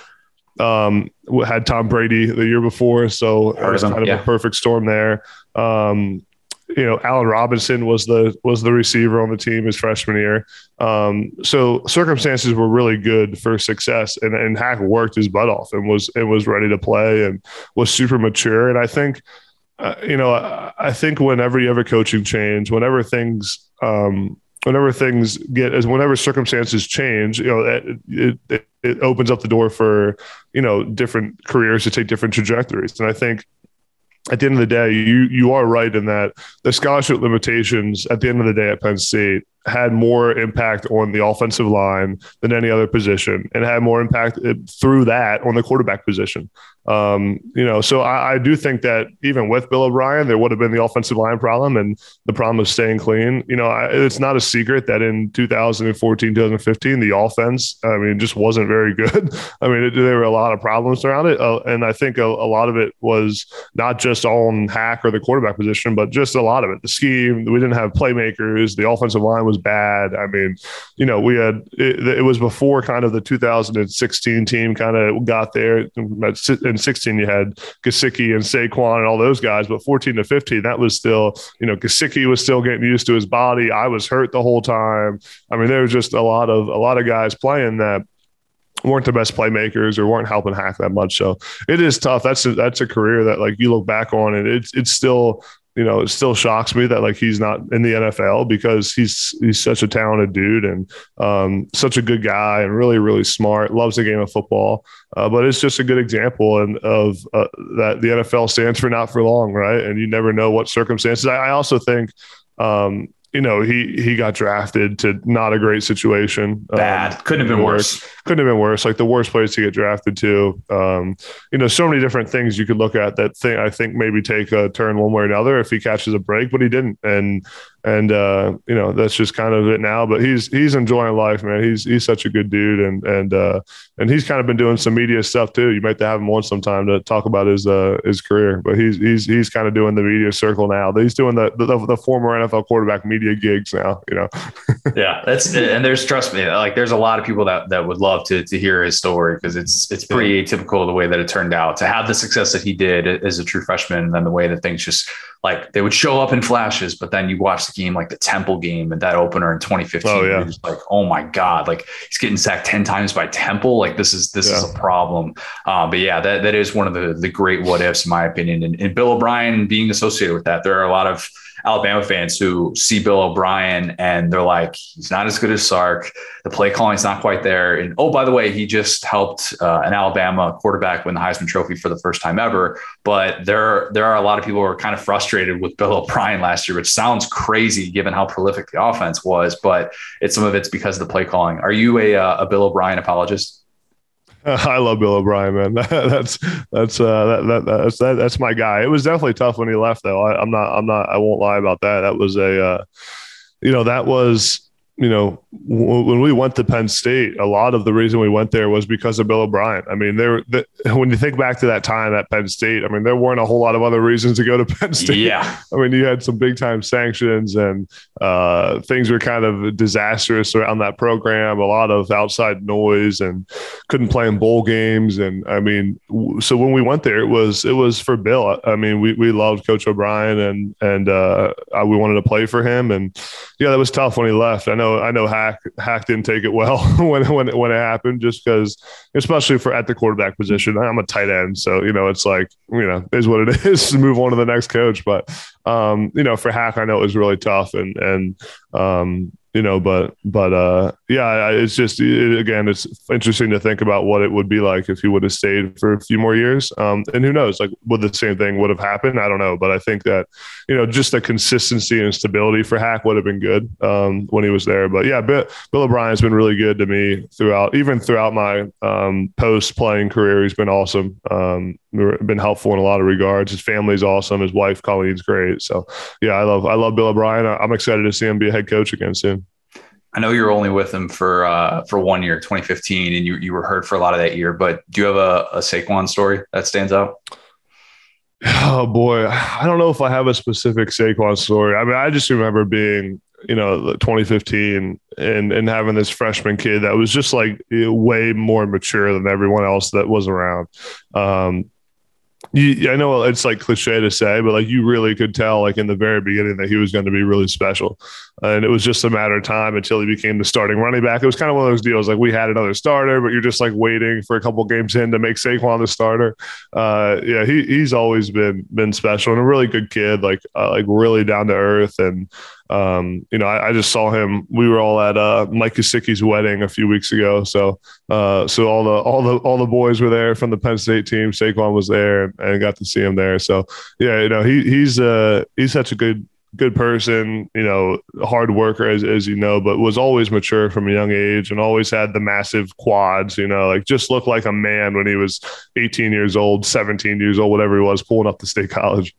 Um, had Tom Brady the year before, so it was kind of yeah. a perfect storm there. Um, you know, Allen Robinson was the was the receiver on the team his freshman year. Um, so circumstances were really good for success, and, and Hack worked his butt off and was and was ready to play and was super mature. And I think, uh, you know, I, I, think whenever you have a coaching change, whenever things um, whenever things get as whenever circumstances change, you know, it, it, it opens up the door for you know different careers to take different trajectories. And I think at the end of the day, you you are right in that the scholarship limitations at the end of the day at Penn State had more impact on the offensive line than any other position, and had more impact uh, through that on the quarterback position. Um, you know, so I, I, do think that even with Bill O'Brien, there would have been the offensive line problem and the problem of staying clean. You know, I, it's not a secret that in 2014, 2015, the offense, I mean, just wasn't very good. I mean, it, there were a lot of problems around it. Uh, and I think a, a, lot of it was not just on Hack or the quarterback position, but just a lot of it. The scheme, we didn't have playmakers. The offensive line was bad. I mean, you know, we had, it, it was before kind of the 2016 team kind of got there. In 16, you had Gesicki and Saquon and all those guys, but 14 to 15, that was still, you know, Gesicki was still getting used to his body. I was hurt the whole time. I mean, there was just a lot of a lot of guys playing that weren't the best playmakers or weren't helping hack that much. So it is tough. That's a, that's a career that like you look back on and it's it's still you know, it still shocks me that like he's not in the NFL because he's he's such a talented dude and um, such a good guy and really really smart. Loves the game of football, uh, but it's just a good example and of uh, that the NFL stands for not for long, right? And you never know what circumstances. I, I also think um, you know, he he got drafted to not a great situation. Bad. Um, Couldn't have been worse. Couldn't have been worse. Like the worst place to get drafted to. Um, you know, so many different things you could look at that thing I think maybe take a turn one way or another if he catches a break, but he didn't. And and uh, you know that's just kind of it now. But he's he's enjoying life, man. He's he's such a good dude, and and uh, and he's kind of been doing some media stuff too. You might have him on sometime to talk about his uh, his career. But he's he's he's kind of doing the media circle now. He's doing the the, the former NFL quarterback media gigs now. You know. yeah, that's and there's trust me, like there's a lot of people that that would love to to hear his story because it's it's pretty atypical the way that it turned out to have the success that he did as a true freshman, and then the way that things just like they would show up in flashes, but then you watch the game like the Temple game and that opener in 2015. Oh, yeah. just like, oh my God, like he's getting sacked 10 times by Temple. Like this is this yeah. is a problem. Uh, but yeah, that, that is one of the the great what ifs in my opinion. And, and Bill O'Brien being associated with that, there are a lot of Alabama fans who see Bill O'Brien and they're like, he's not as good as Sark. The play calling is not quite there. And oh, by the way, he just helped uh, an Alabama quarterback win the Heisman Trophy for the first time ever. But there, there are a lot of people who are kind of frustrated with Bill O'Brien last year, which sounds crazy given how prolific the offense was. But it's some of it's because of the play calling. Are you a, uh, a Bill O'Brien apologist? I love Bill O'Brien, man. that's that's uh, that, that, that's that, that's my guy. It was definitely tough when he left, though. I, am not I'm not I won't lie about that. That was a uh, you know that was you know, when we went to Penn State, a lot of the reason we went there was because of Bill O'Brien. I mean, there. The, when you think back to that time at Penn State, I mean, there weren't a whole lot of other reasons to go to Penn State. Yeah. I mean, you had some big time sanctions, and uh, things were kind of disastrous around that program. A lot of outside noise, and couldn't play in bowl games. And I mean, w- so when we went there, it was it was for Bill. I mean, we we loved Coach O'Brien, and and uh, we wanted to play for him. And yeah, that was tough when he left. I know know I know Hack Hack didn't take it well when when when it happened, just because especially for at the quarterback position. I'm a tight end, so you know it's like you know is what it is to move on to the next coach. But um, you know for Hack, I know it was really tough, and and um, you know, but but uh, yeah, it's just it, again, it's interesting to think about what it would be like if he would have stayed for a few more years. Um, and who knows, like would the same thing would have happened? I don't know, but I think that you know, just the consistency and stability for Hack would have been good um, when he was there. But yeah, Bill, Bill O'Brien's been really good to me throughout, even throughout my um, post playing career. He's been awesome. Um, been helpful in a lot of regards. His family's awesome. His wife Colleen's great. So yeah, I love I love Bill O'Brien. I'm excited to see him be a head coach again soon. I know you were only with him for uh, for one year, 2015, and you you were hurt for a lot of that year. But do you have a, a Saquon story that stands out? Oh boy, I don't know if I have a specific Saquon story. I mean, I just remember being, you know, 2015 and and having this freshman kid that was just like way more mature than everyone else that was around. Um, you, I know it's like cliche to say, but like you really could tell, like in the very beginning, that he was going to be really special, and it was just a matter of time until he became the starting running back. It was kind of one of those deals like we had another starter, but you're just like waiting for a couple games in to make Saquon the starter. Uh, yeah, he he's always been been special and a really good kid, like uh, like really down to earth and um, you know, I, I, just saw him. We were all at uh, Mike Gesicki's wedding a few weeks ago. So, uh, so all the all the all the boys were there from the Penn State team. Saquon was there, and, and got to see him there. So, yeah, you know, he he's uh he's such a good good person. You know, hard worker as as you know, but was always mature from a young age, and always had the massive quads. You know, like just looked like a man when he was 18 years old, 17 years old, whatever he was, pulling up to state college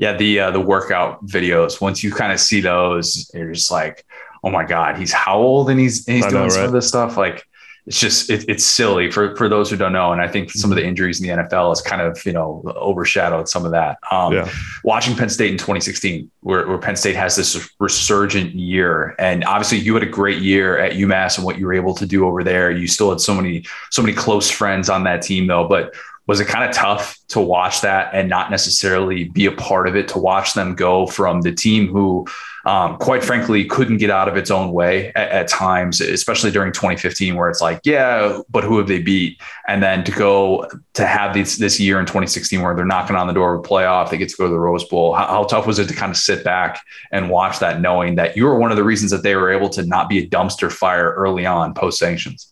yeah, the uh, the workout videos. Once you kind of see those, you're just like, oh my god, he's how old and he's and he's I doing know, some right? of this stuff. Like it's just it, it's silly for for those who don't know. And I think some of the injuries in the NFL has kind of you know overshadowed some of that. Um, yeah. Watching Penn State in 2016, where, where Penn State has this resurgent year, and obviously you had a great year at UMass and what you were able to do over there. You still had so many so many close friends on that team though, but was it kind of tough to watch that and not necessarily be a part of it to watch them go from the team who um, quite frankly couldn't get out of its own way at, at, times especially during 2015 where it's like yeah but who have they beat? And then to go to have this this year in 2016 where they're knocking on the door of a playoff they get to go to the rose bowl how, how tough was it to kind of sit back and watch that knowing that you were one of the reasons that they were able to not be a dumpster fire early on post sanctions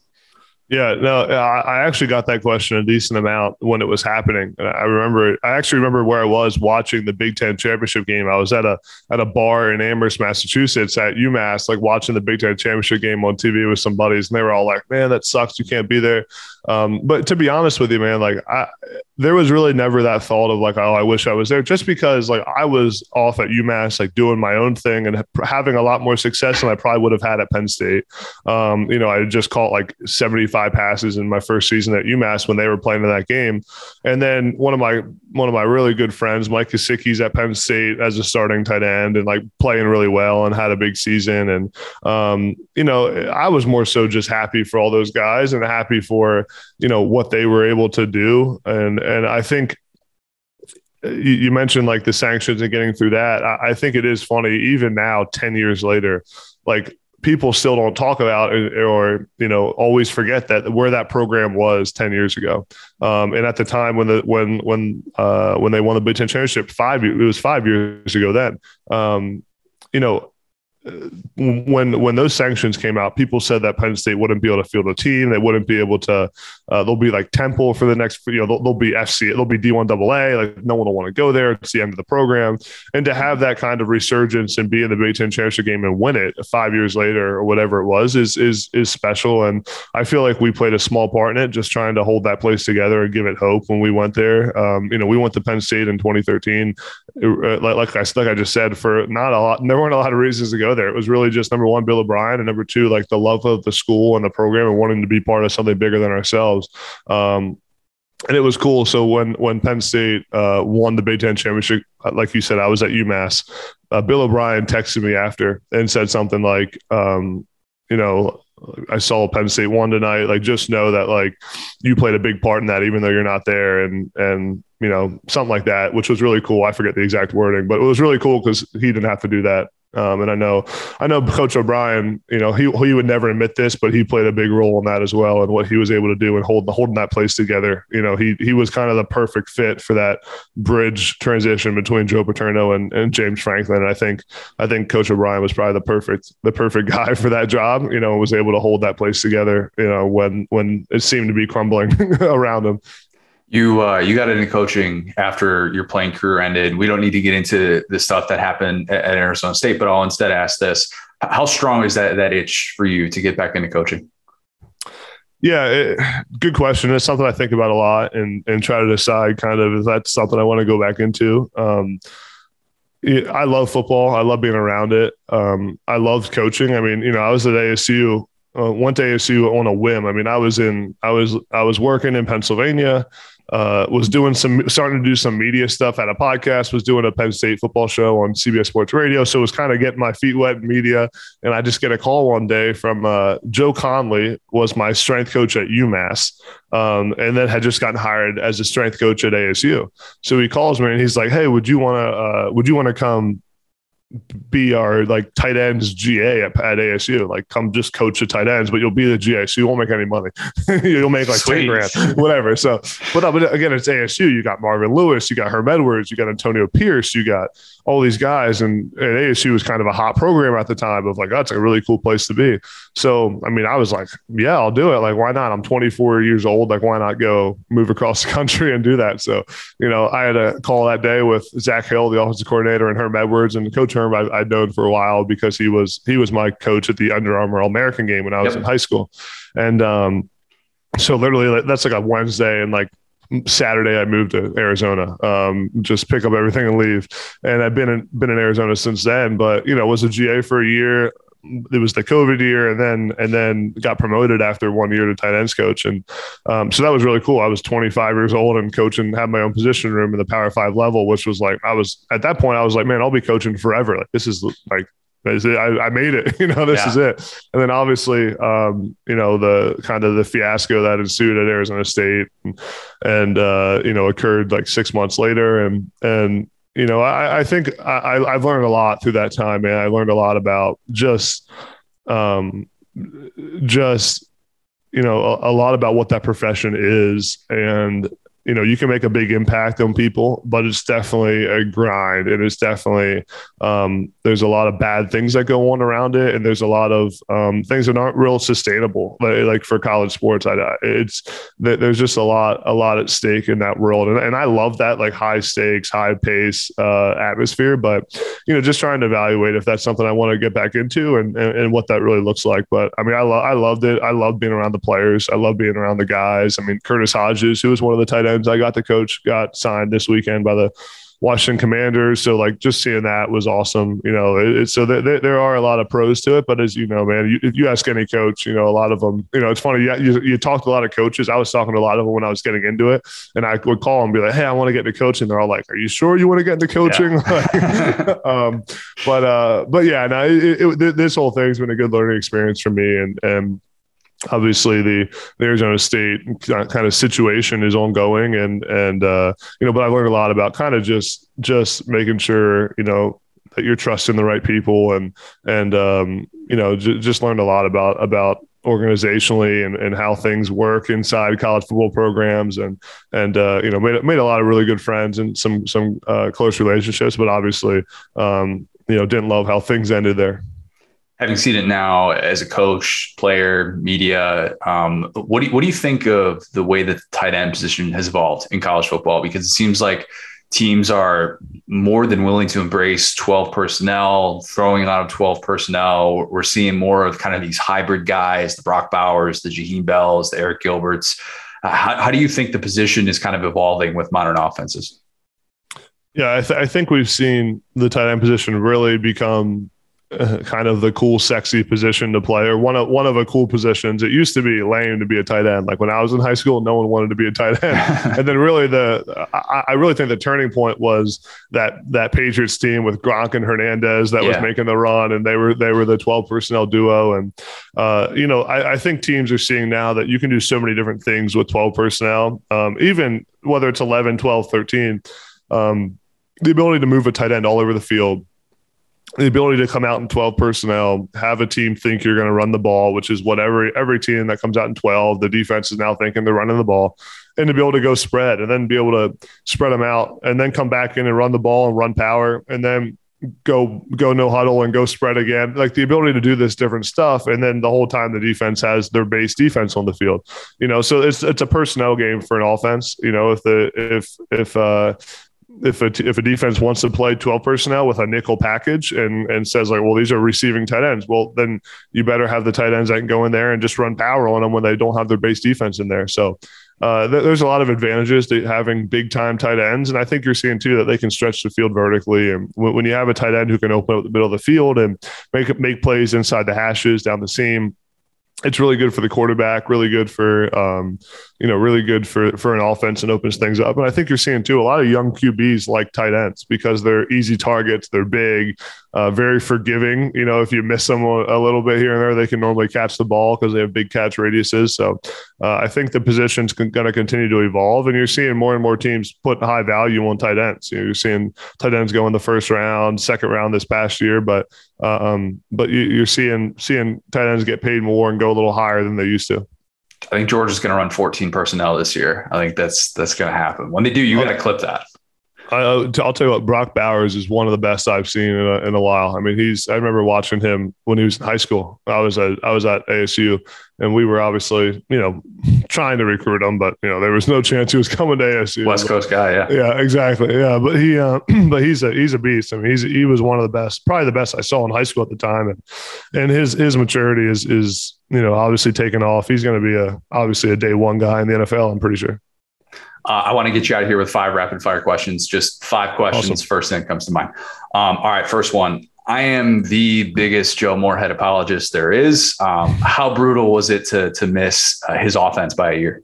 yeah, no, I actually got that question a decent amount when it was happening. I remember, I actually remember where I was watching the Big Ten championship game. I was at a at a bar in Amherst, Massachusetts, at UMass, like watching the Big Ten championship game on TV with some buddies, and they were all like, "Man, that sucks. You can't be there." Um, but to be honest with you, man, like I, there was really never that thought of like, oh, I wish I was there, just because like I was off at UMass, like doing my own thing and having a lot more success than I probably would have had at Penn State. Um, you know, I just caught like 75 passes in my first season at UMass when they were playing in that game, and then one of my one of my really good friends, Mike Gesicki's at Penn State as a starting tight end and like playing really well and had a big season, and um, you know, I was more so just happy for all those guys and happy for you know what they were able to do. And and i think you mentioned like the sanctions and getting through that. I think it is funny even now 10 years later like people still don't talk about or you know always forget that where that program was 10 years ago. Um, and at the time when the when when uh, when they won the big ten championship five it was five years ago then. Um, you know when when those sanctions came out, people said that Penn State wouldn't be able to field a team. They wouldn't be able to. Uh, they'll be like Temple for the next. You know, they'll, they'll be FC. They'll be D one AA. Like no one will want to go there. It's the end of the program. And to have that kind of resurgence and be in the Big Ten championship game and win it five years later or whatever it was is is is special. And I feel like we played a small part in it, just trying to hold that place together and give it hope when we went there. Um, you know, we went to Penn State in 2013. Uh, like, like I like I just said, for not a lot. There weren't a lot of reasons to go there. It was really just number one, Bill O'Brien, and number two, like the love of the school and the program and wanting to be part of something bigger than ourselves. Um, and it was cool. So when when Penn State uh, won the Big Ten championship, uh, like you said, I was at UMass. Uh, Bill O'Brien texted me after and said something like, um, you know, I saw Penn State won tonight. Like, just know that like you played a big part in that, even though you're not there, and and you know something like that, which was really cool. I forget the exact wording, but it was really cool because he didn't have to do that um, and I know, I know Coach O'Brien. You know, he he would never admit this, but he played a big role in that as well, and what he was able to do and hold holding that place together. You know, he he was kind of the perfect fit for that bridge transition between Joe Paterno and, and James Franklin. And I think I think Coach O'Brien was probably the perfect the perfect guy for that job. You know, was able to hold that place together. You know, when when it seemed to be crumbling around him. You uh, you got into coaching after your playing career ended. We don't need to get into the stuff that happened at, at Arizona State, but I'll instead ask this: How strong is that that itch for you to get back into coaching? Yeah, it, good question. It's something I think about a lot and and try to decide kind of if that's something I want to go back into. Um, I love football. I love being around it. Um, I love coaching. I mean, you know, I was at ASU. Uh, went to ASU on a whim. I mean, I was in, I was, I was working in Pennsylvania uh, was doing some starting to do some media stuff at a podcast was doing a penn state football show on cbs sports radio. So it was kind of getting my feet wet in media. And i just get a call one day from uh, joe conley was my strength coach at umass um, and then had just gotten hired as a strength coach at asu so he calls me and he's like hey would you want to uh, would you want to come be our like tight ends GA at, at, ASU. Like, come just coach the tight ends, but you'll be the GA, so you won't make any money. you'll make like Sweet. 10 grand, whatever. So, but, uh, but uh, again, it's ASU. You got Marvin Lewis, you got Herm Edwards, you got Antonio Pierce, you got all these guys. And, and ASU was kind of a hot program at the time of like, that's a really cool place to be. So, I mean, I was like, yeah, I'll do it. Like, why not? I'm 24 years old. Like, why not go move across the country and do that? So, you know, I had a call that day with Zak Hill, the offensive coordinator, and Herm Edwards, and Coach Herm I, I'd known for a while because he was he was my coach at the Under Armour All American game when I was yep. in high school, and um, so literally that's like a Wednesday, and like Saturday I moved to Arizona, um, just pick up everything and leave. And I've been in, been in Arizona since then. But you know, was a GA for a year. It was the COVID year, and then and then got promoted after one year to tight ends coach, and um, so that was really cool. I was 25 years old and coaching, had my own position room in the Power Five level, which was like I was at that point. I was like, man, I'll be coaching forever. Like this is like I, I, made it. You know, this yeah. is it. And then obviously, um, you know, the kind of the fiasco that ensued at Arizona State, and, and uh, you know, occurred like six months later, and and you know, I, I think I, I've learned a lot through that time, and I learned a lot about just, um, just you know, a, a lot about what that profession is, and you know, you can make a big impact on people, but it's definitely a grind. And It is definitely, um, there's a lot of bad things that go on around it. And there's a lot of um, things that aren't real sustainable. Like, like for college sports, I, it's, there's just a lot, a lot at stake in that world. And, and I love that like high stakes, high pace uh, atmosphere, but, you know, just trying to evaluate if that's something I want to get back into and, and, and what that really looks like. But I mean, I, lo- I loved it. I love being around the players. I love being around the guys. I mean, Curtis Hodges, who was one of the tight ends I got the coach got signed this weekend by the Washington Commanders. So like just seeing that was awesome. You know, it, it, so there, there are a lot of pros to it, but as you know, man, you, if you ask any coach, you know, a lot of them, you know, it's funny. You, you, you talk to a lot of coaches. I was talking to a lot of them when I was getting into it and I would call and be like, Hey, I want to get into coaching. They're all like, are you sure you want to get into coaching? Yeah. um, but, uh, but yeah, no, it, this whole thing's been a good learning experience for me. And, and, obviously the, the Arizona State kind of situation is ongoing and and uh, you know but I learned a lot about kind of just just making sure you know that you're trusting the right people and and um, you know j- just learned a lot about about organizationally and, and how things work inside college football programs and and uh, you know made made a lot of really good friends and some some uh, close relationships but obviously um, you know didn't love how things ended there having seen it now as a coach, player, media, um, what do you, what do you think of the way that the tight end position has evolved in college football? Because it seems like teams are more than willing to embrace 12 personnel, throwing lot of 12 personnel. We're seeing more of kind of these hybrid guys, the Brock Bowers, the Jaheim Bells, the Arik Gilberts. Uh, how, how, do you think the position is kind of evolving with modern offenses? Yeah, I, th- I think we've seen the tight end position really become uh, kind of the cool, sexy position to play, or one of one of a cool positions. It used to be lame to be a tight end. Like when I was in high school, no one wanted to be a tight end. and then really the I, I, really think the turning point was that that Patriots team with Gronk and Hernandez that yeah. was making the run, and they were they were the twelve personnel duo. And uh, you know, I, I, think teams are seeing now that you can do so many different things with twelve personnel, um, even whether it's 11, 12, 13. Um, the ability to move a tight end all over the field the ability to come out in 12 personnel, have a team think you're going to run the ball, which is what every, every team that comes out in 12, the defense is now thinking they're running the ball, and to be able to go spread and then be able to spread them out and then come back in and run the ball and run power and then go go no huddle and go spread again. Like the ability to do this different stuff and then the whole time the defense has their base defense on the field you know? So it's it's a personnel game for an offense you know? If the if if uh if a, if a defense wants to play 12 personnel with a nickel package and, and says like, well, these are receiving tight ends, well, then you better have the tight ends that can go in there and just run power on them when they don't have their base defense in there. So uh, th- there's a lot of advantages to having big time tight ends. And I think you're seeing too that they can stretch the field vertically. And w- when you have a tight end who can open up the middle of the field and make, make plays inside the hashes down the seam, it's really good for the quarterback, really good for um, you know, really good for for an offense and opens things up. And I think you're seeing too a lot of young QBs like tight ends because they're easy targets, they're big, uh, very forgiving. You know, if you miss them a, little bit here and there, they can normally catch the ball because they have big catch radiuses. So uh, I think the position's con- going to continue to evolve, and you're seeing more and more teams put high value on tight ends. You know, you're seeing tight ends go in the first round, second round this past year, but um, but you, are seeing seeing tight ends get paid more and go a little higher than they used to. I think Georgia's going to run 14 personnel this year. I think that's that's going to happen. When they do, you got to clip that. I, will tell you what, Brock Bowers is one of the best I've seen in a, in a while. I mean, he's. I remember watching him when he was in high school. I was at I was at ASU, and we were obviously you know trying to recruit him, but you know there was no chance he was coming to ASU. West Coast guy, yeah, yeah, exactly, yeah. But he, uh, but he's a he's a beast. I mean, he's he was one of the best, probably the best I saw in high school at the time, and and his his maturity is is you know obviously taken off. He's going to be a obviously a day one guy in the NFL. I'm pretty sure. Uh, I want to get you out of here with five rapid fire questions. Just five questions. Awesome. First thing that comes to mind. Um, all right, first one. I am the biggest Joe Moorhead apologist there is. Um, how brutal was it to to miss uh, his offense by a year?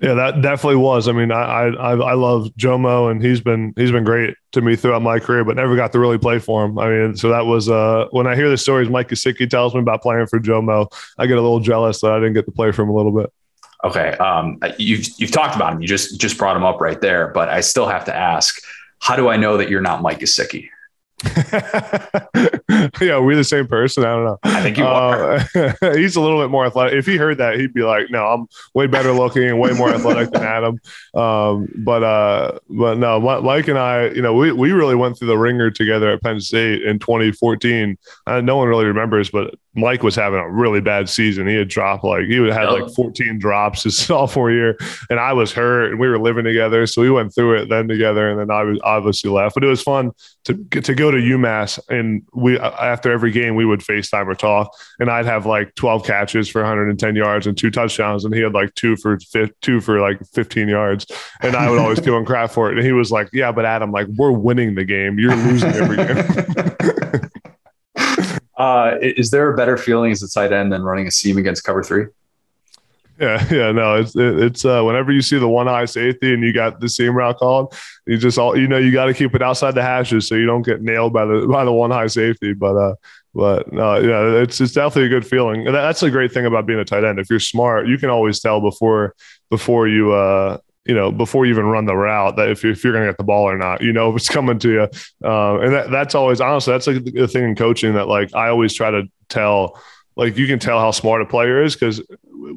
Yeah, that definitely was. I mean, I I I love Jomo, and he's been he's been great to me throughout my career, but never got to really play for him. I mean, so that was uh, when I hear the stories Mike Gesicki tells me about playing for Jomo, I get a little jealous that I didn't get to play for him a little bit. Okay, um, you've you've talked about him. You just just brought him up right there, but I still have to ask: How do I know that you're not Mike Gesicki? yeah, we're the same person. I don't know. I think you are. Uh, he's a little bit more athletic. If he heard that, he'd be like, "No, I'm way better looking and way more athletic than Adam." Um, but uh, but no, Mike and I, you know, we we really went through the ringer together at Penn State in 2014. Uh, no one really remembers, but Mike was having a really bad season. He had dropped like he would had like 14 drops his sophomore year, and I was hurt, and we were living together, so we went through it then together, and then I was obviously left. But it was fun to to go to UMass, and we after every game we would FaceTime or talk, and I'd have like 12 catches for 110 yards and two touchdowns, and he had like two for two for like 15 yards, and I would always give him crap for it, and he was like, "Yeah, but Adam, like we're winning the game, you're losing every game." Uh, is there a better feeling as a tight end than running a seam against cover three? Yeah, yeah, no, it's it's uh, whenever you see the one high safety and you got the seam route called, you just all you know you got to keep it outside the hashes so you don't get nailed by the by the one high safety. But uh, but no, yeah, it's it's definitely a good feeling. That's a great thing about being a tight end. If you're smart, you can always tell before before you uh you know, before you even run the route, that if, if you're going to get the ball or not, you know, if it's coming to you. Uh, and that, that's always, honestly, that's like the thing in coaching that like I always try to tell, like you can tell how smart a player is because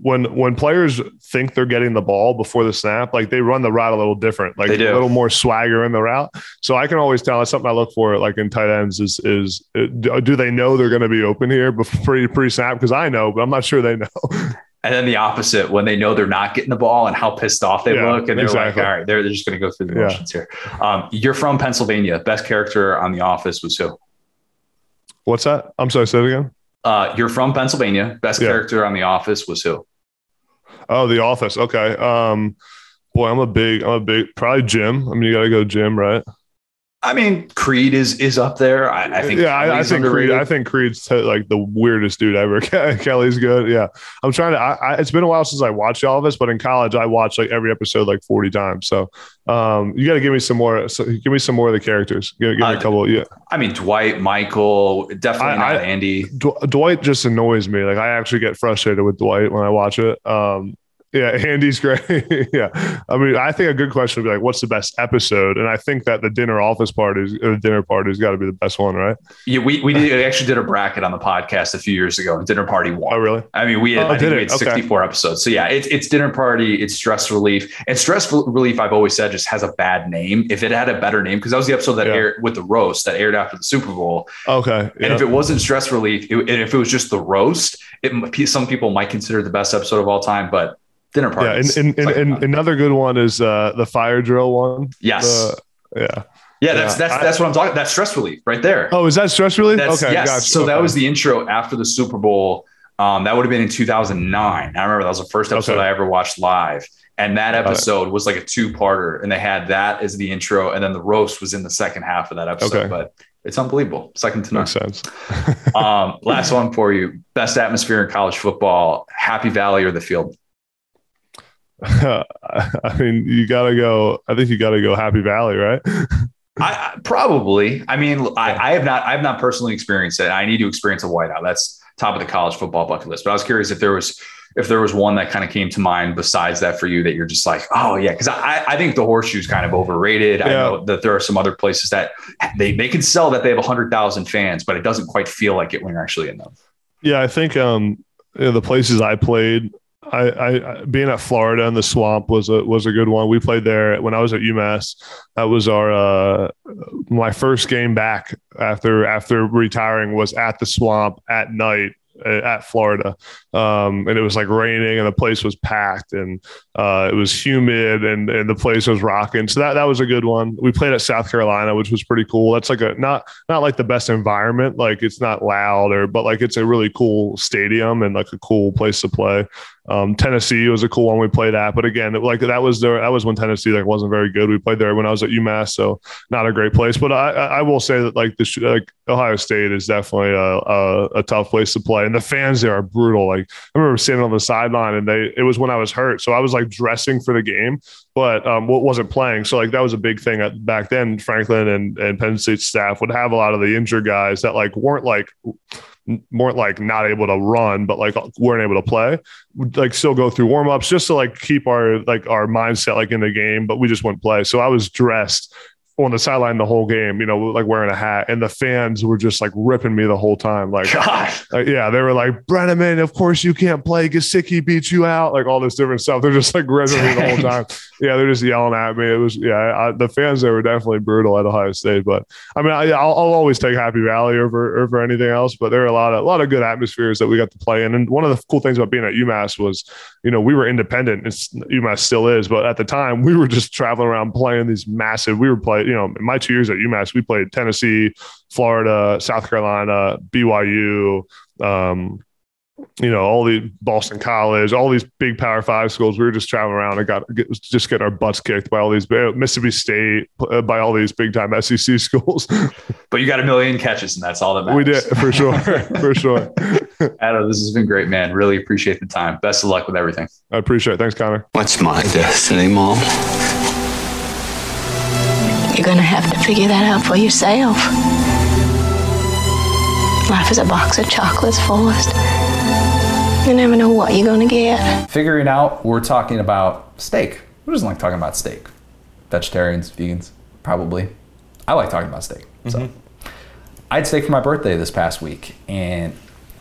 when when players think they're getting the ball before the snap, like they run the route a little different, like a little more swagger in the route. So I can always tell. That's something I look for, like in tight ends, is is uh, do they know they're going to be open here before pre snap? Because I know, but I'm not sure they know. And then the opposite, when they know they're not getting the ball and how pissed off they yeah, look, and they're exactly. like, "All right, they're, they're just going to go through the motions yeah. here." Um, you're from Pennsylvania. Best character on The Office was who? What's that? I'm sorry. Say it again. Uh, you're from Pennsylvania. Best yeah. character on The Office was who? Oh, The Office. Okay. Um, boy, I'm a big, I'm a big, probably Jim. I mean, you got to go Jim, right? I mean, Creed is is up there. I, I think. Yeah, I, I, think underrated. Creed. I think Creed's t- like the weirdest dude ever. Kelly's good. Yeah, I'm trying to. I, it's been a while since I watched all of this, but in college I watched like every episode like 40 times. So, um, you got to give me some more. So give me some more of the characters. Give, give me uh, a couple. Yeah. I mean, Dwight, Michael, definitely not Andy. D- Dwight just annoys me. Like I actually get frustrated with Dwight when I watch it. Um, yeah, Andy's great. yeah, I mean, I think a good question would be like, "What's the best episode?" And I think that the dinner office party, or the uh, dinner party, has got to be the best one, right? Yeah, we we, did, we actually did a bracket on the podcast a few years ago, and dinner party won. Oh, really? I mean, we had, oh, I think we had okay. episodes. So yeah, it's it's dinner party, it's stress relief, and stress relief. I've always said just has a bad name. If it had a better name, because that was the episode that yeah. aired with the roast that aired after the Super Bowl. Okay, and if it wasn't stress relief, it, and if it was just the roast, it some people might consider the best episode of all time, but dinner parties. Yeah, and, and, and, and another good one is uh, the fire drill one. Yes. yeah. Yeah, that's that's I, that's what I'm talking. That's stress relief right there. Oh, is that stress relief? That's, okay, yes. Gotcha. So okay. that was the intro after the Super Bowl. Um, that would have been in 2009. I remember that was the first episode okay. I ever watched live, and that episode was like a two-parter, and they had that as the intro, and then the roast was in the second half of that episode. Okay. But it's unbelievable, second to none. Makes sense. um, last one for you: best atmosphere in college football, Happy Valley or the field? I mean, you got to go. I think you got to go Happy Valley, right? I probably. I mean, I, I, have not. I have not personally experienced it. I need to experience a whiteout. That's top of the college football bucket list. But I was curious if there was if there was one that kind of came to mind besides that for you that you're just like, oh yeah, because I I think the horseshoe's kind of overrated. Yeah. I know that there are some other places that they they can sell that they have hundred thousand fans, but it doesn't quite feel like it when you're actually in them. Yeah, I think um, you know, the places I played, I, I, being at Florida and the swamp was a was a good one. We played there when I was at UMass. That was our uh, my first game back after after retiring was at the swamp at night at Florida, um, and it was like raining, and the place was packed, and uh, it was humid, and and the place was rocking. So that that was a good one. We played at South Carolina, which was pretty cool. That's like a not not like the best environment, like it's not loud or, but like it's a really cool stadium and like a cool place to play. Um, Tennessee was a cool one we played at, but again, like that was there. That was when Tennessee like wasn't very good. We played there when I was at UMass, so not a great place. But I, I will say that like the like Ohio State is definitely a, a, a tough place to play, and the fans there are brutal. Like I remember standing on the sideline, and they it was when I was hurt, so I was like dressing for the game, but um, wasn't playing. So like that was a big thing at, back then. Franklin and and Penn State staff would have a lot of the injured guys that like weren't like weren't like not able to run, but like weren't able to play, like still go through warm ups just to like keep our like our mindset like in the game, but we just wouldn't play. So I was dressed on the sideline the whole game, you know, like wearing a hat, and the fans were just like ripping me the whole time. Like, yeah, they were like, Breneman, of course you can't play. Gesicki beat you out, like all this different stuff. They're just like ripping me the whole time. Yeah, they're just yelling at me. It was, yeah, I, the fans there were definitely brutal at Ohio State. But I mean, I, will always take Happy Valley over over anything else. But there are a lot of a lot of good atmospheres that we got to play in. And one of the cool things about being at UMass was, you know, we were independent. It's, UMass still is, but at the time we were just traveling around playing these massive. We were playing you know, in my two years at UMass, we played Tennessee, Florida, South Carolina, BYU, um, you know, all the Boston College, all these big Power Five schools. We were just traveling around and got get, just getting our butts kicked by all these Mississippi State, uh, by all these big time SEC schools. but you got a million catches, and that's all that matters. We did for sure, for sure. Adam, this has been great, man. Really appreciate the time. Best of luck with everything. I appreciate it. Thanks, Connor. What's my destiny, Mom? You're going to have to figure that out for yourself. Life is a box of chocolates, Forrest. You never know what you're going to get. Figuring out, we're talking about steak. Who doesn't like talking about steak? Vegetarians, vegans, probably. I like talking about steak. So mm-hmm. I had steak for my birthday this past week, and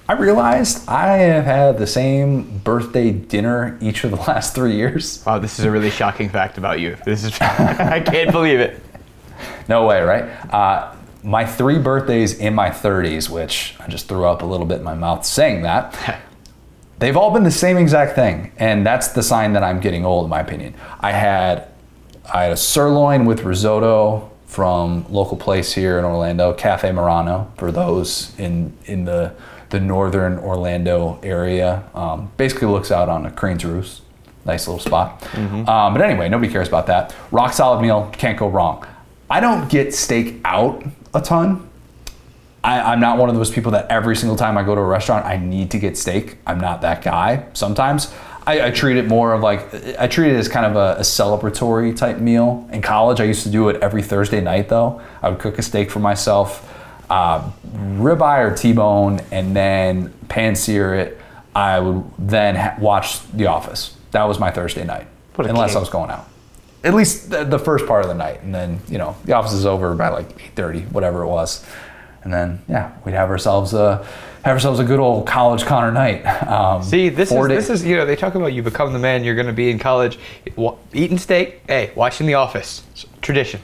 I realized I have had the same birthday dinner each of the last three years. Wow, this is a really shocking fact about you. This is I can't believe it. No way, right? Uh, my three birthdays in my 30s, which I just threw up a little bit in my mouth saying that, they've all been the same exact thing, and that's the sign that I'm getting old, in my opinion. I had I had a sirloin with risotto from local place here in Orlando, Cafe Murano, for those in in the the northern Orlando area. Um, basically, looks out on a Crane's Roost. Nice little spot. Um, but anyway, nobody cares about that. Rock solid meal, can't go wrong. I don't get steak out a ton. I, I'm not one of those people that every single time I go to a restaurant, I need to get steak. I'm not that guy. Sometimes I, I treat it more of like, I treat it as kind of a, a celebratory type meal. In college, I used to do it every Thursday night though. I would cook a steak for myself, uh, ribeye or T-bone, and then pan sear it. I would then ha- watch The Office. That was my Thursday night, unless king. I was going out at least the, the first part of the night. And then you know the office is over by like 8.30 whatever it was. And then yeah we'd have ourselves a have ourselves a good old college Connor night. Um, See, this is this is you know they talk about you become the man you're going to be in college, eating steak, hey, watching The Office, tradition.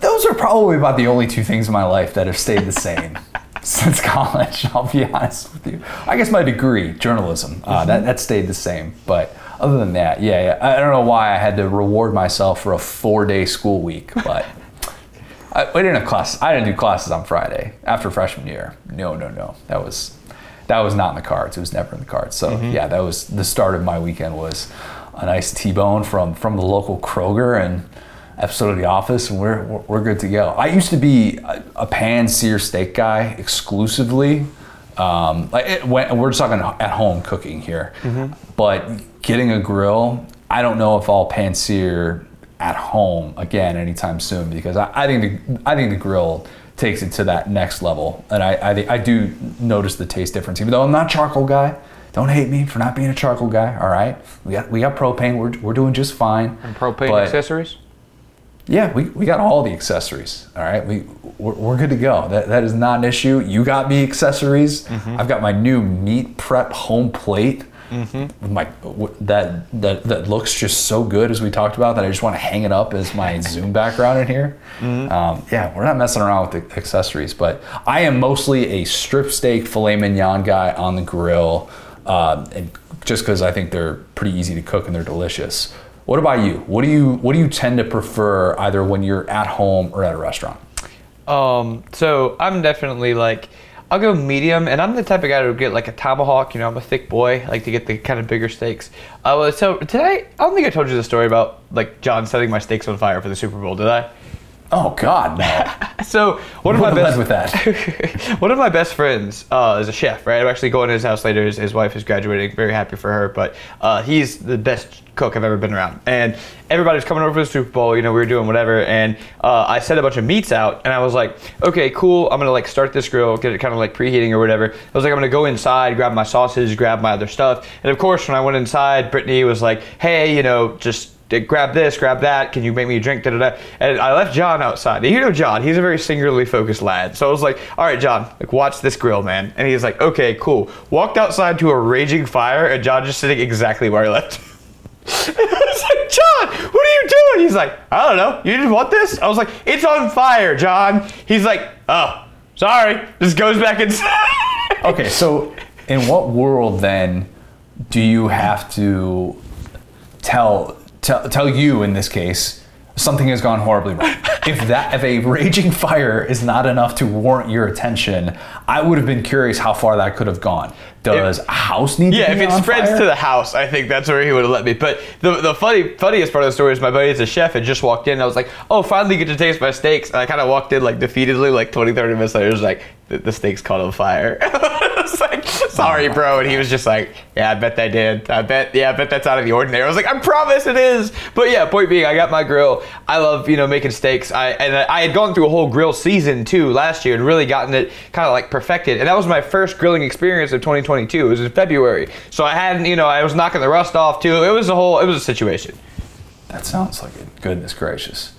those are probably about the only two things in my life that have stayed the same since college i'll be honest with you. I guess my degree journalism uh, that, that stayed the same but other than that yeah, yeah. I don't know why i had to reward myself for a four day school week but I, I didn't have class i didn't do classes on friday after freshman year. No no no. That was that was not in the cards. It was never in the cards. So mm-hmm. yeah that was the start of my weekend was a nice t-bone from from the local kroger and episode of The Office, and we're we're, we're good to go. I used to be a, a pan sear steak guy exclusively. Um, like it, when, we're just talking at home cooking here, but getting a grill, I don't know if I'll pan sear at home again anytime soon because I, I think the I think the grill takes it to that next level, and I I, I do notice the taste difference. Even though I'm not a charcoal guy, don't hate me for not being a charcoal guy. All right, we got we got propane. We're, we're doing just fine. And propane But- accessories. Yeah, we, we got all the accessories. All right, we we're, we're good to go. That that is not an issue. You got me accessories. I've got my new meat prep home plate. With my that that that looks just so good as we talked about that I just want to hang it up as my Zoom background in here. Um, yeah, we're not messing around with the accessories, but I am mostly a strip steak filet mignon guy on the grill, um, and just because I think they're pretty easy to cook and they're delicious. What about you? What do you what do you tend to prefer either when you're at home or at a restaurant? Um, so I'm definitely like, I'll go medium, and I'm the type of guy to get like a tomahawk. You know, I'm a thick boy, I like to get the kind of bigger steaks. Uh, so today, I don't think I told you the story about like John setting my steaks on fire for the Super Bowl, did I? Oh God, no! So one of my best with that. one of my best friends uh, is a chef, right? I'm actually going to his house later. His, his wife is graduating. Very happy for her. But uh, he's the best cook I've ever been around. And everybody's coming over for the Super Bowl. You know, we were doing whatever. And uh, I set a bunch of meats out. And I was like, okay, cool. I'm going to like start this grill, get it kind of like preheating or whatever. I was like, I'm going to go inside, grab my sausage, grab my other stuff. And of course, when I went inside, Brittany was like, hey, you know, just grab this, grab that. Can you make me a drink? Da, da, da. And I left John outside. You know John, he's a very singularly focused lad. So I was like, all right, John, like watch this grill, man. And he's like, okay, cool. Walked outside to a raging fire, and John just sitting exactly where I left. I was like, John, what are you doing? He's like, I don't know. You didn't want this? I was like, it's on fire, John. He's like, oh, sorry. Just goes back inside. Okay, so in what world then do you have to tell tell, tell you in this case something has gone horribly wrong? if that if a raging fire is not enough to warrant your attention, I would have been curious how far that could have gone. Does a house need Yeah, if it spreads fire? to the house, I think that's where he would have let me. But the, the funny funniest part of the story is my buddy is a chef and just walked in. And I was like, oh, finally get to taste my steaks. And I kind of walked in like defeatedly, like 20, 30 minutes later. Was like, the, the steaks caught on fire. I was like, sorry, oh bro. And he was just like, yeah, I bet they did. I bet, yeah, I bet that's out of the ordinary. I was like, I promise it is. But yeah, point being, I got my grill. I love, you know, making steaks. I And I had gone through a whole grill season too last year and really gotten it kind of like perfected. And that was my first grilling experience of 2022. It was in February. So I hadn't, you know, I was knocking the rust off too. It was a whole, it was a situation. That sounds like it. Goodness gracious.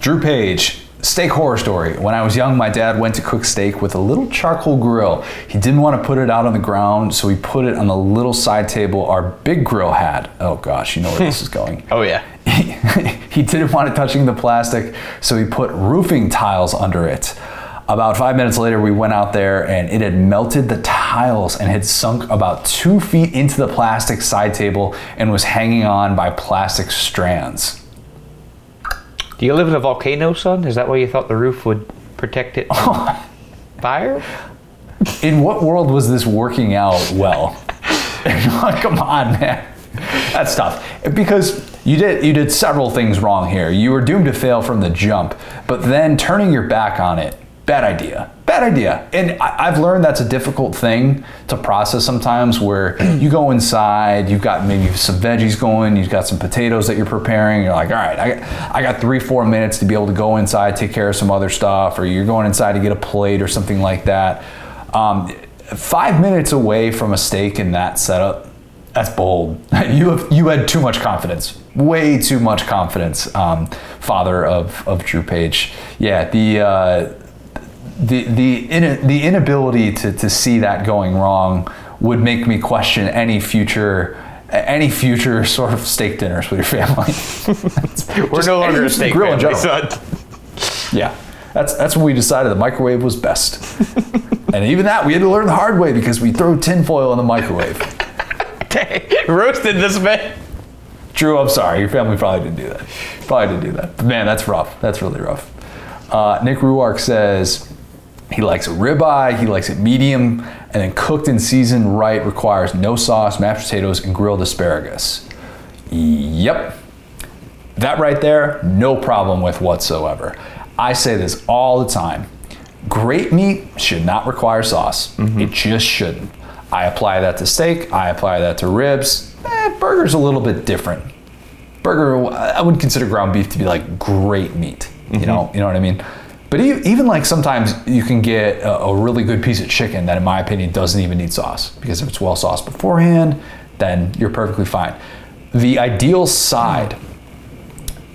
Drew Page, steak horror story. When I was young, my dad went to cook steak with a little charcoal grill. He didn't want to put it out on the ground, so he put it on the little side table our big grill had. Oh gosh, you know where this is going. Oh yeah. he didn't want it touching the plastic, so he put roofing tiles under it. About five minutes later, we went out there and it had melted the tiles and had sunk about two feet into the plastic side table and was hanging on by plastic strands. Do you live in a volcano, son? Is that why you thought the roof would protect it from fire? In what world was this working out well? Come on, man. That's tough. Because you did you did several things wrong here. You were doomed to fail from the jump, but then turning your back on it, bad idea. Bad idea. And I, I've learned that's a difficult thing to process sometimes where you go inside, you've got maybe some veggies going, you've got some potatoes that you're preparing, you're like, all right, I, I got three, four minutes to be able to go inside, take care of some other stuff, or you're going inside to get a plate or something like that. Um, five minutes away from a steak in that setup, that's bold. You have you had too much confidence, way too much confidence, um, father of, of Drew Page. Yeah, the uh, the the in, the inability to, to see that going wrong would make me question any future any future sort of steak dinners with your family. We're no longer a steak grill family. Yeah, that's that's when we decided the microwave was best. and even that we had to learn the hard way because we throw tinfoil in the microwave. Dang, Roasted this man. Drew, I'm sorry. Your family probably didn't do that. Probably didn't do that. But man, that's rough. That's really rough. Uh, Nick Ruark says he likes a ribeye, he likes it medium, and then cooked and seasoned right requires no sauce, mashed potatoes, and grilled asparagus. Yep. That right there, no problem with whatsoever. I say this all the time. Great meat should not require sauce. It just shouldn't. I apply that to steak, I apply that to ribs. Eh, burger's a little bit different. Burger, I wouldn't consider ground beef to be like great meat. You know, you know what I mean. But even like sometimes you can get a, a really good piece of chicken that, in my opinion, doesn't even need sauce because if it's well sauced beforehand, then you're perfectly fine. The ideal side,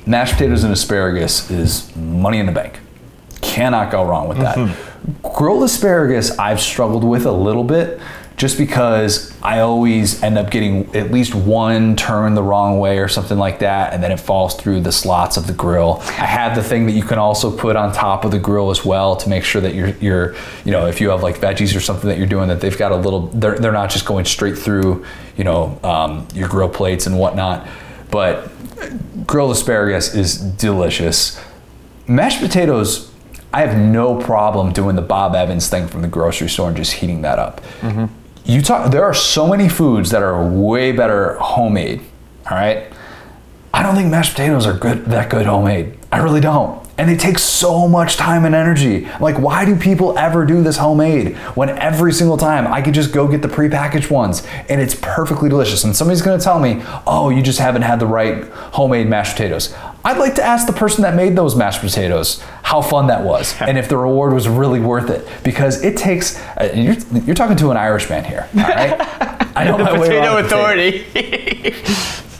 mashed potatoes and asparagus, is money in the bank. Cannot go wrong with that. Mm-hmm. Grilled asparagus, I've struggled with a little bit just because I always end up getting at least one turn the wrong way or something like that, and then it falls through the slots of the grill. I have the thing that you can also put on top of the grill as well to make sure that you're, you're you know, if you have like veggies or something that you're doing, that they've got a little, they're, they're not just going straight through, you know, um, your grill plates and whatnot. But grilled asparagus is delicious. Mashed potatoes, I have no problem doing the Bob Evans thing from the grocery store and just heating that up. You talk. There are so many foods that are way better homemade. All right. I don't think mashed potatoes are good that good homemade. I really don't. And it takes so much time and energy. Like, why do people ever do this homemade when every single time I could just go get the prepackaged ones and it's perfectly delicious? And somebody's gonna tell me, oh, you just haven't had the right homemade mashed potatoes. I'd like to ask the person that made those mashed potatoes how fun that was and if the reward was really worth it because it takes, uh, you're, you're talking to an Irishman here, all right? I know my way Potato around a potato.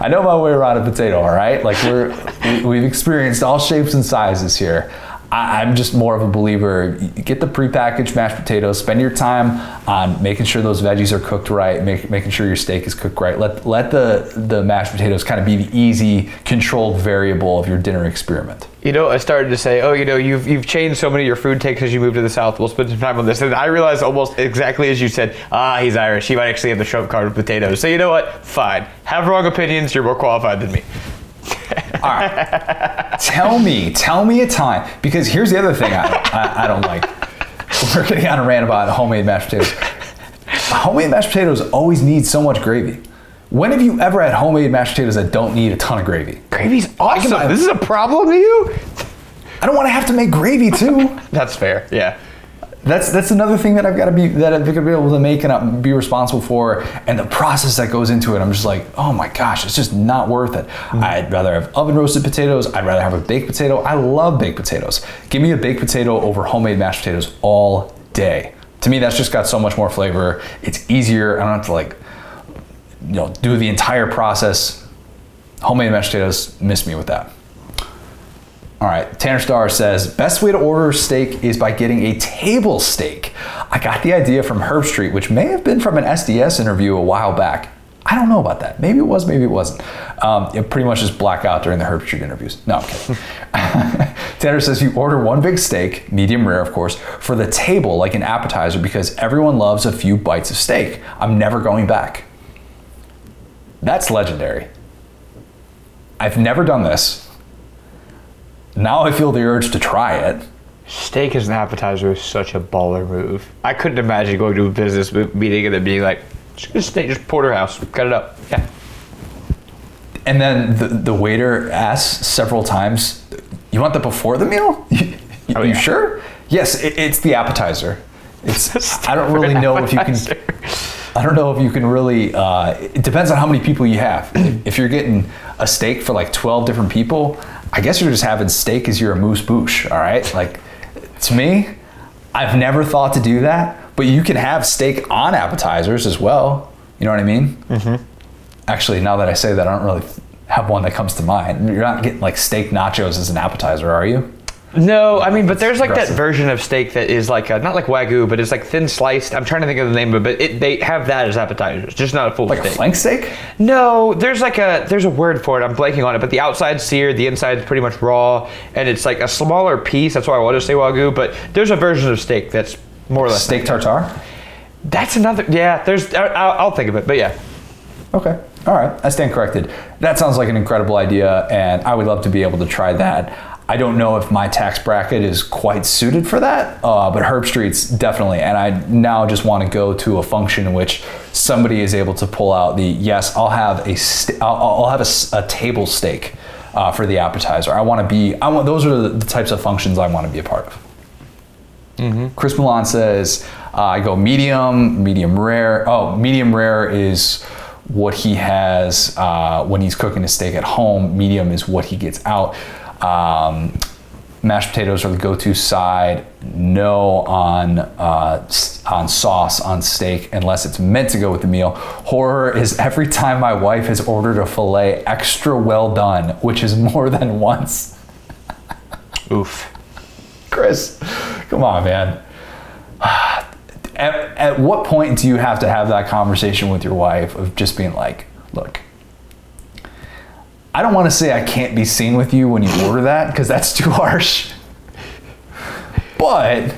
I know my way around a potato, all right? Like we're we- we've experienced all shapes and sizes here. I, I'm just more of a believer. Get the prepackaged mashed potatoes. Spend your time on making sure those veggies are cooked right, make, making sure your steak is cooked right. Let let the the mashed potatoes kind of be the easy, controlled variable of your dinner experiment. You know, I started to say, oh, you know, you've you've changed so many of your food takes as you moved to the South. We'll spend some time on this. And I realized almost exactly as you said, ah, he's Irish. He might actually have the trump card with potatoes. So you know what? Fine. Have wrong opinions. You're more qualified than me. All right. tell me, tell me a time. Because here's the other thing I, I, I don't like. We're getting on a rant about homemade mashed potatoes. Homemade mashed potatoes always need so much gravy. When have you ever had homemade mashed potatoes that don't need a ton of gravy? Gravy's awesome. This is a problem to you? I don't want to have to make gravy too. That's fair. Yeah. That's that's another thing that I've got to be that I've got to be able to make and be responsible for, and the process that goes into it. I'm just like, oh my gosh, it's just not worth it. Mm-hmm. I'd rather have oven roasted potatoes. I'd rather have a baked potato. I love baked potatoes. Give me a baked potato over homemade mashed potatoes all day. To me, that's just got so much more flavor. It's easier. I don't have to like, you know, do the entire process homemade mashed potatoes miss me with that. All right, Tanner Starr says best way to order steak is by getting a table steak. I got the idea from Herbstreit, which may have been from an SDS interview a while back. I don't know about that. Maybe it was, maybe it wasn't. Um, it pretty much just black out during the Herbstreit interviews. No, I'm kidding. Tanner says you order one big steak, medium rare, of course, for the table like an appetizer because everyone loves a few bites of steak. I'm never going back. That's legendary. I've never done this. Now I feel the urge to try it. Steak as an appetizer is such a baller move. I couldn't imagine going to a business meeting and then being like, just get steak, just porterhouse, cut it up. Yeah. And then the, the waiter asks several times, "You want that before the meal? You, Oh, you yeah. sure? Yes, it, it's the appetizer. It's I don't really know if you can. I don't know if you can really. Uh, it depends on how many people you have. if, if you're getting a steak for like 12 different people, I guess you're just having steak as your amuse bouche. All right, like to me, I've never thought to do that, but you can have steak on appetizers as well. You know what I mean? Mm-hmm. Actually, now that I say that, I don't really have one that comes to mind. You're not getting like steak nachos as an appetizer, are you? No, I mean, but there's like that version of steak that is like a, not like wagyu, but it's like thin sliced. I'm trying to think of the name of it, but it, they have that as appetizers, just not a full Like steak. a flank steak? No, there's like a there's a word for it. I'm blanking on it, but the outside's seared, the inside's pretty much raw, and it's like a smaller piece. That's why I want to say wagyu, but there's a version of steak that's more or less Steak tartare? That's another. Yeah, there's. I'll, I'll think of it, but yeah. Okay. All right. I stand corrected. That sounds like an incredible idea, and I would love to be able to try that. I don't know if my tax bracket is quite suited for that, uh, but Herbstreit's definitely. And I now just want to go to a function in which somebody is able to pull out the yes, I'll have a st- I'll, I'll have a, a table steak uh, for the appetizer. I want to be. I want those are the, the types of functions I want to be a part of. Chris Milan says, uh, I go medium, medium rare. Oh, medium rare is what he has uh, when he's cooking his steak at home. Medium is what he gets out. Um, mashed potatoes are the go-to side. No on uh, on sauce on steak unless it's meant to go with the meal. Horror is every time my wife has ordered a fillet extra well done, which is more than once. Oof. Chris, come on, man. At, at what point do you have to have that conversation with your wife of just being like, look, I don't want to say I can't be seen with you when you order that because that's too harsh. But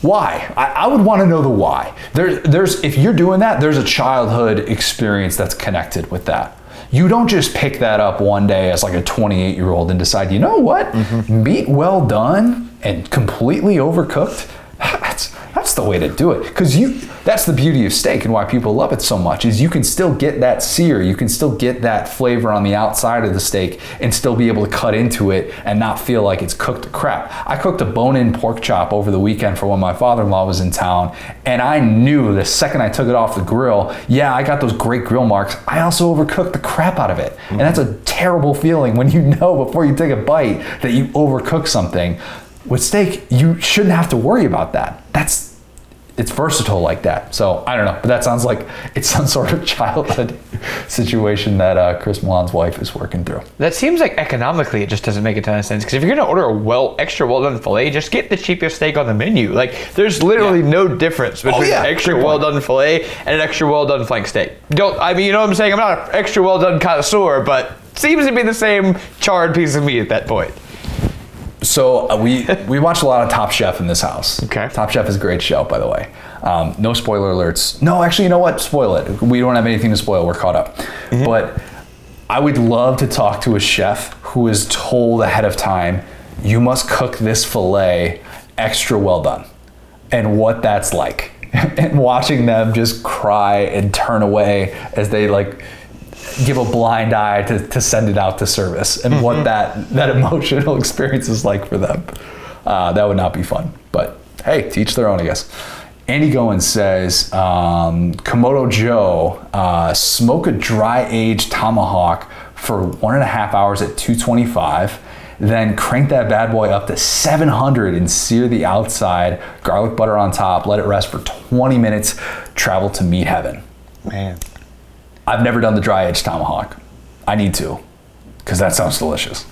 why? I, I would want to know the why. There's, there's, if you're doing that, there's a childhood experience that's connected with that. You don't just pick that up one day as like a 28 year old and decide, you know what, mm-hmm. meat well done and completely overcooked. That's the way to do it because you. That's the beauty of steak and why people love it so much is you can still get that sear, you can still get that flavor on the outside of the steak and still be able to cut into it and not feel like it's cooked crap. I cooked a bone-in pork chop over the weekend for when my father-in-law was in town, and I knew the second I took it off the grill, yeah, I got those great grill marks. I also overcooked the crap out of it, and that's a terrible feeling when you know before you take a bite that you overcook something. With steak, you shouldn't have to worry about that. That's it's versatile like that. So I don't know, but that sounds like it's some sort of childhood situation that uh, Chris Milan's wife is working through. That seems like economically it just doesn't make a ton of sense. Because if you're gonna order a well extra well done fillet, just get the cheapest steak on the menu. Like there's literally Yeah. no difference between yeah, an extra well done fillet and an extra well done flank steak. Don't I mean you know what I'm saying? I'm not an extra well done connoisseur, but seems to be the same charred piece of meat at that point. So uh, we we watch a lot of Top Chef in this house. Okay. Top Chef is a great show, by the way. Um, no spoiler alerts. No, actually, you know what? Spoil it. We don't have anything to spoil. We're caught up. But I would love to talk to a chef who is told ahead of time, you must cook this fillet extra well done, and what that's like. and watching them just cry and turn away as they like give a blind eye to, to send it out to service and what that that emotional experience is like for them. Uh, that would not be fun but hey teach their own i guess. Andy goins says um, Kamado Joe uh, smoke a dry aged tomahawk for one and a half hours at 225 then crank that bad boy up to 700 and sear the outside garlic butter on top let it rest for 20 minutes travel to meat heaven. Man. I've never done the dry aged tomahawk. I need to, because that sounds delicious.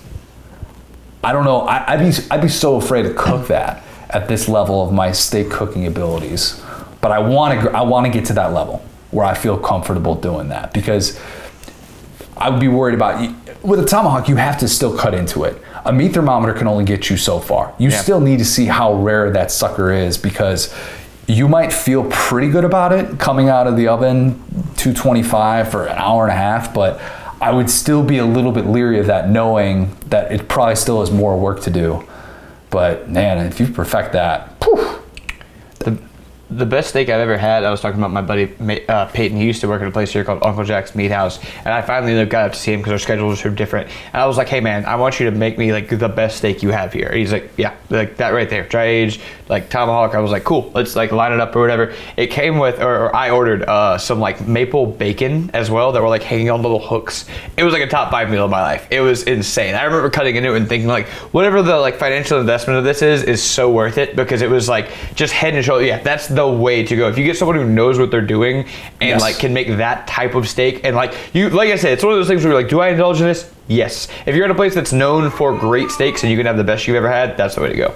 I don't know. I, I'd be I'd be so afraid to cook that at this level of my steak cooking abilities, but I want to I want to get to that level where I feel comfortable doing that because I would be worried about with a tomahawk. You have to still cut into it. A meat thermometer can only get you so far. You Yeah. still need to see how rare that sucker is because you might feel pretty good about it coming out of the oven 225 for an hour and a half, but I would still be a little bit leery of that, knowing that it probably still has more work to do. But man, if you perfect that, the best steak I've ever had, I was talking about my buddy uh, Peyton. He used to work at a place here called Uncle Jack's Meat House, and I finally got up to see him because our schedules were different. And I was like, "Hey man, I want you to make me like the best steak you have here." And he's like, "Yeah, like that right there, dry aged, like tomahawk." I was like, "Cool, let's like line it up or whatever." It came with, or, or I ordered uh, some like maple bacon as well that were like hanging on little hooks. It was like a top five meal of my life. It was insane. I remember cutting into it and thinking like, whatever the like financial investment of this is, is so worth it because it was like just head and shoulders. Yeah, that's the way to go. If you get someone who knows what they're doing and Yes. like can make that type of steak and like you, like I said, it's one of those things where you're like, do I indulge in this? Yes. If you're at a place that's known for great steaks and you can have the best you've ever had, that's the way to go.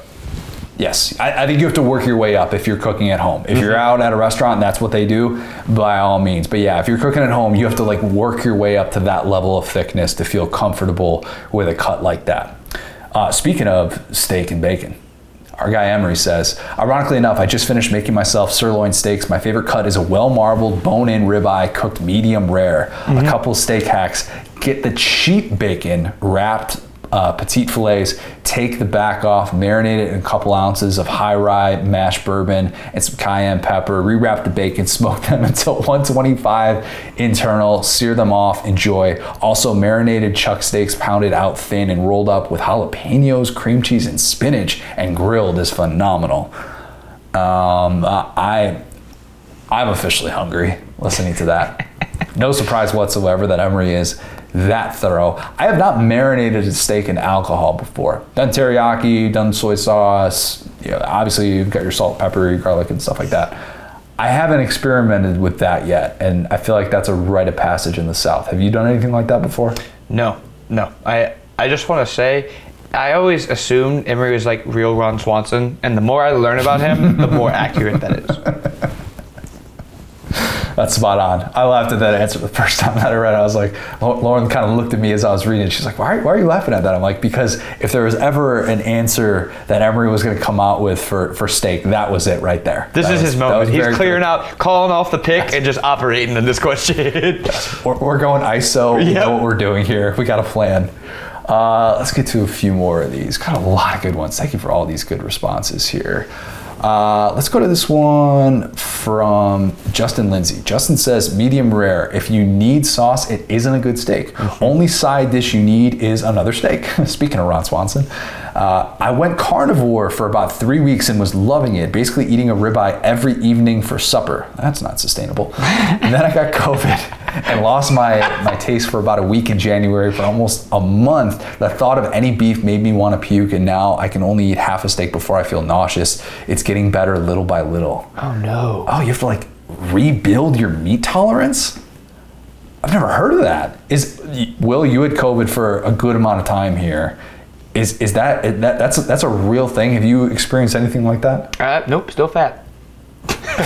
Yes, I, I think you have to work your way up if you're cooking at home. If you're out at a restaurant, and that's what they do. By all means, but yeah, if you're cooking at home, you have to like work your way up to that level of thickness to feel comfortable with a cut like that. Uh, speaking of steak and bacon, our guy Emery says, ironically enough, I just finished making myself sirloin steaks. My favorite cut is a well marbled bone in ribeye cooked medium rare. A mm-hmm. couple steak hacks. Get the cheap bacon wrapped uh, petite fillets, take the back off, marinate it in a couple ounces of high rye mashed bourbon and some cayenne pepper, rewrap the bacon, smoke them until 125 internal, sear them off, enjoy. Also, marinated chuck steaks pounded out thin and rolled up with jalapenos, cream cheese, and spinach, and grilled is phenomenal. Um, I, I'm officially hungry listening to that. no surprise whatsoever that Emery is that thorough. I have not marinated a steak in alcohol before. Done teriyaki, done soy sauce. You know, obviously, you've got your salt, pepper, your garlic, and stuff like that. I haven't experimented with that yet, and I feel like that's a rite of passage in the South. Have you done anything like that before? No, no. I I just want to say, I always assumed Emery was like real Ron Swanson, and the more I learn about him, the more accurate that is. That's spot on. I laughed at that answer the first time that I read it. I was like, Lauren kind of looked at me as I was reading it. She's like, why, why are you laughing at that? I'm like, because if there was ever an answer that Emery was going to come out with for, for steak, that was it right there. This That is was- his moment. He's clearing good. out, calling off the pick, and just operating in this question. We're, we're going ISO. We Yep. know what we're doing here. We got a plan. Uh, let's get to a few more of these. Got a lot of good ones. Thank you for all these good responses here. Uh, let's go to this one from Justin Lindsay. Justin says, medium rare. If you need sauce, it isn't a good steak. Only side dish you need is another steak. Speaking of Ron Swanson, uh, I went carnivore for about three weeks and was loving it, basically eating a ribeye every evening for supper. That's not sustainable. and then I got COVID and lost my, my taste for about a week in January. For almost a month, the thought of any beef made me want to puke, and now I can only eat half a steak before I feel nauseous. It's getting better little by little. oh no. Oh, you have to like rebuild your meat tolerance? I've never heard of that. Is Will you had COVID for a good amount of time here? Is is that that that's a, that's a real thing? Have you experienced anything like that? Uh, nope, still fat.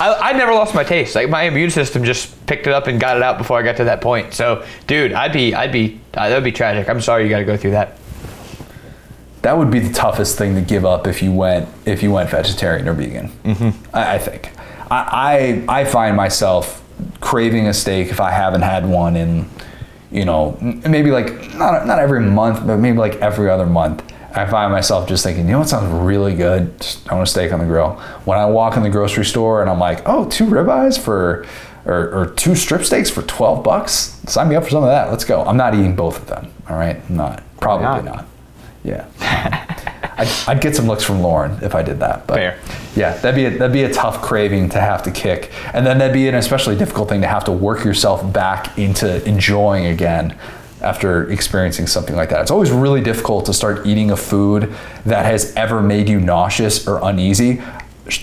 I, I never lost my taste. Like my immune system just picked it up and got it out before I got to that point. So, dude, I'd be, I'd be, uh, that would be tragic. I'm sorry you got to go through that. That would be the toughest thing to give up if you went if you went vegetarian or vegan. Mm-hmm. I, I think. I, I I find myself craving a steak if I haven't had one in, you know, maybe like not not every month, but maybe like every other month. I find myself just thinking, you know what sounds really good? Just I want a steak on the grill. When I walk in the grocery store and I'm like, oh, two ribeyes for, or, or two strip steaks for 12 bucks? Sign me up for some of that. Let's go. I'm not eating both of them. All right. I'm not. Probably not? not. Yeah. I'd, I'd get some looks from Lauren if I did that. But Fair. Yeah, that'd be a, that'd be a tough craving to have to kick, and then that'd be an especially difficult thing to have to work yourself back into enjoying again after experiencing something like that. It's always really difficult to start eating a food that has ever made you nauseous or uneasy.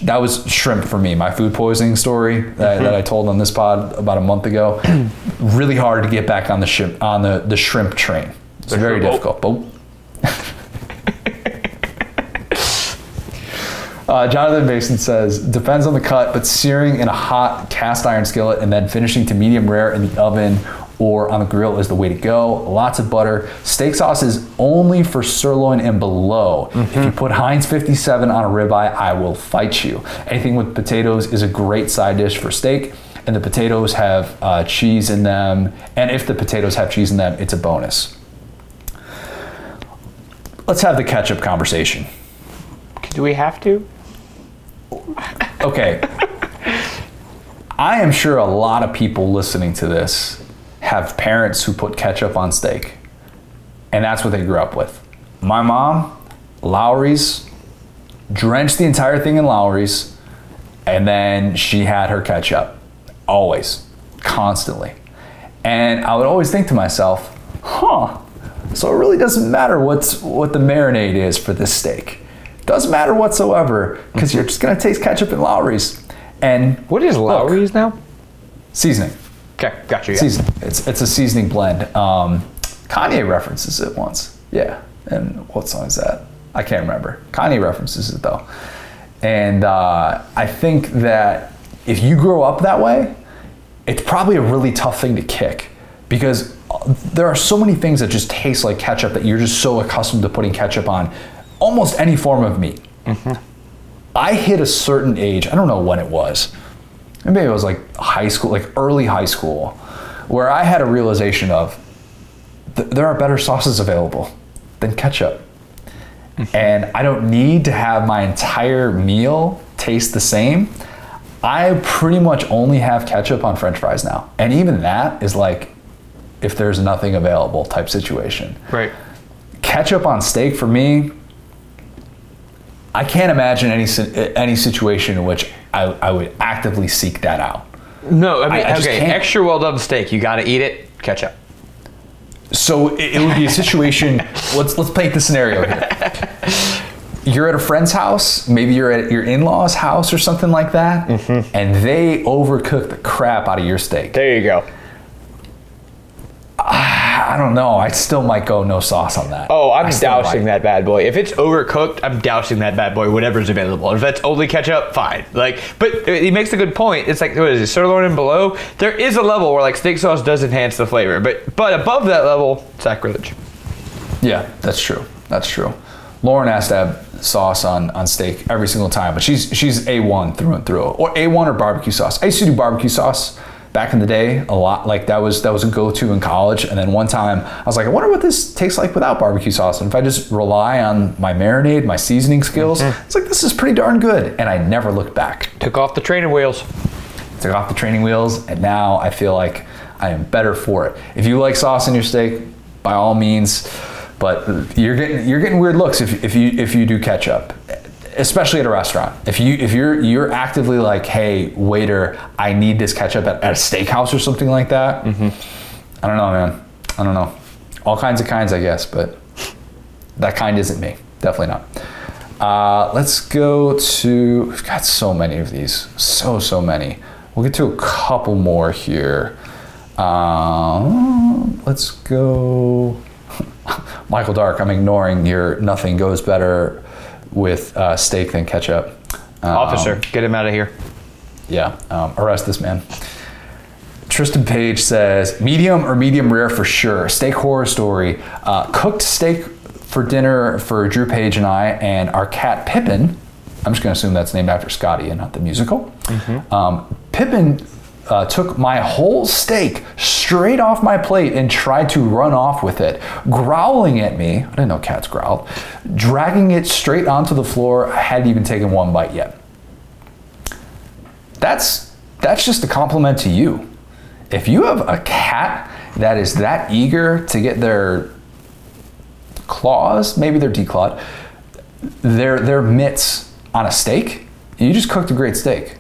that was shrimp for me. My food poisoning story that, mm-hmm. that I told on this pod about a month ago. really hard to get back on the shrimp on the, the shrimp train. It's very difficult. But Uh, Jonathan Mason says, depends on the cut, but searing in a hot cast iron skillet and then finishing to medium rare in the oven or on the grill is the way to go. Lots of butter. Steak sauce is only for sirloin and below. If you put Heinz 57 on a ribeye, I will fight you. Anything with potatoes is a great side dish for steak, and the potatoes have uh, cheese in them. And if the potatoes have cheese in them, it's a bonus. Let's have the ketchup conversation. Do we have to? Okay. I am sure a lot of people listening to this have parents who put ketchup on steak. And that's what they grew up with. My mom, Lawry's, drenched the entire thing in Lawry's, and then she had her ketchup. Always. Constantly. And I would always think to myself, huh, so it really doesn't matter what's what the marinade is for this steak. Doesn't matter whatsoever, because you're just gonna taste ketchup and Lawry's. And What is Look. Lawry's now? seasoning. Okay, got you. Yeah. Seasoning. It's it's a seasoning blend. Um, Kanye references it once. Yeah. And what song is that? I can't remember. Kanye references it though. And uh, I think that if you grow up that way, it's probably a really tough thing to kick because there are so many things that just taste like ketchup that you're just so accustomed to putting ketchup on almost any form of meat. Mm-hmm. I hit a certain age, I don't know when it was. Maybe it was like high school, like early high school, where I had a realization of th- there are better sauces available than ketchup. Mm-hmm. And I don't need to have my entire meal taste the same. I pretty much only have ketchup on french fries now. And even that is like if there's nothing available type situation Right. ketchup on steak for me i can't imagine any any situation in which i, I would actively seek that out No, I mean, I- I okay, extra well done steak. You got to eat it. Ketchup. so it, it would be a situation let's let's paint the scenario here you're at a friend's house maybe you're at your in-laws house or something like that mm-hmm. and they overcook the crap out of your steak There you go. Ah, i don't know i still might go no sauce on that Oh, I'm dousing that bad boy. If it's overcooked, I'm dousing that bad boy. Whatever's available. If that's only ketchup, fine. Like, but he makes a good point. It's like what is it, sirloin and below? There is a level where like steak sauce does enhance the flavor, but but above that level, sacrilege. Yeah, that's true. That's true. Lauren has to have sauce on, on steak every single time, but she's she's A1 through and through. Or A1 or barbecue sauce. I used to do barbecue sauce back in the day a lot. Like that was that was a go-to in college. And then one time I was like, I wonder what this tastes like without barbecue sauce. And if I just rely on my marinade, my seasoning skills, mm-hmm. it's like this is pretty darn good. And I never looked back. Took off the training wheels. Took off the training wheels, and now I feel like I am better for it. If you like sauce in your steak, by all means, but you're getting you're getting weird looks if, if you if you do ketchup, especially at a restaurant. If you if you're you're actively like, hey waiter, I need this ketchup at, at a steakhouse or something like that. I don't know, man. I don't know. All kinds of kinds, I guess, but that kind isn't me. Definitely not. Uh, let's go to. We've got so many of these. So, so many. We'll get to a couple more here. Um, let's go. Michael Dark, I'm ignoring your nothing goes better with uh, steak than ketchup. Um, Officer, get him out of here. yeah, um, arrest this man. Tristan Page says medium or medium rare for sure. Steak horror story. Uh, cooked steak for dinner for Drew Page and I, and our cat Pippin. I'm just going to assume that's named after Scotty and not the musical. Um, Pippin uh, took my whole steak straight off my plate and tried to run off with it, growling at me. I didn't know cats growled, dragging it straight onto the floor. I hadn't even taken one bite yet that's that's just a compliment to you. If you have a cat that is that eager to get their claws, maybe they're declawed, their their mitts on a steak, you just cooked a great steak.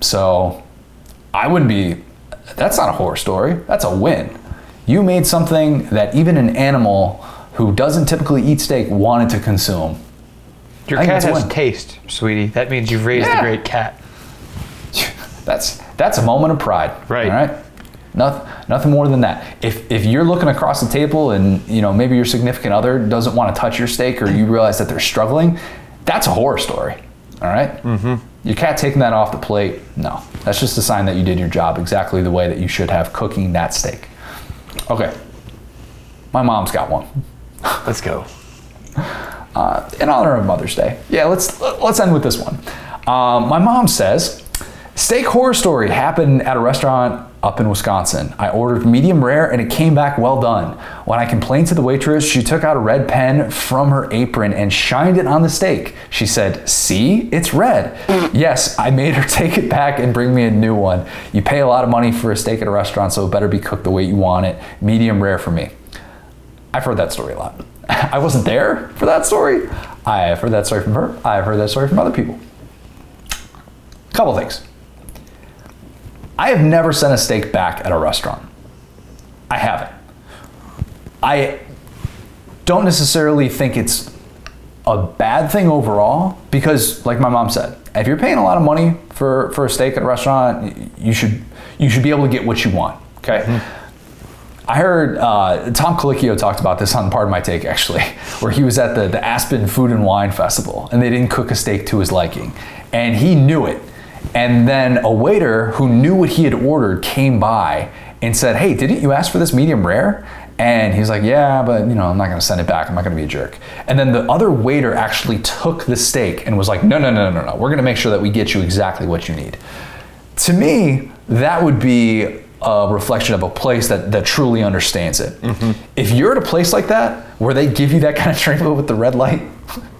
So I wouldn't be that's not a horror story. That's a win. You made something that even an animal who doesn't typically eat steak wanted to consume. Your I cat has win. taste, sweetie. That means you've raised Yeah. a great cat. That's that's a moment of pride. Right. All right. Nothing, nothing more than that. If if you're looking across the table and you know maybe your significant other doesn't want to touch your steak or you realize that they're struggling, that's a horror story. All right? Mm-hmm. Your cat taking that off the plate, no. That's just a sign that you did your job exactly the way that you should have cooking that steak. Okay. My mom's got one. Let's go. uh, in honor of Mother's Day. Yeah, let's let's end with this one. Um, my mom says, steak horror story happened at a restaurant up in Wisconsin. I ordered medium rare and it came back well done. When I complained to the waitress, she took out a red pen from her apron and shined it on the steak. She said, "See, it's red." yes, I made her take it back and bring me a new one. You pay a lot of money for a steak at a restaurant, so it better be cooked the way you want it. Medium rare for me. I've heard that story a lot. I wasn't there for that story. I've heard that story from her. I've heard that story from other people. Couple things. I have never sent a steak back at a restaurant. I haven't. I don't necessarily think it's a bad thing overall because, like my mom said, if you're paying a lot of money for, for a steak at a restaurant, you should you should be able to get what you want. Okay. I heard uh, Tom Colicchio talked about this on Pardon My Take, actually, where he was at the, the Aspen Food and Wine Festival and they didn't cook a steak to his liking. And he knew it. And then a waiter who knew what he had ordered came by and said, Hey, didn't you ask for this medium rare? And he's like, Yeah, but you know, I'm not gonna send it back. I'm not gonna be a jerk. And then the other waiter actually took the steak and was like, No, no, no, no, no. We're gonna make sure that we get you exactly what you need to me, that would be a reflection of a place that, that truly understands it. Mm-hmm. If you're at a place like that where they give you that kind of treatment with the red light,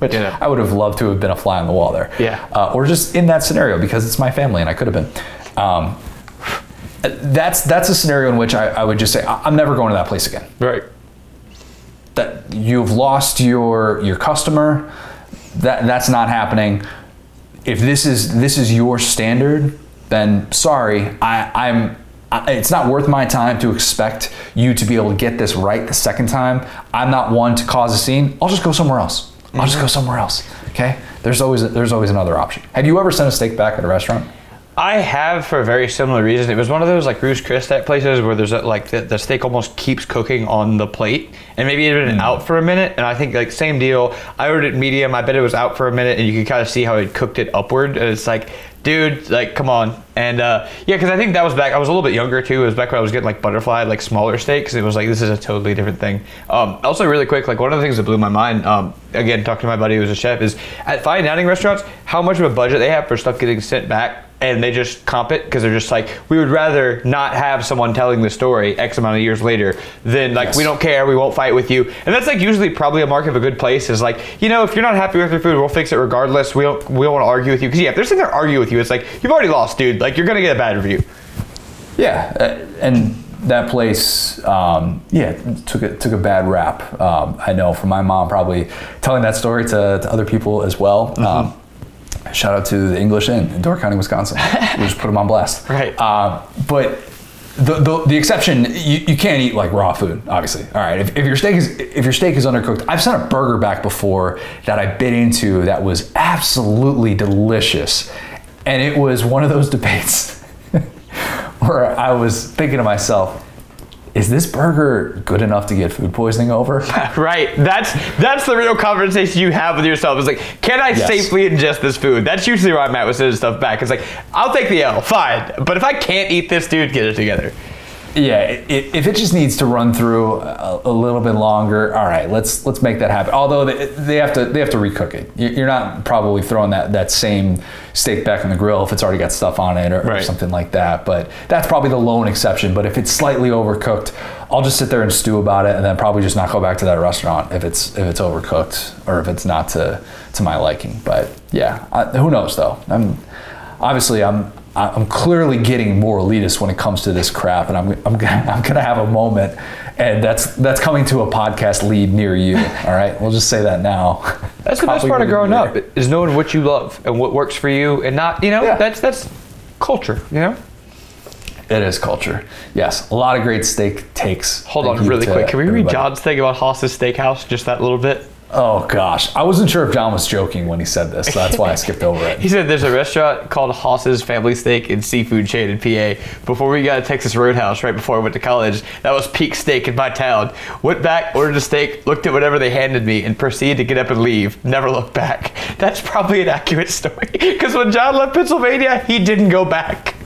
which Yeah. I would have loved to have been a fly on the wall there, Yeah. uh, or just in that scenario because it's my family and I could have been. Um, that's that's a scenario in which I, I would just say I'm never going to that place again Right. that you've lost your your customer that that's not happening if this is this is your standard then sorry i i'm it's not worth my time to expect you to be able to get this right the second time i'm not one to cause a scene i'll just go somewhere else i'll just go mm-hmm. somewhere else okay there's always there's always another option have you ever sent a steak back at a restaurant I have for a very similar reason. It was one of those like Ruth's Chris type places where there's a, like the, the steak almost keeps cooking on the plate, and maybe it had been mm. out for a minute. And I think like same deal. I ordered it medium. I bet it was out for a minute, and you could kind of see how it cooked it upward. And it's like, dude, like come on. And uh, yeah, because I think that was back. I was a little bit younger too. It was back when I was getting like butterfly, like smaller steaks. It was like this is a totally different thing. Um, also, really quick, like one of the things that blew my mind. Um, again, talking to my buddy who's a chef is at fine dining restaurants, how much of a budget they have for stuff getting sent back and they just comp it because they're just like we would rather not have someone telling the story x amount of years later than like Yes. we don't care we won't fight with you and that's like usually probably a mark of a good place is like you know if you're not happy with your food we'll fix it regardless we don't we don't want to argue with you because yeah if they're sitting there argue with you it's like you've already lost dude like you're gonna get a bad review Yeah, uh, and that place, um, yeah, took a, took a bad rap. Um, I know from my mom probably telling that story to, to other people as well. Um, shout out to the English Inn in Door County, Wisconsin. we just put them on blast. Right. Uh, but the, the, the exception, you, you can't eat like raw food, obviously. All right. If, if your steak is if your steak is undercooked, I've sent a burger back before that I bit into that was absolutely delicious, and it was one of those debates where I was thinking to myself, is this burger good enough to get food poisoning over? right. That's that's the real conversation you have with yourself. Is like can i Yes. safely ingest this food? That's usually where i'm at with sending stuff back. It's like i'll take the l. Fine. But if i can't eat this dude get it together yeah, i i if it just needs to run through a, a little bit longer, all right, let's let's make that happen. Although they, they have to they have to recook it. You- You're not probably throwing that that same steak back in the grill if it's already got stuff on it or, or something like that. But that's probably the lone exception. But if it's slightly overcooked, I'll just sit there and stew about it, and then probably just not go back to that restaurant if it's if it's overcooked or if it's not to to my liking. But yeah, I, who knows though? I'm obviously I'm I'm clearly getting more elitist when it comes to this crap, and I'm I'm gonna, I'm gonna have a moment, and that's that's coming to a podcast lead near you. All right, we'll just say that now. That's the best part of growing up is knowing what you love and what works for you, and not you know Yeah. that's that's culture. You know. It is culture. Yes, a lot of great steak takes. Hold on, really quick. Can we read everybody. John's thing about Hoss's Steakhouse? Just that little bit. Oh gosh, I wasn't sure if John was joking when he said this, so that's why I skipped over it. He said there's a restaurant called Hoss's Family Steak and Seafood Chain in PA. Before we got a Texas Roadhouse, right before I went to college, that was peak steak in my town. Went back, ordered a steak, looked at whatever they handed me, and proceeded to get up and leave. Never looked back. That's probably an accurate story. Because when John left Pennsylvania, he didn't go back.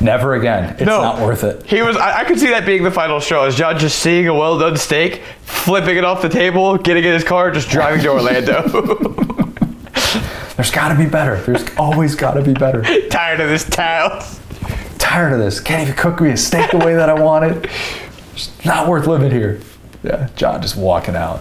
Never again. It's No. not worth it. He was. I, I could see that being the final show. Is John just seeing a well done steak, flipping it off the table, getting in his car, just driving to Orlando. There's got to be better. There's always got to be better. Tired of this town. Tired of this. Can't even cook me a steak the way that I want it. It's not worth living here. Yeah, John just walking out.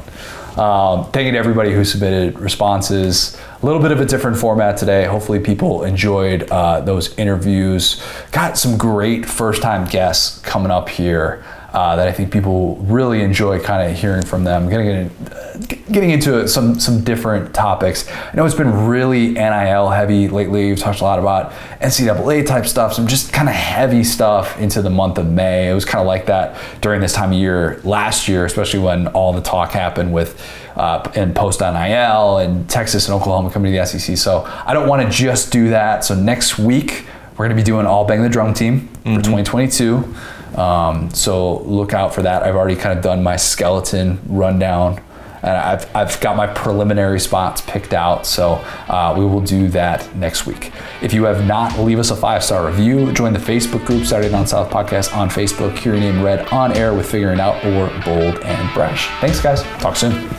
Um, thank you to everybody who submitted responses. A little bit of a different format today. Hopefully, people enjoyed uh, those interviews. Got some great first time guests coming up here uh, that I think people really enjoy kind of hearing from them. Getting, in, getting into some, some different topics. I know it's been really NIL heavy lately. We've talked a lot about NCAA type stuff, some just kind of heavy stuff into the month of May. It was kind of like that during this time of year last year, especially when all the talk happened with uh, and post NIL and Texas and Oklahoma coming to the SEC. So I don't want to just do that. So next week we're going to be doing all bang the drum team for 2022. Um, so look out for that. I've already kind of done my skeleton rundown. And I've, I've got my preliminary spots picked out, so uh, we will do that next week. If you have not, leave us a five star review. Join the Facebook group Saturday Down South Podcast on Facebook. Hear your name read on air with Figuring Out or Bold and Brash. Thanks, guys. Talk soon.